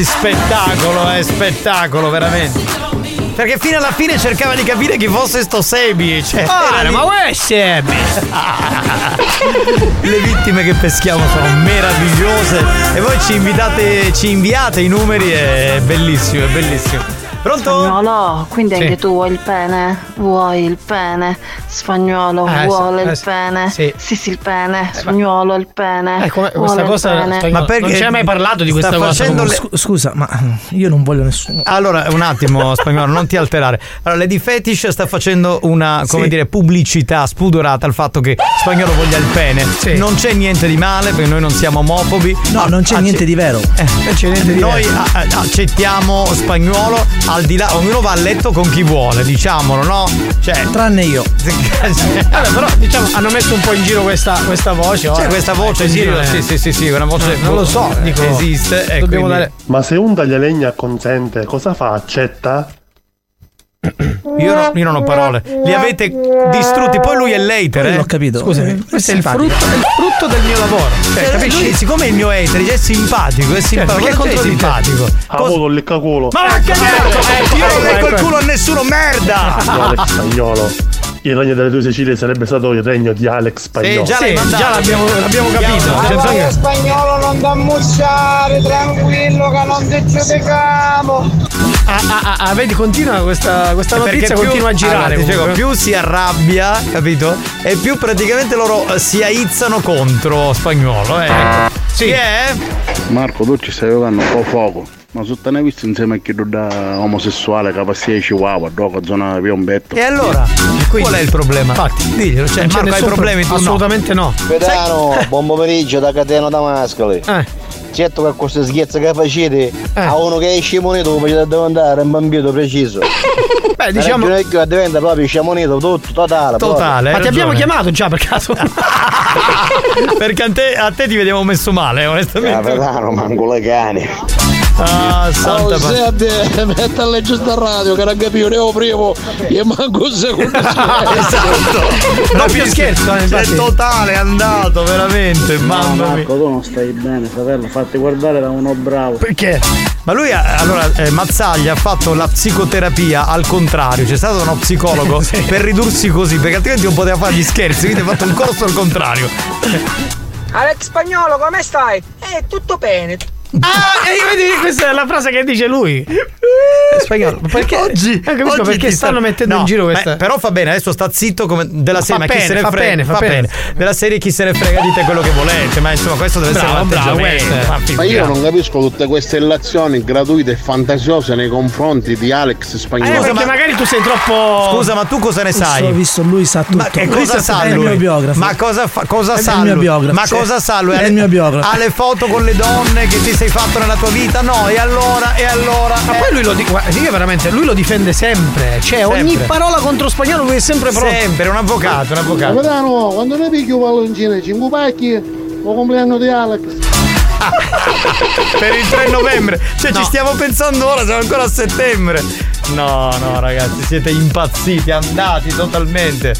Speaker 3: Ragazzi, spettacolo, eh, spettacolo, veramente. Perché fino alla fine cercava di capire chi fosse sto Sebi. Cioè,
Speaker 16: Ah, ma uè Sebi?
Speaker 3: Le vittime che peschiamo sono meravigliose e voi ci invitate, ci inviate i numeri, è bellissimo, è bellissimo. Pronto?
Speaker 28: Spagnolo, quindi
Speaker 3: Sì.
Speaker 28: anche tu vuoi il pene? Vuoi il pene? Spagnolo,
Speaker 16: Eh, sì,
Speaker 28: vuole
Speaker 16: eh,
Speaker 28: il
Speaker 16: sì.
Speaker 28: pene?
Speaker 16: Sì.
Speaker 28: sì, il pene. Spagnolo, il pene.
Speaker 16: Eh, come-
Speaker 28: vuole
Speaker 16: questa
Speaker 28: il
Speaker 16: cosa-
Speaker 28: pene.
Speaker 16: spagnolo, Ma perché- non ci hai mai parlato di questa
Speaker 3: sta
Speaker 16: cosa,
Speaker 3: le-
Speaker 21: Scu- Scusa, ma io non voglio nessuno.
Speaker 3: Allora, un attimo, [LAUGHS] spagnolo, non ti alterare. Allora, Lady Fetish sta facendo una, come
Speaker 21: Sì.
Speaker 3: dire, pubblicità spudorata al fatto che spagnolo voglia il pene. Non c'è niente di male perché noi non siamo omofobi.
Speaker 21: No, non c'è
Speaker 3: Acce-
Speaker 21: niente di vero.
Speaker 3: Eh, noi a- a- accettiamo spagnolo al di là, ognuno va a letto con chi vuole, diciamolo, no? Cioè,
Speaker 21: Tranne io.
Speaker 16: Vabbè, però diciamo hanno messo un po' in giro questa, questa voce. Ora.
Speaker 3: questa voce
Speaker 16: Eh,
Speaker 3: in
Speaker 16: così
Speaker 3: giro, sì, sì, sì, sì, una voce
Speaker 16: Non lo so,
Speaker 3: eh,
Speaker 16: dico,
Speaker 3: esiste. e
Speaker 16: dobbiamo
Speaker 3: quindi-
Speaker 16: dare-
Speaker 40: Ma se un taglialegna consente, cosa fa? Accetta?
Speaker 3: Io, no- io non ho parole. Li avete distrutti. Poi lui è l'hater, eh?
Speaker 21: L'ho capito.
Speaker 3: Scusami,
Speaker 21: Eh,
Speaker 3: questo è il frutto, il frutto del mio lavoro. Cioè,
Speaker 21: Eh,
Speaker 3: capisci?
Speaker 21: lui-
Speaker 3: siccome è il mio hater, è simpatico, è simpatico.
Speaker 40: perché
Speaker 3: Perché è simpatico?
Speaker 40: Ha avuto il leccaculo.
Speaker 3: Ma va a cagare! Io non
Speaker 40: ecco,
Speaker 3: leggo il culo a nessuno, merda!
Speaker 40: Alex Spagnolo. Il regno delle due Sicilie sarebbe stato il regno di Alex Spagnolo.
Speaker 3: già l'hai mandato.
Speaker 16: già l'abbiamo, l'abbiamo capito.
Speaker 3: Ah,
Speaker 16: Cioè, che-
Speaker 48: spagnolo non da ammucciare, tranquillo che non ti giudicamo.
Speaker 16: Ah, ah, ah, ah, vedi, continua questa, questa notizia,
Speaker 3: più-
Speaker 16: continua a girare.
Speaker 3: allora,
Speaker 16: comunque.
Speaker 3: più si arrabbia, capito? E più praticamente loro si aizzano contro spagnolo. Eh. Ecco. Sì. Chi è?
Speaker 8: Marco, tu ci stai giocando un po' fuoco. Ma su te ne hai visto insieme a chi da omosessuale che passia di Chihuahua, dopo zona di Piombetto.
Speaker 3: E allora? Qual è il problema? Infatti, diglielo, cioè,
Speaker 16: Non c'è
Speaker 3: Marco hai problemi tu no.
Speaker 16: Assolutamente no.
Speaker 48: Pedano, buon pomeriggio da Catena da Mascali.
Speaker 16: Eh.
Speaker 48: Certo che queste schiezze che facete a uno che è scimonito come ci deve andare un bambino preciso. [LAUGHS]
Speaker 16: Beh, diciamo-
Speaker 48: è che diventa proprio scimonito tutto, totale.
Speaker 3: Totale,
Speaker 16: Ma ti abbiamo chiamato già per caso? [LAUGHS]
Speaker 3: Perché a te, a te ti vediamo messo male, onestamente.
Speaker 48: Capitano, manco le cani.
Speaker 3: Ah, santa
Speaker 48: Oh, Sebbe, metti a leggere sta radio che non capivo, ne ho primo e manco un secondo. [LAUGHS]
Speaker 3: esatto.
Speaker 16: Doppio scherzo, eh,
Speaker 3: È totale, è andato, veramente. Mamma mia.
Speaker 50: Marco, tu non stai bene, fratello, fatti guardare da uno bravo.
Speaker 16: Perché?
Speaker 3: Ma lui, ha- allora, eh, Mazzaglia ha fatto la psicoterapia al contrario, c'è stato uno psicologo [LAUGHS] per ridursi così, perché altrimenti non poteva fare gli scherzi, quindi ha fatto un corso al contrario.
Speaker 51: Alex Spagnolo, come stai? Eh, tutto bene.
Speaker 16: Ah, e vedi, questa è la frase che dice lui. Spagnolo, perché?
Speaker 3: Oggi,
Speaker 16: Eh, capisco
Speaker 3: oggi
Speaker 16: perché stanno
Speaker 3: sta-
Speaker 16: mettendo
Speaker 3: No,
Speaker 16: in giro
Speaker 3: beh,
Speaker 16: questa.
Speaker 3: però fa bene, adesso sta zitto come della
Speaker 16: Ma
Speaker 3: serie,
Speaker 16: fa
Speaker 3: ma chi
Speaker 16: bene,
Speaker 3: se ne
Speaker 16: fa
Speaker 3: frega.
Speaker 16: bene, fa bene.
Speaker 3: Della serie chi se ne frega, dite quello che volete, ma insomma questo deve
Speaker 16: Bravo,
Speaker 3: essere
Speaker 16: bravo,
Speaker 3: l'atteggiamento. ma
Speaker 8: Ma io non capisco tutte queste illazioni gratuite e fantasiose nei confronti di Alex
Speaker 16: Eh,
Speaker 8: Spagnolo.
Speaker 16: perché magari tu sei troppo.
Speaker 3: Scusa, ma tu cosa ne sai?
Speaker 21: visto, lui sa tutto.
Speaker 3: Ma che
Speaker 21: Lui
Speaker 3: cosa sa
Speaker 21: è il
Speaker 3: lui?
Speaker 21: mio biografo.
Speaker 3: Ma cosa, fa, cosa
Speaker 21: È
Speaker 3: sa
Speaker 21: il mio
Speaker 3: lui?
Speaker 21: biografo.
Speaker 3: Ma cosa sa lui?
Speaker 21: È
Speaker 3: Ha
Speaker 21: il
Speaker 3: le-
Speaker 21: mio biografo.
Speaker 3: Ha le foto con le donne che ti sei fatto nella tua vita? No, e allora, e allora?
Speaker 16: Ma
Speaker 3: Eh,
Speaker 16: poi lui lo dice, che veramente lui lo difende sempre. Cioè, ogni
Speaker 3: Sempre.
Speaker 16: parola contro spagnolo lui è sempre pronto.
Speaker 3: Sempre, un avvocato, un avvocato.
Speaker 40: Capitano, quando ne picchio palloncine, 5 pacchi, o compleanno di Alex. [LAUGHS]
Speaker 3: per il 3 novembre. Cioè, ci stiamo pensando ora, siamo ancora a settembre. No, no, ragazzi, siete impazziti, andati totalmente.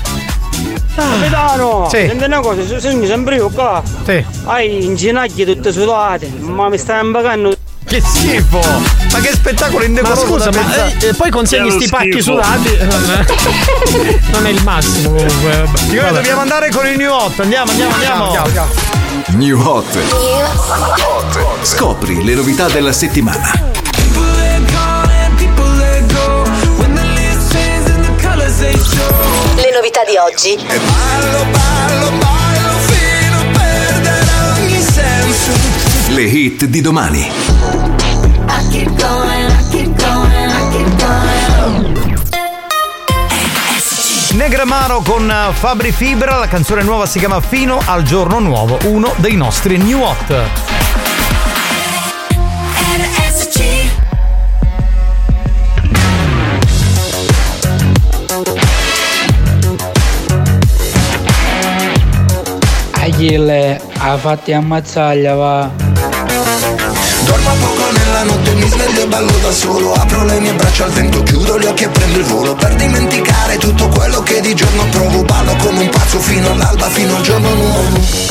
Speaker 10: Capitano,
Speaker 3: Sì.
Speaker 10: senti una cosa, se sogni sempre io qua.
Speaker 16: Sì.
Speaker 10: Hai inginaglie tutte sudate, ma mi stai imbagando.
Speaker 3: Che schifo! Ma che spettacolo
Speaker 16: Ma
Speaker 3: indecoroso
Speaker 16: scusa,
Speaker 3: da
Speaker 16: ma eh, eh, poi consegni sti pacchi sudati. eh, non- è il massimo comunque. vabbè.
Speaker 3: Signore,
Speaker 16: Vabbè.
Speaker 3: dobbiamo andare con il new hot. Andiamo, andiamo, andiamo.
Speaker 16: Andiamo, andiamo.
Speaker 35: New Hot. Scopri le novità della settimana.
Speaker 52: Le novità di oggi.
Speaker 35: Le hit di domani.
Speaker 3: Gramaro con eh, Fabri Fibra, la canzone nuova si chiama Fino al giorno nuovo, uno dei nostri new hot.
Speaker 53: Achille, ha fatti ammazzaglia va.
Speaker 52: Dormo poco nella notte, mi sveglio e ballo da solo. Apro le mie braccia al vento, chiudo gli occhi e prendo il volo. Per dimenticare tutto quello che di giorno provo Ballo come un pazzo fino all'alba, fino al giorno nuovo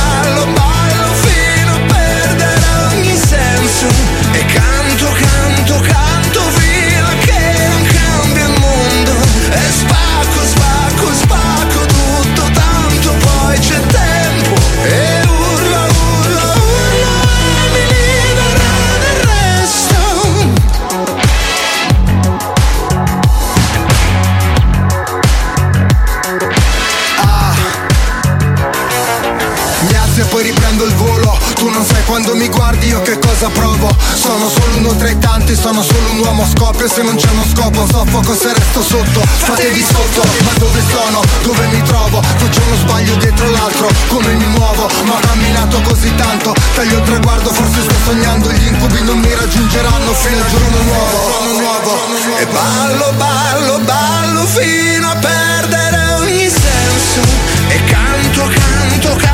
Speaker 36: quando mi guardi io che cosa provo Sono solo uno tra i tanti, sono solo un uomo a scoppio Se non c'è uno scopo soffoco se resto sotto Fatevi sotto, ma dove sono? Dove mi trovo? Faccio uno sbaglio dietro l'altro Come mi muovo? Ma ho camminato così tanto Taglio il traguardo, forse sto sognando Gli incubi non mi raggiungeranno fino al giorno nuovo Giorno nuovo
Speaker 52: E ballo, ballo, ballo fino a perdere ogni senso E canto, canto, canto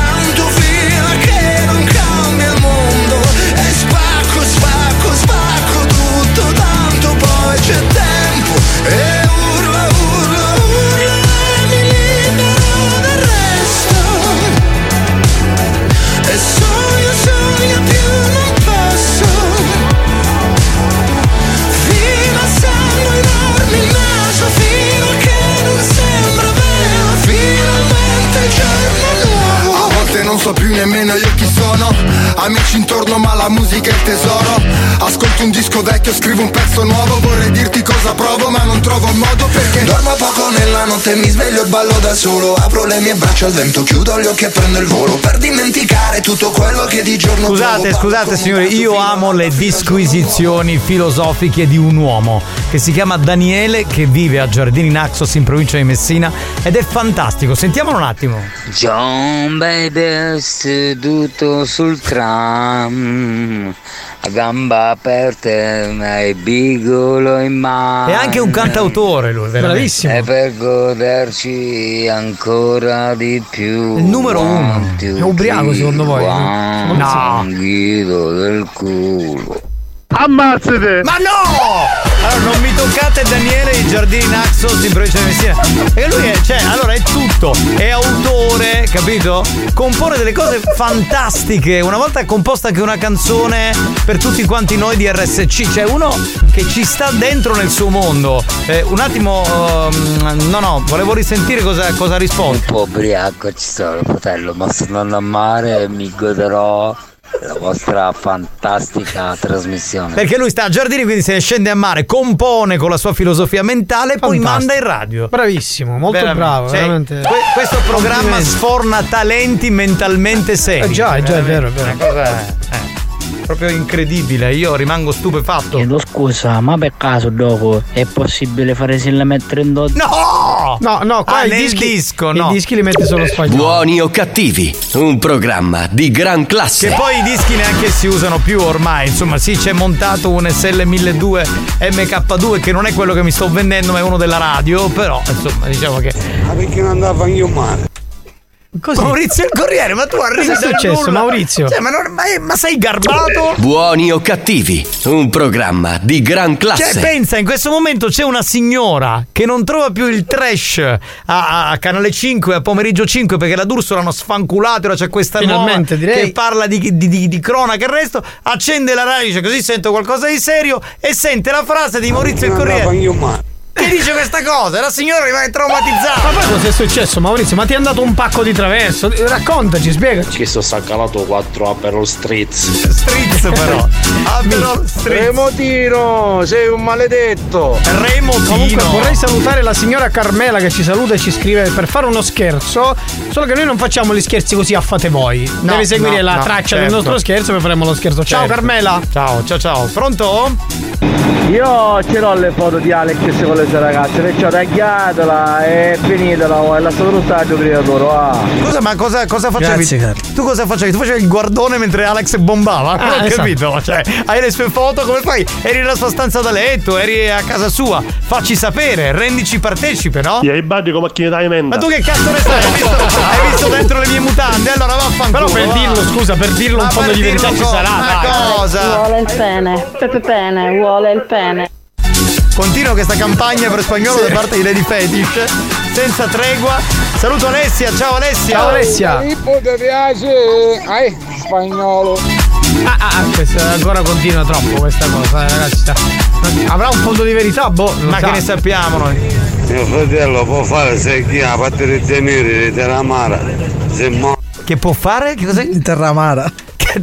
Speaker 52: c'è tempo E urla, urla, urla mi libero del resto. E sogno, sogno più non posso. Fino a sangue enorme in naso Fino a che non sembra vero Finalmente il giorno nuovo.
Speaker 36: A volte non so più nemmeno io chi sono Amici intorno ma la musica è il tesoro Ascolto un disco vecchio, scrivo un pezzo nuovo Vorrei dirti cosa provo ma non trovo il modo perché
Speaker 52: Dormo poco nella notte, mi sveglio e ballo da solo Apro le mie braccia al vento, chiudo gli occhi e prendo il volo Per dimenticare tutto quello che di giorno
Speaker 3: Scusate,
Speaker 52: provo.
Speaker 3: scusate signori, io amo le disquisizioni filosofiche di un uomo che si chiama Daniele che vive a Giardini Naxos in provincia di Messina ed è fantastico. Sentiamolo un attimo.
Speaker 15: John baby seduto sul tram a gamba aperte e bigolo in mano
Speaker 3: È anche un cantautore lui, veramente.
Speaker 15: e per goderci ancora di più
Speaker 3: Il numero uno. È ubriaco, secondo voi? No.
Speaker 15: Guido del culo
Speaker 45: Ammazzate!
Speaker 3: Ma no! Allora non mi toccate Daniele i Giardini Naxos in provincia di Messina. Perché lui è, cioè, allora è tutto. È autore, capito? Compone delle cose fantastiche. Una volta ha composto anche una canzone per tutti quanti noi di RSC. Cioè, uno che ci sta dentro nel suo mondo. Eh, un attimo, ehm, no, no, volevo risentire cosa, cosa ha risposto.
Speaker 15: un po' ubriaco ci sono fratello ma sto andando a mare e mi goderò la vostra fantastica trasmissione
Speaker 3: Perché lui sta a Giardini, quindi se ne scende a mare, compone con la sua filosofia mentale e poi manda in radio.
Speaker 54: Bravissimo, molto
Speaker 3: Veramente.
Speaker 54: bravo,
Speaker 3: Cioè,
Speaker 54: veramente.
Speaker 3: que- questo programma sforna talenti mentalmente seri.
Speaker 54: Eh già, eh già, è vero, è vero.
Speaker 3: Una cosa, eh, proprio incredibile. Io rimango stupefatto.
Speaker 53: Chiedo scusa, ma per caso dopo è possibile fare se la mettere in dotto?
Speaker 3: No!
Speaker 54: No, no, qua
Speaker 3: Ah,
Speaker 54: i
Speaker 3: nel
Speaker 54: dischi,
Speaker 3: disco, no.
Speaker 54: I dischi li mette solo spagnolo.
Speaker 55: Buoni o cattivi, un programma di gran classe.
Speaker 3: Che poi i dischi neanche si usano più ormai. Insomma, sì, c'è montato un SL1200 MK2 che non è quello che mi sto vendendo, ma è uno della radio. Però, insomma, diciamo che.
Speaker 45: Ma perché non andava anche io male?
Speaker 54: Così.
Speaker 3: Maurizio il Corriere, ma tu arrivi
Speaker 54: Cosa è
Speaker 3: dal
Speaker 54: successo,
Speaker 3: nulla.
Speaker 54: Maurizio?
Speaker 3: Cioè, ma, non- ma- ma sei garbato?
Speaker 55: Buoni o cattivi, un programma di gran classe.
Speaker 3: Cioè, pensa, in questo momento c'è una signora che non trova più il trash a, a- a Canale 5 a pomeriggio 5 perché la D'Urso l'hanno sfanculato. Ora c'è questa
Speaker 54: Finalmente,
Speaker 3: nuova
Speaker 54: direi.
Speaker 3: che parla di, di, di, di cronaca e il resto. Accende la radio, dice così sento qualcosa di serio e sente la frase di Maurizio il Corriere. Che dice questa cosa? La signora rimane traumatizzata.
Speaker 16: Ma poi cosa è successo Maurizio? Ma ti è andato un pacco di traverso? Raccontaci, spiegaci.
Speaker 56: Che sto staccalato 4 Aperol Stritz.
Speaker 3: Stritz però. Aperol Stritz.
Speaker 48: Remotino, sei un maledetto.
Speaker 3: Remotino.
Speaker 16: Comunque vorrei salutare la signora Carmela che ci saluta e ci scrive per fare uno scherzo. Solo che noi non facciamo gli scherzi così a fate voi.
Speaker 3: No,
Speaker 16: Deve seguire
Speaker 3: no,
Speaker 16: la
Speaker 3: no,
Speaker 16: traccia del
Speaker 3: certo.
Speaker 16: nostro scherzo e faremo lo scherzo. Ciao
Speaker 3: Certo.
Speaker 16: Carmela.
Speaker 3: Ciao, ciao, ciao. Pronto?
Speaker 48: Io ce l'ho le foto di Alex con le sue ragazze, perciò tagliatela e finitela, è lasciato lo stadio creatore, ah.
Speaker 3: Scusa, ma cosa, cosa facevi?
Speaker 48: Grazie.
Speaker 3: Tu cosa facevi? Tu facevi il guardone mentre Alex bombava? Non ho
Speaker 16: esatto.
Speaker 3: capito. Cioè, hai le sue foto, come fai? Eri nella sua stanza da letto, eri a casa sua. Facci sapere, rendici partecipe, no?
Speaker 40: Ti hai badi come macchina da emenda.
Speaker 3: Ma tu che cazzo ne sai? Hai visto, hai visto dentro le mie mutande? Allora vaffanculo.
Speaker 16: Però per
Speaker 3: va.
Speaker 16: dirlo, scusa, per dirlo un
Speaker 3: Ma
Speaker 16: fondo
Speaker 3: per
Speaker 16: di verità ci sarà.
Speaker 3: ma
Speaker 16: dai.
Speaker 3: cosa?
Speaker 28: Vuole il pene, Pepe pene, vuole il pene.
Speaker 3: Continua questa campagna per spagnolo da parte di Lady Fetish. Senza tregua. Saluto Alessia, ciao Alessia.
Speaker 16: Ciao, Alessia.
Speaker 48: Filippo ti piace? Eh, spagnolo.
Speaker 16: Ah, ah, ah, questa ancora continua troppo questa cosa, eh, ragazzi. Avrà un fondo di verità? Boh, non
Speaker 3: Ma
Speaker 16: sa.
Speaker 3: che ne sappiamo noi?
Speaker 5: Mio fratello può fare se chi ha parte di tenere di terramara. Se mo-
Speaker 3: Che può fare? Che cos'è?
Speaker 21: In terramara.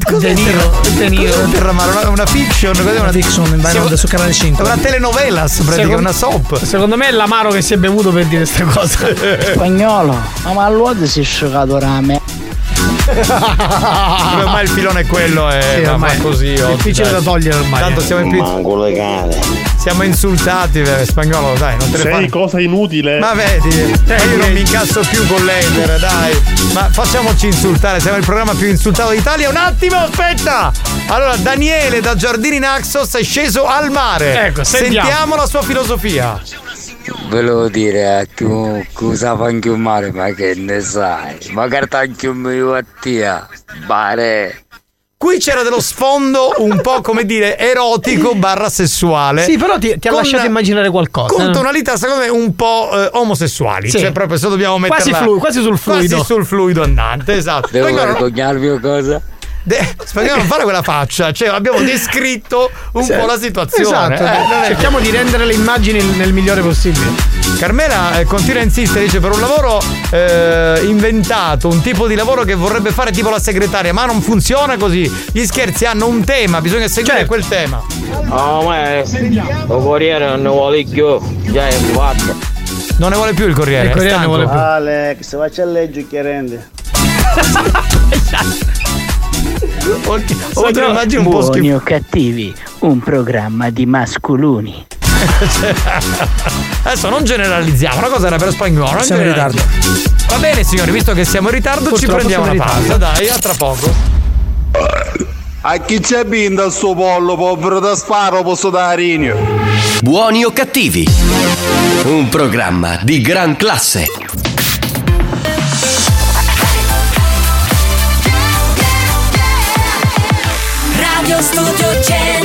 Speaker 3: Cos'è
Speaker 16: De Niro, De Niro.
Speaker 3: Cos'è Terramara? Una, una fiction? Cos'è
Speaker 21: Una fiction in Vine su canale 5.
Speaker 3: È una telenovelas, praticamente, una soap.
Speaker 16: Secondo me è l'amaro che si è bevuto per dire questa cosa.
Speaker 53: Spagnolo, ma all'uovo si è scioccato rame.
Speaker 3: ormai [LAUGHS] il filone è quello e
Speaker 16: Sì,
Speaker 3: va-
Speaker 16: ormai
Speaker 3: va così.
Speaker 16: è difficile da togliere ormai.
Speaker 3: Tanto siamo in più.
Speaker 5: Manco le cane.
Speaker 3: Siamo insultati, eh, spagnolo, dai, non te ne
Speaker 40: Sei
Speaker 3: fai.
Speaker 40: cosa inutile.
Speaker 3: Ma vedi, ma io non mi incazzo più con l'Ender, dai. Ma facciamoci insultare, siamo il programma più insultato d'Italia. Un attimo, aspetta! Allora, Daniele da Giardini Naxos è sceso al mare.
Speaker 16: Ecco, sentiamo.
Speaker 3: la sua filosofia.
Speaker 15: Volevo dire a chi usava anche un mare, ma che ne sai? Magari anche un mio attia. Bare.
Speaker 3: Qui c'era dello sfondo un po' come dire erotico barra sessuale.
Speaker 16: Sì, però ti, ti ha
Speaker 3: Con-
Speaker 16: lasciato immaginare qualcosa.
Speaker 3: Con
Speaker 16: no?
Speaker 3: tonalità, secondo me, un po' eh, omosessuali.
Speaker 16: Sì.
Speaker 3: Cioè, proprio se dobbiamo
Speaker 16: Quasi
Speaker 3: metterla
Speaker 16: flu- quasi sul fluido.
Speaker 3: Quasi sul fluido andante, esatto.
Speaker 15: Devo
Speaker 3: Spagnolo,
Speaker 15: vergognarmi o cosa?
Speaker 3: de- spagnolo, non fare quella faccia. Cioè, abbiamo descritto un
Speaker 16: Sì.
Speaker 3: po' la situazione.
Speaker 16: Esatto,
Speaker 3: Eh,
Speaker 16: cerchiamo di rendere le immagini nel migliore possibile.
Speaker 3: Carmela eh, continua a insistere, dice per un lavoro eh, inventato, un tipo di lavoro che vorrebbe fare tipo la segretaria, ma non funziona così. Gli scherzi hanno un tema, bisogna seguire
Speaker 16: Certo.
Speaker 3: quel tema.
Speaker 57: Oh, ma lo corriere non ne vuole più. Già è fatto.
Speaker 3: Non ne vuole più il Corriere.
Speaker 16: Il Corriere ne
Speaker 3: stanco.
Speaker 16: vuole più.
Speaker 58: Alex, faccia a leggere [LAUGHS] che rende.
Speaker 3: Te lo immagini un po' schifo.
Speaker 53: o cattivi, un programma di masculuni. [LAUGHS]
Speaker 3: Adesso non generalizziamo, una cosa era per spagnolo. non
Speaker 21: Siamo in
Speaker 3: generalizziamo. Va bene, signori, visto che siamo in ritardo, ci
Speaker 16: Purtroppo
Speaker 3: prendiamo
Speaker 16: siamo
Speaker 3: una pausa. Dai, a tra poco.
Speaker 5: A chi c'è binda sto pollo, povero da sparo, posso dare rigno.
Speaker 1: Buoni o cattivi? Un programma di gran classe.
Speaker 54: Radio Studio Centrale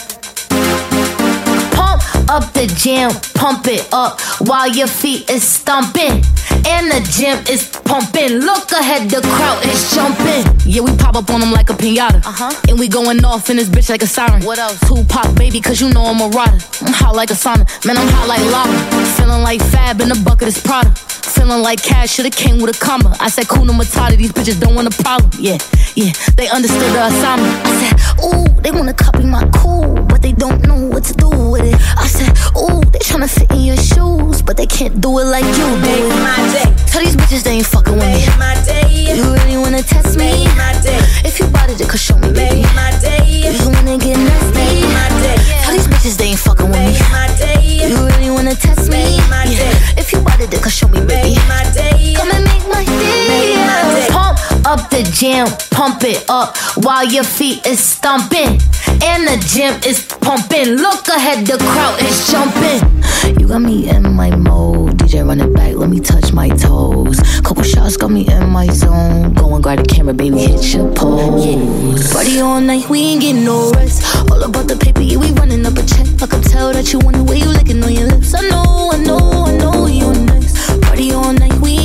Speaker 59: Up the jam, pump it up while your feet is stomping. And the gym is pumping. Look ahead, the crowd is jumping.
Speaker 54: Yeah, we pop up on them like a pinata. Uh huh. And we going off in this bitch like a siren.
Speaker 59: What else?
Speaker 54: Tupac, baby, cause you know I'm a rider. I'm hot like a sauna. Man, I'm hot like lava. Feeling like Fab in the bucket is Prada. Feeling like cash should've came with a comma. I said, Kuna Matata, these bitches don't want a problem. Yeah, yeah, they understood the assignment.
Speaker 59: I said, ooh, they wanna copy my cool, but they don't know what to do with it. I said, ooh, they tryna fit in your shoes, but they can't do it like you do it.
Speaker 54: my day.
Speaker 59: Tell these bitches they ain't fucking with me.
Speaker 54: my day.
Speaker 59: You really wanna test me?
Speaker 54: my day.
Speaker 59: If you bought it, then show me, baby.
Speaker 54: my day.
Speaker 59: You wanna get nasty?
Speaker 54: my day.
Speaker 59: Tell these bitches they ain't fucking with me.
Speaker 54: my day.
Speaker 59: You really wanna test me?
Speaker 54: my
Speaker 59: Yeah.
Speaker 54: day.
Speaker 59: If you bought it, then show me, baby.
Speaker 54: Day.
Speaker 59: Come and make my day.
Speaker 54: Make my day.
Speaker 59: Pump up the gym, pump it up while your feet is stomping. And the gym is pumping. Look ahead, the crowd is jumping. You got me in my mode. DJ run it back, let me touch my toes. Couple shots got me in my zone. Go and grab the camera, baby, hit your pose. Party all night, we ain't getting no rest. All about the paper, yeah, we running up a check. I can tell that you want the way you licking on your lips. I know, I know, I know next. Party all night, we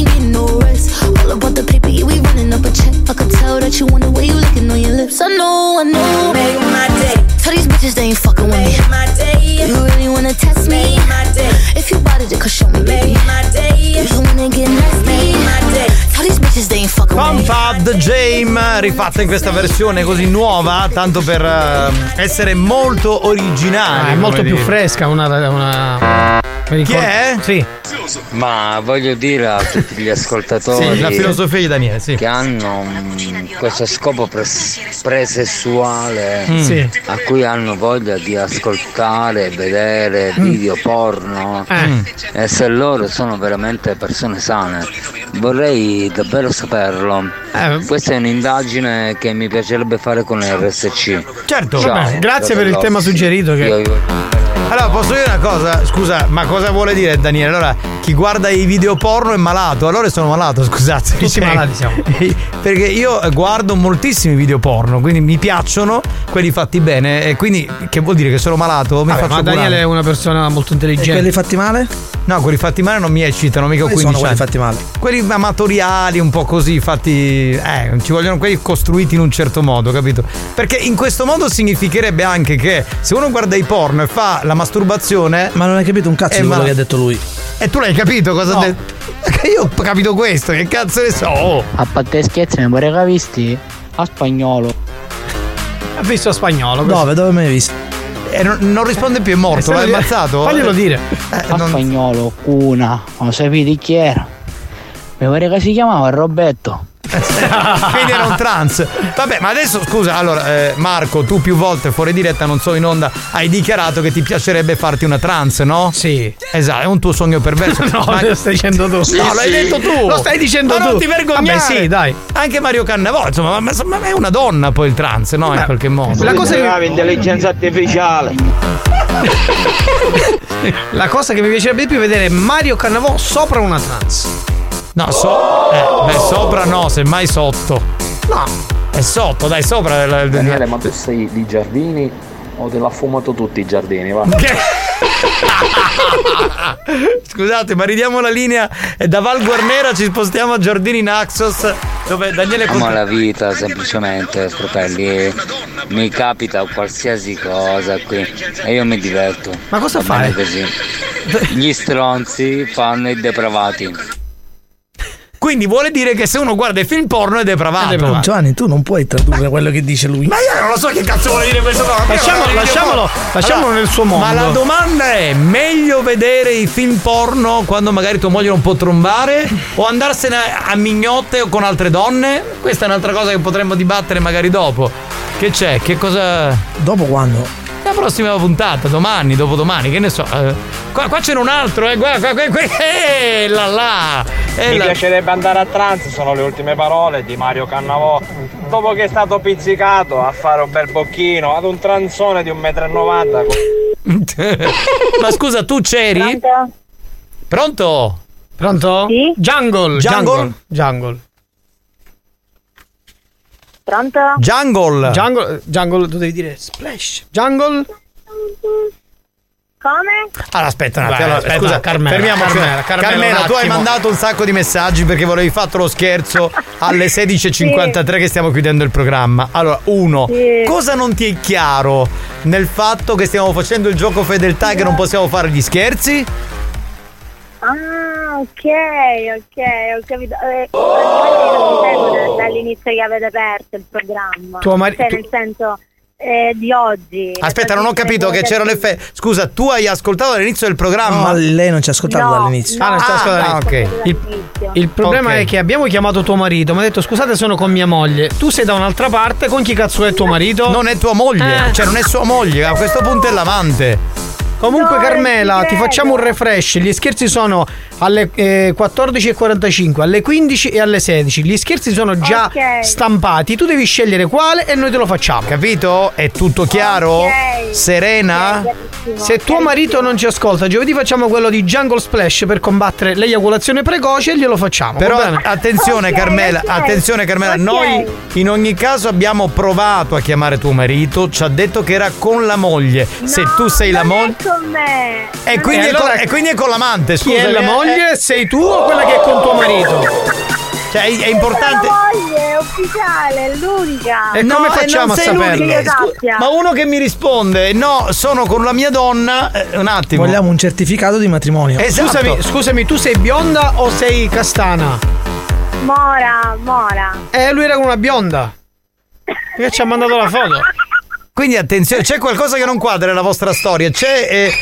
Speaker 59: All about the paper, yeah, we running up a check. I can tell that you want the way you licking on your lips. I know, I know. Make my day. Tell these bitches they ain't fucking with me. my day. You really wanna test me? my day. If you bought it, then come show me, baby. my day. If you wanna get nasty, my day. Tell these bitches they ain't fucking with me.
Speaker 3: Pump Up the Jam rifatta in questa versione così nuova, tanto per eh, essere molto originale.
Speaker 54: Ah, è molto più
Speaker 3: dire.
Speaker 54: fresca, una. una...
Speaker 3: Chi
Speaker 54: ricordo-
Speaker 3: è?
Speaker 54: Sì.
Speaker 15: Ma voglio dire a tutti gli ascoltatori
Speaker 3: Sì, filosofia di Daniele, sì.
Speaker 15: che hanno mm, questo scopo pres- presessuale
Speaker 3: Mm. Sì.
Speaker 15: a cui hanno voglia di ascoltare, vedere
Speaker 3: Mm.
Speaker 15: video porno
Speaker 3: Eh.
Speaker 15: e se loro sono veramente persone sane. Vorrei davvero saperlo.
Speaker 3: Eh.
Speaker 15: Questa è un'indagine che mi piacerebbe fare con l'RSC.
Speaker 3: Certo,
Speaker 15: Ciao,
Speaker 54: grazie per il tema suggerito che-
Speaker 15: Io- io-
Speaker 3: Allora, posso dire una cosa? Scusa, ma cosa vuole dire Daniele? Allora, chi guarda i video porno è malato. Allora sono malato, scusate.
Speaker 54: Tutti
Speaker 3: Cioè,
Speaker 54: malati siamo. [LAUGHS]
Speaker 3: Perché io guardo moltissimi video porno, quindi mi piacciono quelli fatti bene. E quindi che vuol dire che sono malato? Mi
Speaker 54: Vabbè,
Speaker 3: faccio
Speaker 54: ma Daniele
Speaker 3: curare.
Speaker 54: è una persona molto
Speaker 21: E
Speaker 54: intelligente.
Speaker 21: quelli fatti male?
Speaker 3: No, quelli fatti male non mi eccitano, mica
Speaker 21: Quali
Speaker 3: 15
Speaker 21: sono
Speaker 3: anni.
Speaker 21: quelli fatti male?
Speaker 3: Quelli amatoriali, un po' così, fatti. Eh, ci vogliono quelli costruiti in un certo modo, capito? Perché in questo modo significherebbe anche che se uno guarda i porno e fa la masturbazione.
Speaker 21: Ma non hai capito un cazzo
Speaker 3: Eh,
Speaker 21: di quello
Speaker 3: ma-
Speaker 21: che ha detto lui.
Speaker 3: E tu l'hai capito cosa
Speaker 21: No.
Speaker 3: ha detto? Perché io ho capito questo, che cazzo ne so? Oh.
Speaker 53: A parte scherzi, mi pare che ha visti? A spagnolo.
Speaker 54: Ha visto a spagnolo.
Speaker 21: Dove? Dove mi hai visto?
Speaker 3: E non, non risponde più, è morto,
Speaker 54: Eh,
Speaker 3: l'hai ammazzato?
Speaker 54: faglielo dire.
Speaker 3: Eh,
Speaker 53: A
Speaker 3: non-
Speaker 53: spagnolo, una. Non sapete chi era? Mi pare che si chiamava Roberto. [LAUGHS]
Speaker 3: Quindi era un trans. Vabbè, ma adesso scusa, allora, eh, Marco, tu più volte fuori diretta, non so in onda, hai dichiarato che ti piacerebbe farti una trans, no?
Speaker 54: Sì.
Speaker 3: Esatto, è un tuo sogno perverso. [LAUGHS]
Speaker 54: No,
Speaker 3: Ma-
Speaker 54: lo stai dicendo tu.
Speaker 3: no, l'hai detto tu.
Speaker 54: Lo stai dicendo
Speaker 3: ma
Speaker 54: tu.
Speaker 3: Non ti vergognare.
Speaker 54: Vabbè, sì, dai.
Speaker 3: Anche Mario Cannavò, insomma, ma, ma è una donna poi il trans, no? In qualche modo.
Speaker 54: La cosa che-
Speaker 10: intelligenza artificiale. [LAUGHS]
Speaker 54: La cosa che mi piacerebbe di più è vedere Mario Cannavò sopra una trans.
Speaker 3: No, so. Eh, beh, sopra no, semmai sotto.
Speaker 54: No.
Speaker 3: È sotto, dai, sopra. il- il-
Speaker 56: Daniele, ma tu sei di giardini o te l'ha fumato tutti i giardini? Va? [LAUGHS]
Speaker 3: Scusate, ma ridiamo la linea e da Val Guarnera ci spostiamo a Giardini Naxos dove Daniele
Speaker 15: Amo la vita semplicemente, fratelli. Mi capita qualsiasi cosa qui e io mi diverto.
Speaker 54: Ma cosa fai?
Speaker 15: Così. Gli stronzi fanno i depravati.
Speaker 3: Quindi vuole dire che se uno guarda i film porno è depravato.
Speaker 21: Giovanni, tu non puoi tradurre quello che dice lui.
Speaker 3: Ma io non lo so che cazzo vuole dire questo no.
Speaker 54: Lasciamolo, lasciamolo, lasciamolo nel suo mondo.
Speaker 3: Ma la domanda è: meglio vedere i film porno quando magari tua moglie non può trombare? O andarsene a mignotte o con altre donne? Questa è un'altra cosa che potremmo dibattere magari dopo. Che c'è? Che cosa.
Speaker 21: Dopo quando?
Speaker 3: La prossima puntata, domani, dopodomani, che ne so. eh, qua, qua c'era un altro, eh. Guarda, qua, qua, qua, eh, là là. eh,
Speaker 38: Mi
Speaker 3: là.
Speaker 38: piacerebbe andare a trance, sono le ultime parole di Mario Cannavò. Dopo che è stato pizzicato a fare un bel bocchino ad un transone di 1,90 m. [LAUGHS]
Speaker 3: Ma scusa, tu c'eri? Pronto?
Speaker 54: Pronto?
Speaker 60: Sì?
Speaker 54: Jungle,
Speaker 3: Jungle?
Speaker 54: Jungle. Jungle.
Speaker 60: Pronto?
Speaker 3: Jungle.
Speaker 54: Jungle, Jungle, tu devi dire splash. Jungle.
Speaker 60: Come?
Speaker 3: Allora aspetta un attimo, allora,
Speaker 54: aspetta,
Speaker 3: scusa,
Speaker 54: Carmela,
Speaker 3: fermiamoci.
Speaker 54: Carmela, Carmela, un
Speaker 3: tu hai mandato un sacco di messaggi perché volevi fatto lo scherzo alle [LAUGHS] 16.53 che stiamo chiudendo il programma. Allora, uno,
Speaker 60: Sì.
Speaker 3: cosa non ti è chiaro nel fatto che stiamo facendo il gioco fedeltà e che non possiamo fare gli scherzi?
Speaker 60: Ah, ok, ok, ho capito. Eh, praticamente non mi seguo da- dall'inizio che avete aperto il programma.
Speaker 3: Tuo mari-
Speaker 60: Cioè,
Speaker 3: tu-
Speaker 60: nel senso eh, di oggi.
Speaker 3: Aspetta, non ho capito che c'era l'effetto. Scusa, tu hai ascoltato all'inizio del programma?
Speaker 21: No, lei non ci ha ascoltato
Speaker 60: No,
Speaker 21: dall'inizio.
Speaker 54: Ah, non sta ascoltando
Speaker 3: ah, ok.
Speaker 54: Il, il problema
Speaker 3: Ok.
Speaker 54: è che abbiamo chiamato tuo marito, mi ha detto scusate sono con mia moglie. Tu sei da un'altra parte, con chi cazzo è tuo marito?
Speaker 3: Non è tua moglie,
Speaker 54: Eh.
Speaker 3: cioè non è sua moglie, a questo punto è l'amante.
Speaker 16: Comunque
Speaker 30: No,
Speaker 16: Carmela,
Speaker 30: ci
Speaker 16: ti facciamo un refresh. Gli scherzi sono alle eh, 14.45, alle 15 e alle 16. Gli scherzi sono già
Speaker 30: Ok.
Speaker 16: stampati. Tu devi scegliere quale e noi te lo facciamo.
Speaker 3: Capito? È tutto chiaro?
Speaker 30: Ok.
Speaker 3: Serena?
Speaker 16: Se tuo marito non ci ascolta, giovedì facciamo quello di Jungle Splash per combattere l'eiaculazione precoce e glielo facciamo.
Speaker 3: Però attenzione Carmela, attenzione Carmela, noi in ogni caso abbiamo provato a chiamare tuo marito, ci ha detto che era con la moglie. Se tu sei la moglie... E quindi,
Speaker 16: E
Speaker 3: è con,
Speaker 16: allora
Speaker 3: e quindi è con l'amante,
Speaker 16: Chi
Speaker 3: scusa.
Speaker 16: è la
Speaker 3: eh,
Speaker 16: moglie? Sei tu o quella che è con tuo marito?
Speaker 3: Cioè, è, è importante.
Speaker 30: La moglie è ufficiale, è l'unica.
Speaker 16: E come facciamo a saperlo?
Speaker 3: Ma uno che mi risponde, no, sono con la mia donna. eh, un attimo.
Speaker 21: Vogliamo un certificato di matrimonio.
Speaker 3: Esatto.
Speaker 16: Scusami, scusami, tu sei bionda o sei castana?
Speaker 30: Mora, Mora.
Speaker 16: Eh, lui era con una bionda. Che ci ha mandato la foto. [LAUGHS]
Speaker 3: Quindi attenzione, c'è qualcosa che non quadra nella vostra storia. C'è eh,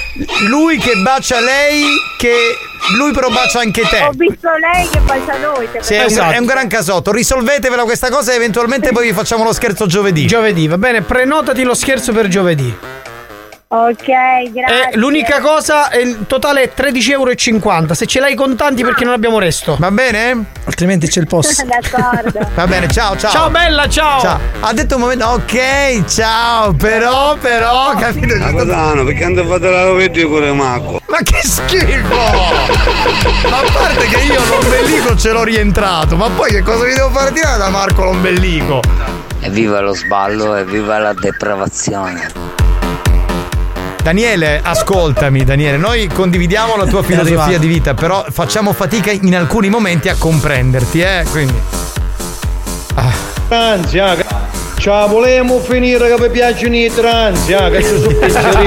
Speaker 3: lui che bacia lei, che lui però bacia anche
Speaker 30: Ho
Speaker 3: te.
Speaker 30: visto lei che bacia noi.
Speaker 3: Sì, è, un,
Speaker 16: Esatto.
Speaker 3: è un gran casotto. Risolvetevela questa cosa e eventualmente poi vi facciamo lo scherzo giovedì.
Speaker 16: Giovedì, va bene, prenotati lo scherzo per giovedì.
Speaker 30: Ok, grazie.
Speaker 16: Eh, l'unica cosa, è il totale è 13,50 euro. Se ce l'hai contanti perché non abbiamo resto.
Speaker 3: Va bene?
Speaker 21: Altrimenti c'è il post. [LAUGHS]
Speaker 30: D'accordo. [LAUGHS]
Speaker 3: Va bene, ciao, ciao.
Speaker 16: Ciao bella, ciao.
Speaker 3: Ciao. Ha detto un momento, ok, ciao, però, però, capito?
Speaker 5: Capitano, perché andate a fare la vedi con le macco?
Speaker 3: Ma che schifo! Ma a parte che io l'ombelico ce l'ho rientrato, ma poi che cosa vi devo fare tirare da Marco l'ombelico?
Speaker 15: Evviva lo sballo, evviva la depravazione.
Speaker 3: Daniele, ascoltami, Daniele, noi condividiamo la tua filosofia di vita, però facciamo fatica in alcuni momenti a comprenderti, eh? Quindi.
Speaker 35: Anzi, ah, che- ciao, volevamo finire che vi piacciono i trans, che ci sono.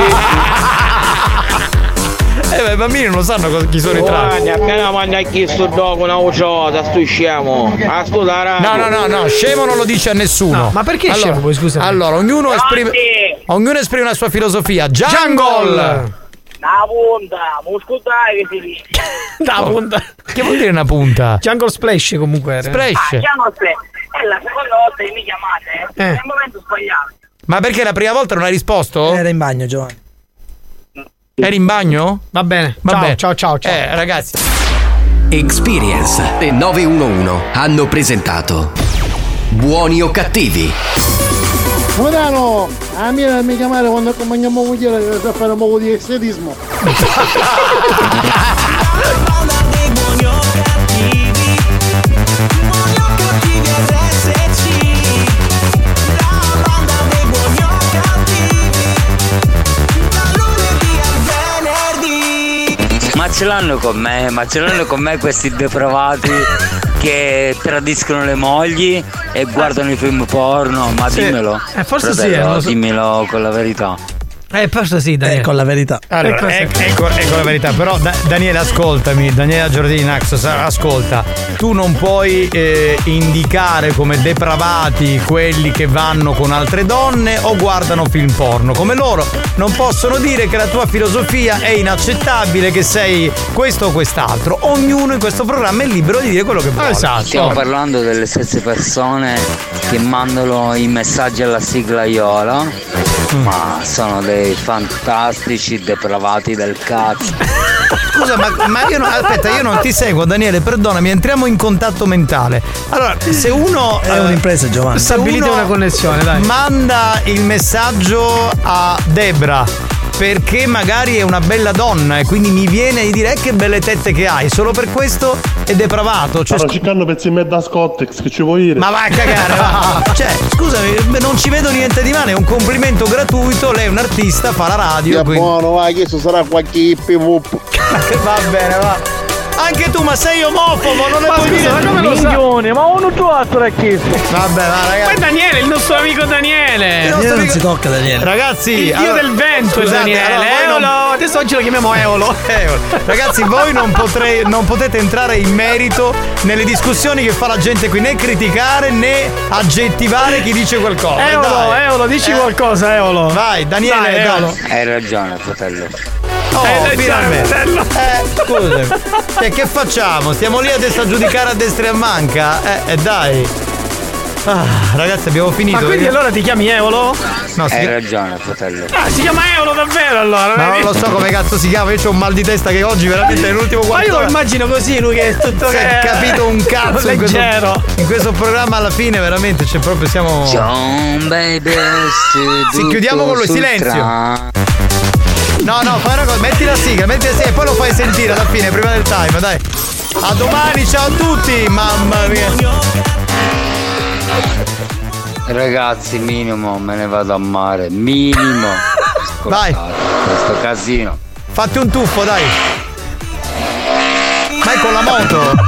Speaker 3: Eh, beh, i bambini non sanno chi sono i trans.
Speaker 38: Guarda, appena manda chiesto dopo una ucciosa, sto scemo. A sto da radio.
Speaker 3: No, no, no, no, scemo non lo dice a nessuno.
Speaker 16: No, ma perché
Speaker 3: allora,
Speaker 16: scemo poi, scusami?
Speaker 3: Allora, ognuno esprime, ognuno esprime la sua filosofia. Jungle!
Speaker 38: La punta, muscolare che si dice. [LAUGHS]
Speaker 16: Da punta.
Speaker 3: Che vuol dire una punta?
Speaker 16: Jungle Splash comunque era.
Speaker 3: Splash.
Speaker 38: Chiamo se è la seconda volta che mi chiamate,
Speaker 16: Eh.
Speaker 38: nel momento sbagliato.
Speaker 3: Ma perché la prima volta non hai risposto?
Speaker 21: Era in bagno, Giovanni.
Speaker 3: Eri in bagno?
Speaker 16: Va bene.
Speaker 3: Va
Speaker 16: ciao,
Speaker 3: bene.
Speaker 16: ciao, ciao, ciao.
Speaker 3: Eh, ragazzi.
Speaker 1: Experience e 911 hanno presentato Buoni o cattivi?
Speaker 35: Modano, a me non mi chiamare quando accompagniamo moglie che sa fare un po' di estetismo.
Speaker 15: Ma ce l'hanno con me, ma ce l'hanno con me questi depravati che tradiscono le mogli e guardano i film porno, ma
Speaker 16: Sì.
Speaker 15: dimmelo.
Speaker 16: Eh, forse sì,
Speaker 15: Fratello,
Speaker 16: eh, lo so.
Speaker 15: dimmelo con la verità.
Speaker 16: Eh, forse sì, Daniele.
Speaker 21: Ecco la verità.
Speaker 3: Allora,
Speaker 16: Ecco,
Speaker 3: ecco, ecco, la verità, però Da- Daniele ascoltami, Daniela Giordini Naxos, ascolta, tu non puoi eh, indicare come depravati quelli che vanno con altre donne o guardano film porno, come loro non possono dire che la tua filosofia è inaccettabile, che sei questo o quest'altro, ognuno in questo programma è libero di dire quello che vuole.
Speaker 16: Esatto.
Speaker 15: Stiamo parlando delle stesse persone che mandano i messaggi alla sigla Iola,
Speaker 16: Mm.
Speaker 15: ma sono dei fantastici depravati del cazzo.
Speaker 3: Scusa, ma, ma io non, aspetta, io non ti seguo, Daniele, perdonami, entriamo in contatto mentale. Allora, se uno.
Speaker 21: È
Speaker 3: eh,
Speaker 21: un'impresa, Giovanni.
Speaker 16: Stabilite una connessione, dai.
Speaker 3: Manda il messaggio a Debra. Perché magari è una bella donna e quindi mi viene di dire "Eh, che belle tette che hai. Solo per questo è depravato. Cioè,
Speaker 35: Sto cercando pezzi in mezzo a Scottex, che ci vuoi dire?
Speaker 3: ma vai a cagare, va. [LAUGHS] Cioè, scusami, non ci vedo niente di male, è un complimento gratuito. Lei è un artista, fa la radio.
Speaker 35: È
Speaker 3: quindi-
Speaker 35: buono, vai, che questo sarà qualche IPV. [LAUGHS]
Speaker 3: Va bene, va. Anche tu, ma sei omofobo, non ne
Speaker 16: Ma
Speaker 3: puoi dire.
Speaker 16: ma come lo sa?
Speaker 38: Minchione, ma uno tu altro è chiesto.
Speaker 3: Vabbè, va,
Speaker 16: Ma è
Speaker 3: ragazzi.
Speaker 16: Daniele, il nostro amico Daniele.
Speaker 3: Il nostro
Speaker 21: Daniele non
Speaker 3: amico-
Speaker 21: si tocca, Daniele.
Speaker 3: Ragazzi,
Speaker 16: Il dio
Speaker 3: allora-
Speaker 16: del vento è
Speaker 3: scusate,
Speaker 16: Daniele.
Speaker 3: allora, voi non-
Speaker 16: Eolo. Adesso oggi lo chiamiamo Eolo.
Speaker 3: Eolo. Ragazzi, voi non, potrei- non potete entrare in merito nelle discussioni che fa la gente qui, né criticare né aggettivare chi dice qualcosa.
Speaker 16: Eolo,
Speaker 3: Dai.
Speaker 16: Eolo, dici
Speaker 3: Eh,
Speaker 16: qualcosa, Eolo.
Speaker 3: Vai, Daniele,
Speaker 16: dai. Eolo.
Speaker 15: Hai ragione, fratello.
Speaker 3: Oh,
Speaker 16: Eh,
Speaker 3: finalmente.
Speaker 16: fratello.
Speaker 3: Eh, scusa. Cioè, che facciamo? Stiamo lì adesso a giudicare a destra e a manca? Eh, eh, dai. Ah, ragazzi, abbiamo finito.
Speaker 54: Ma quindi
Speaker 3: eh?
Speaker 54: allora ti chiami Eolo?
Speaker 3: No, si
Speaker 15: Hai
Speaker 3: chiama-
Speaker 15: ragione, fratello.
Speaker 54: Ah, si chiama Eolo davvero allora?
Speaker 3: Ma non lo so come cazzo si chiama, io ho un mal di testa che oggi veramente è l'ultimo
Speaker 54: Ma
Speaker 3: quarto
Speaker 54: io lo immagino così, lui che è tutto
Speaker 3: Si
Speaker 54: che
Speaker 3: è capito un cazzo in questo, in questo programma alla fine veramente c'è proprio siamo
Speaker 15: John baby
Speaker 3: Sì, chiudiamo con lui, silenzio. No, no, fai una cosa, metti la sigla, metti la sigla e poi lo fai sentire alla fine, prima del time, dai. A domani, ciao a tutti, mamma mia.
Speaker 15: Ragazzi, minimo, me ne vado a mare. Minimo. [LAUGHS]
Speaker 3: Vai.
Speaker 15: Questo casino.
Speaker 3: Fatti un tuffo, dai. Vai con la moto.